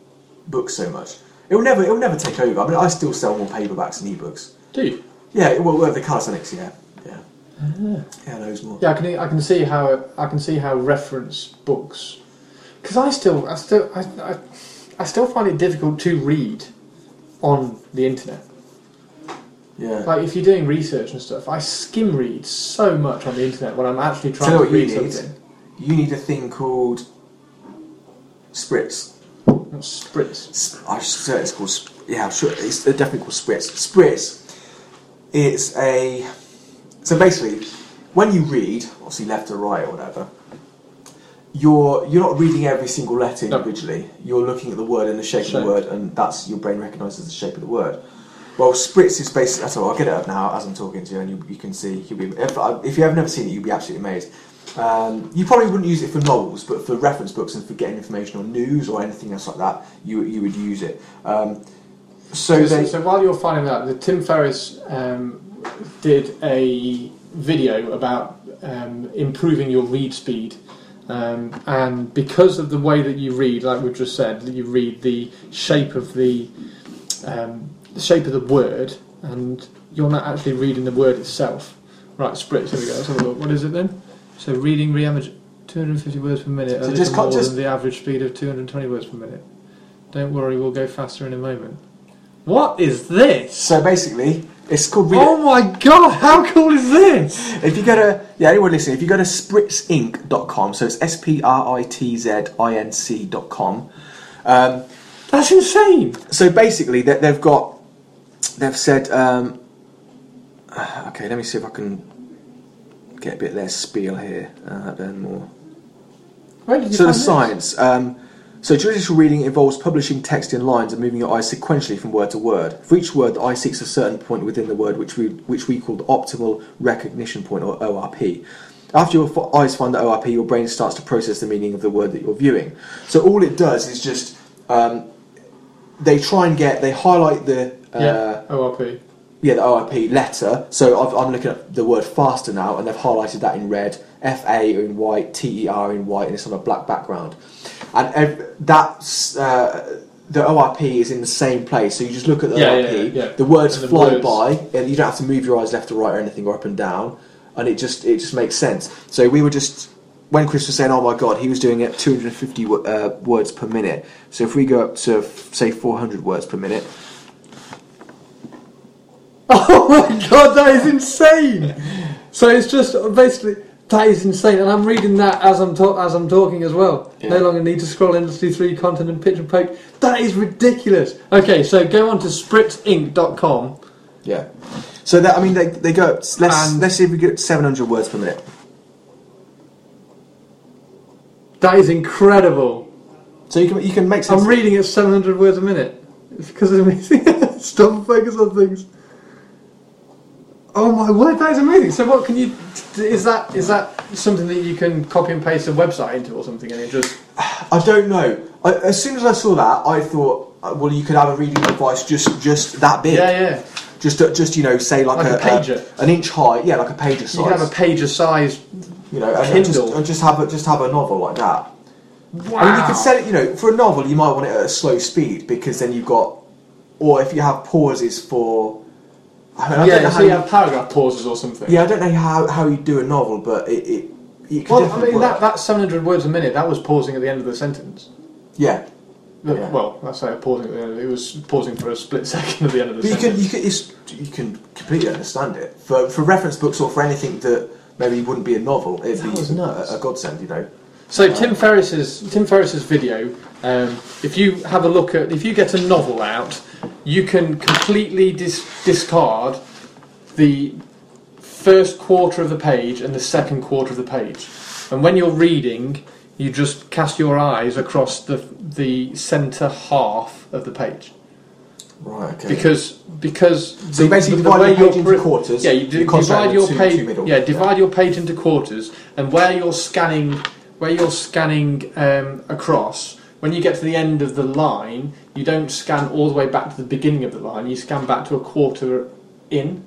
books so much. It will never, it will never take over. I mean, I still sell more paperbacks and ebooks. Do you? Yeah, well, well the calisthenics, yeah, yeah, yeah, those more. Yeah, I can I can see how I can see how reference books because I still I still I, I, I still find it difficult to read on the internet. Yeah. Like if you're doing research and stuff, I skim read so much on the internet when I'm actually trying to what you read need? something. You need a thing called Spritz. Not spritz. I'm sure it's called. Yeah, I'm sure it's definitely called Spritz. Spritz. It's a. So basically, when you read, obviously left to right or whatever, you're you're not reading every single letter No. individually. You're looking at the word and the shape of Shape. the word, and that's your brain recognises the shape of the word. Well, Spritz is basically. So I'll get it up now as I'm talking to you, and you, you can see. You'll be if, uh, if you have never seen it, you'll be absolutely amazed. Um, you probably wouldn't use it for novels, but for reference books and for getting information on news or anything else like that, you you would use it. Um, so So, they, so while you're finding that, the Tim Ferriss um, did a video about um, improving your read speed. Um, and because of the way that you read, like we've just said, that you read the shape of the, um, the shape of the word, and you're not actually reading the word itself. Right, spritz. Here we go. Let's have a look. What is it then? So reading re-image 250 words per minute, So just more just- than the average speed of 220 words per minute. Don't worry, we'll go faster in a moment. What is this? so basically, it's called. Read Oh my god, how cool is this? If you go to yeah, anyone listening, if you go to spritzinc.com, so it's s p r i t z i n c.com. Um, That's insane. so basically, they, they've got they've said um, okay. Let me see if I can get a bit their spiel here. Uh, then more. Where did you So the this? science. Um, so judicial reading involves publishing text in lines and moving your eyes sequentially from word to word. For each word, the eye seeks a certain point within the word, which we which we call the optimal recognition point or ORP. After your eyes find the ORP, your brain starts to process the meaning of the word that you're viewing. So all it does is just um, they try and get they highlight the uh, Yeah, ORP. yeah, the OIP letter. So I've, I'm looking at the word faster now, and they've highlighted that in red, F A in white, T E R in white, and it's on a black background. And ev- that's uh, the OIP is in the same place. So you just look at the Yeah, OIP. yeah, yeah. The words the fly words- by, and you don't have to move your eyes left or right or anything, or up and down, and it just it just makes sense. So we were just. When Chris was saying, "Oh my God," he was doing it 250 wo- uh, words per minute. So if we go up to f- say 400 words per minute, Oh my god, that is insane! So it's just basically that is insane, and I'm reading that as I'm ta- as I'm talking as well. Yeah. No longer need to scroll endlessly through content and pitch and poke. That is ridiculous. Okay, so go on to spritzinc.com. Yeah. So that I mean they they go let's And- let's see if we get 700 words per minute. That is incredible. So you can you can make sense. I'm reading at 700 words a minute. It's because of amazing. Stop and focus on things. Oh my word, that is amazing. So what can you? Is that is that something that you can copy and paste a website into or something, and it just I don't know. I, as soon as I saw that, I thought, uh, well, you could have a reading device just just that big. yeah yeah. Just uh, just you know say like, Like a pager. an inch high. Yeah, like a pager size. You can have a pager size. you know, and, and just, and just have a, just have a novel like that. Wow. I mean, you could sell it. You know, for a novel, you might want it at a slow speed because then you've got, or if you have pauses for. I, mean, I don't know yeah, how so you have paragraph pauses or something. Yeah, I don't know how, how you do a novel, but it, it, Well, I mean work. that that 700 words a minute. That was pausing at the end of the sentence. yeah. Yeah. Well, I say pausing at the end. Of, it was pausing for a split second at the end of the But you can, sentence. you can, you can completely understand it. For, for reference books or for anything that maybe wouldn't be a novel, it'd That be a, a godsend, you know. So Tim Ferriss's Tim Ferriss's video. Um, if you have a look at, if you get a novel out, you can completely dis- discard the first quarter of the page and the second quarter of the page. And when you're reading, you just cast your eyes across the the centre half of the page Right, okay. because because so you basically the- the way your page your into quarters. yeah, you do, concentrate divide your two- page. two. Yeah, divide your page into quarters, and where you're scanning, where you're scanning um, across. When you get to the end of the line, you don't scan all the way back to the beginning of the line. You scan back to a quarter in,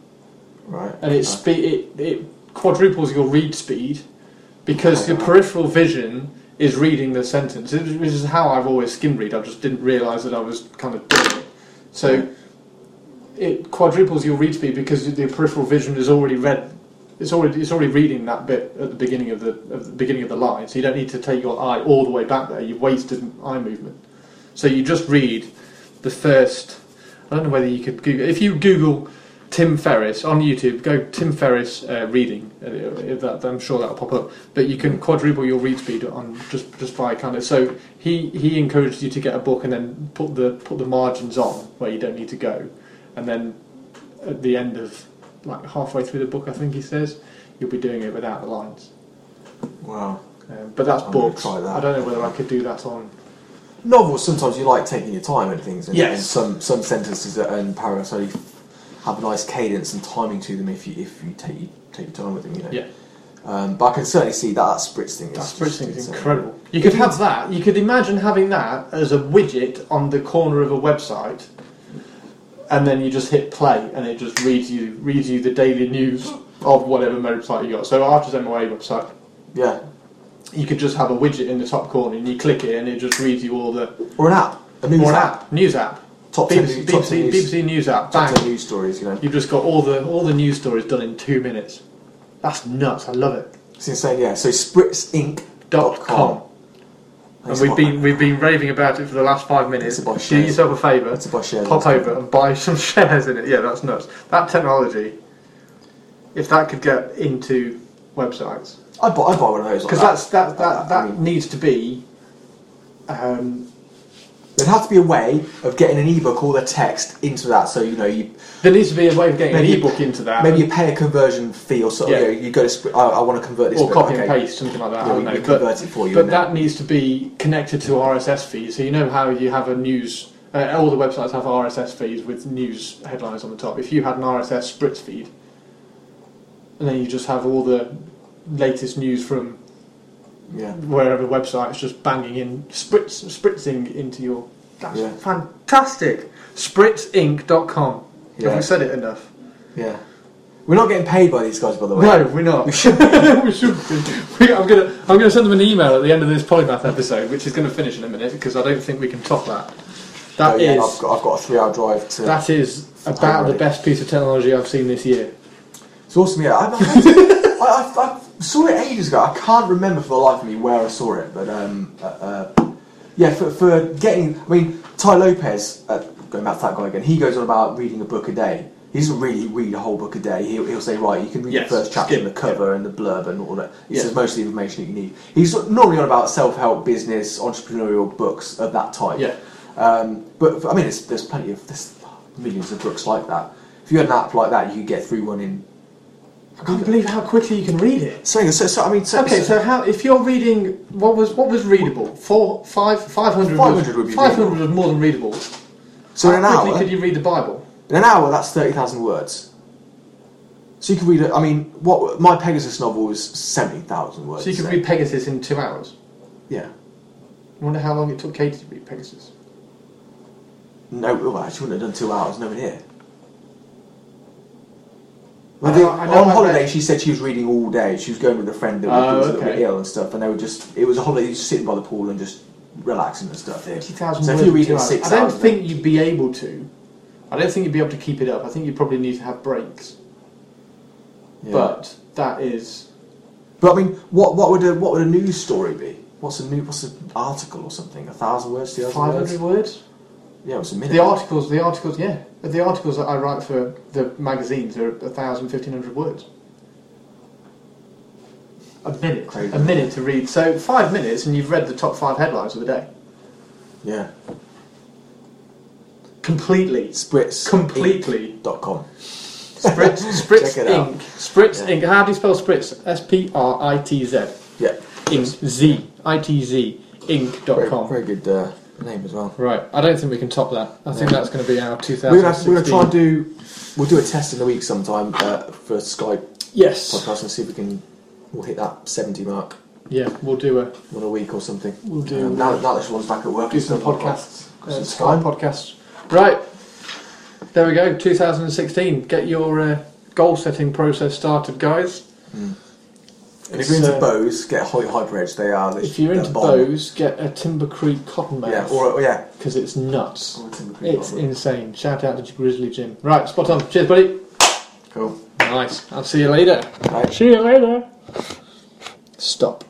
Right. and it spe- it, it quadruples your read speed because your peripheral vision is reading the sentence. Which is how I've always skim read. I just didn't realise that I was kind of doing it. So it quadruples your read speed because the peripheral vision is already read. It's already it's already reading that bit at the beginning of the, of the beginning of the line, so you don't need to take your eye all the way back there. You've wasted eye movement. So you just read the first. I don't know whether you could Google if you Google Tim Ferriss on YouTube. Go Tim Ferriss uh, reading. Uh, if that, I'm sure that'll pop up. But you can quadruple your read speed on just just by kind of. So he he encouraged you to get a book and then put the put the margins on where you don't need to go, and then at the end of like halfway through the book, I think he says you'll be doing it without the lines. Wow. Um, but that's I'm books. try that. I don't know whether I could do that on. Novels, sometimes you like taking your time and things, and, Yes. and some, some sentences and paragraphs only have a nice cadence and timing to them if you if you take you take your time with them. You know. Yeah. Um, but I can certainly see that that spritz thing. That spritz thing is incredible. You could have that. You could imagine having that as a widget on the corner of a website, and then you just hit play, and it just reads you reads you the daily news of whatever website you got. So Archer's MOA website, Yeah. you could just have a widget in the top corner, and you click it, and it just reads you all the Or an app. A news or an app. app, news app, Top ten, BBC, news, top ten BBC, news, BBC News app, top bang. ten news stories. You know. You've just got all the all the news stories done in two minutes. That's nuts. I love it. It's insane. Yeah. So spritzinc.com. And we've been we've been raving about it for the last five minutes. Do shares. yourself a favour. It's about shares. Pop over and buy some shares in it. Yeah, that's nuts. That technology, if that could get into websites, I'd buy, I'd buy one of those. like because that. that's that that I that mean- needs to be. Um, There'd have to be a way of getting an ebook or the text into that. So you know, you there needs to be a way of getting an ebook into that. maybe you pay a conversion fee or something. Yeah. You, know, you go to. I, I want to convert this. or copy okay. and paste something like that. I don't we know. we But, convert it for you. but that needs to be connected to RSS feeds. So you know how you have a news. Uh, all the websites have RSS feeds with news headlines on the top. If you had an RSS spritz feed, and then you just have all the latest news from yeah. wherever website is just banging in spritz spritzing into your. That's Yeah. fantastic. Spritzinc.com. Yeah. Have we said it enough? Yeah. We're not getting paid by these guys, by the way. No, we're not. We should be. We, I'm gonna I'm gonna send them an email at the end of this polymath episode, which is going to finish in a minute because I don't think we can top that. That Oh, yeah, is- I've got, I've got a three-hour drive to. that is about the best piece of technology I've seen this year. It's awesome. Yeah, I, I, I, I saw it ages ago. I can't remember for the life of me where I saw it, but um, uh, uh, yeah, for, for getting. I mean, Tai Lopez, uh, going back to that guy again, he goes on about reading a book a day. He doesn't really read a whole book a day. He'll, he'll say, right, you can read Yes, the first chapter skim, and the cover and the blurb and all that. He Yeah. says most of the information that you need. He's normally on about self-help, business, entrepreneurial books of that type. Yeah. Um, but I mean, there's, there's plenty of there's millions of books like that. If you had an app like that, you could get through one in. I can't believe how quickly you can read it. So, so, so I mean, so, Okay, so how if you're reading what was what was readable? Four, five, five hundred. 500 would be five hundred was more than readable. so in an how quickly hour, could you read the Bible? in an hour, that's thirty thousand words. So you could read. it. I mean, what my Pegasus novel was seventy thousand words. So you could read Pegasus in two hours. Yeah. I wonder how long it took Katie to read Pegasus. No, well, she wouldn't have done two hours. No one here. I Well, know- they- I know on I holiday, read- she said she was reading all day. She was going with a friend that Oh, was a little bit okay. ill and stuff, and they were just. It was a holiday, just sitting by the pool and just relaxing and stuff. Thirty thousand So if words. you're in reading two hours. six I don't hours a think you'd be able to. I don't think you'd be able to keep it up. I think you probably need to have breaks. Yeah. But that is But I mean, what what would a what would a news story be? What's a new what's an article or something? A thousand words, two thousand five words? hundred words. Yeah, it was a minute. The articles, the articles, yeah, the articles that I write for the magazines are a thousand, fifteen hundred words. A minute, Crazy. a minute to read. So five minutes, and you've read the top five headlines of the day Yeah, completely, Spritz completely. dot com. Spritz, Spritz Check it out. Ink. Spritz Yeah. Ink. How do you spell Spritz? S P R I T Z. Yeah, Ink. Z. I T Z. Ink.com. very, very good uh, name as well. Right. I don't think we can top that. I think Yeah. that's going to be our We're 2016. gonna, we're gonna try and do. We'll do a test in the week sometime uh, for Skype Yes. podcast and see if we can. We'll hit that seventy mark Yeah, we'll do a one a week or something. we'll do Um, now, now that everyone's back at work, do some podcasts. Uh, podcasts. Right. There we go. 2016. Get your uh, goal setting process started, guys. And if you're into uh, bows, get a Hoyt Hyper They are. If you're into bows, get a Timber Creek Cottonmouth. yeah, or yeah, because it's nuts. or a It's Cottonmouth. insane. Shout out to Grizzly Jim. Right, spot on. Cheers, buddy. cool. Nice. I'll see you later. Right. See you later. Stop.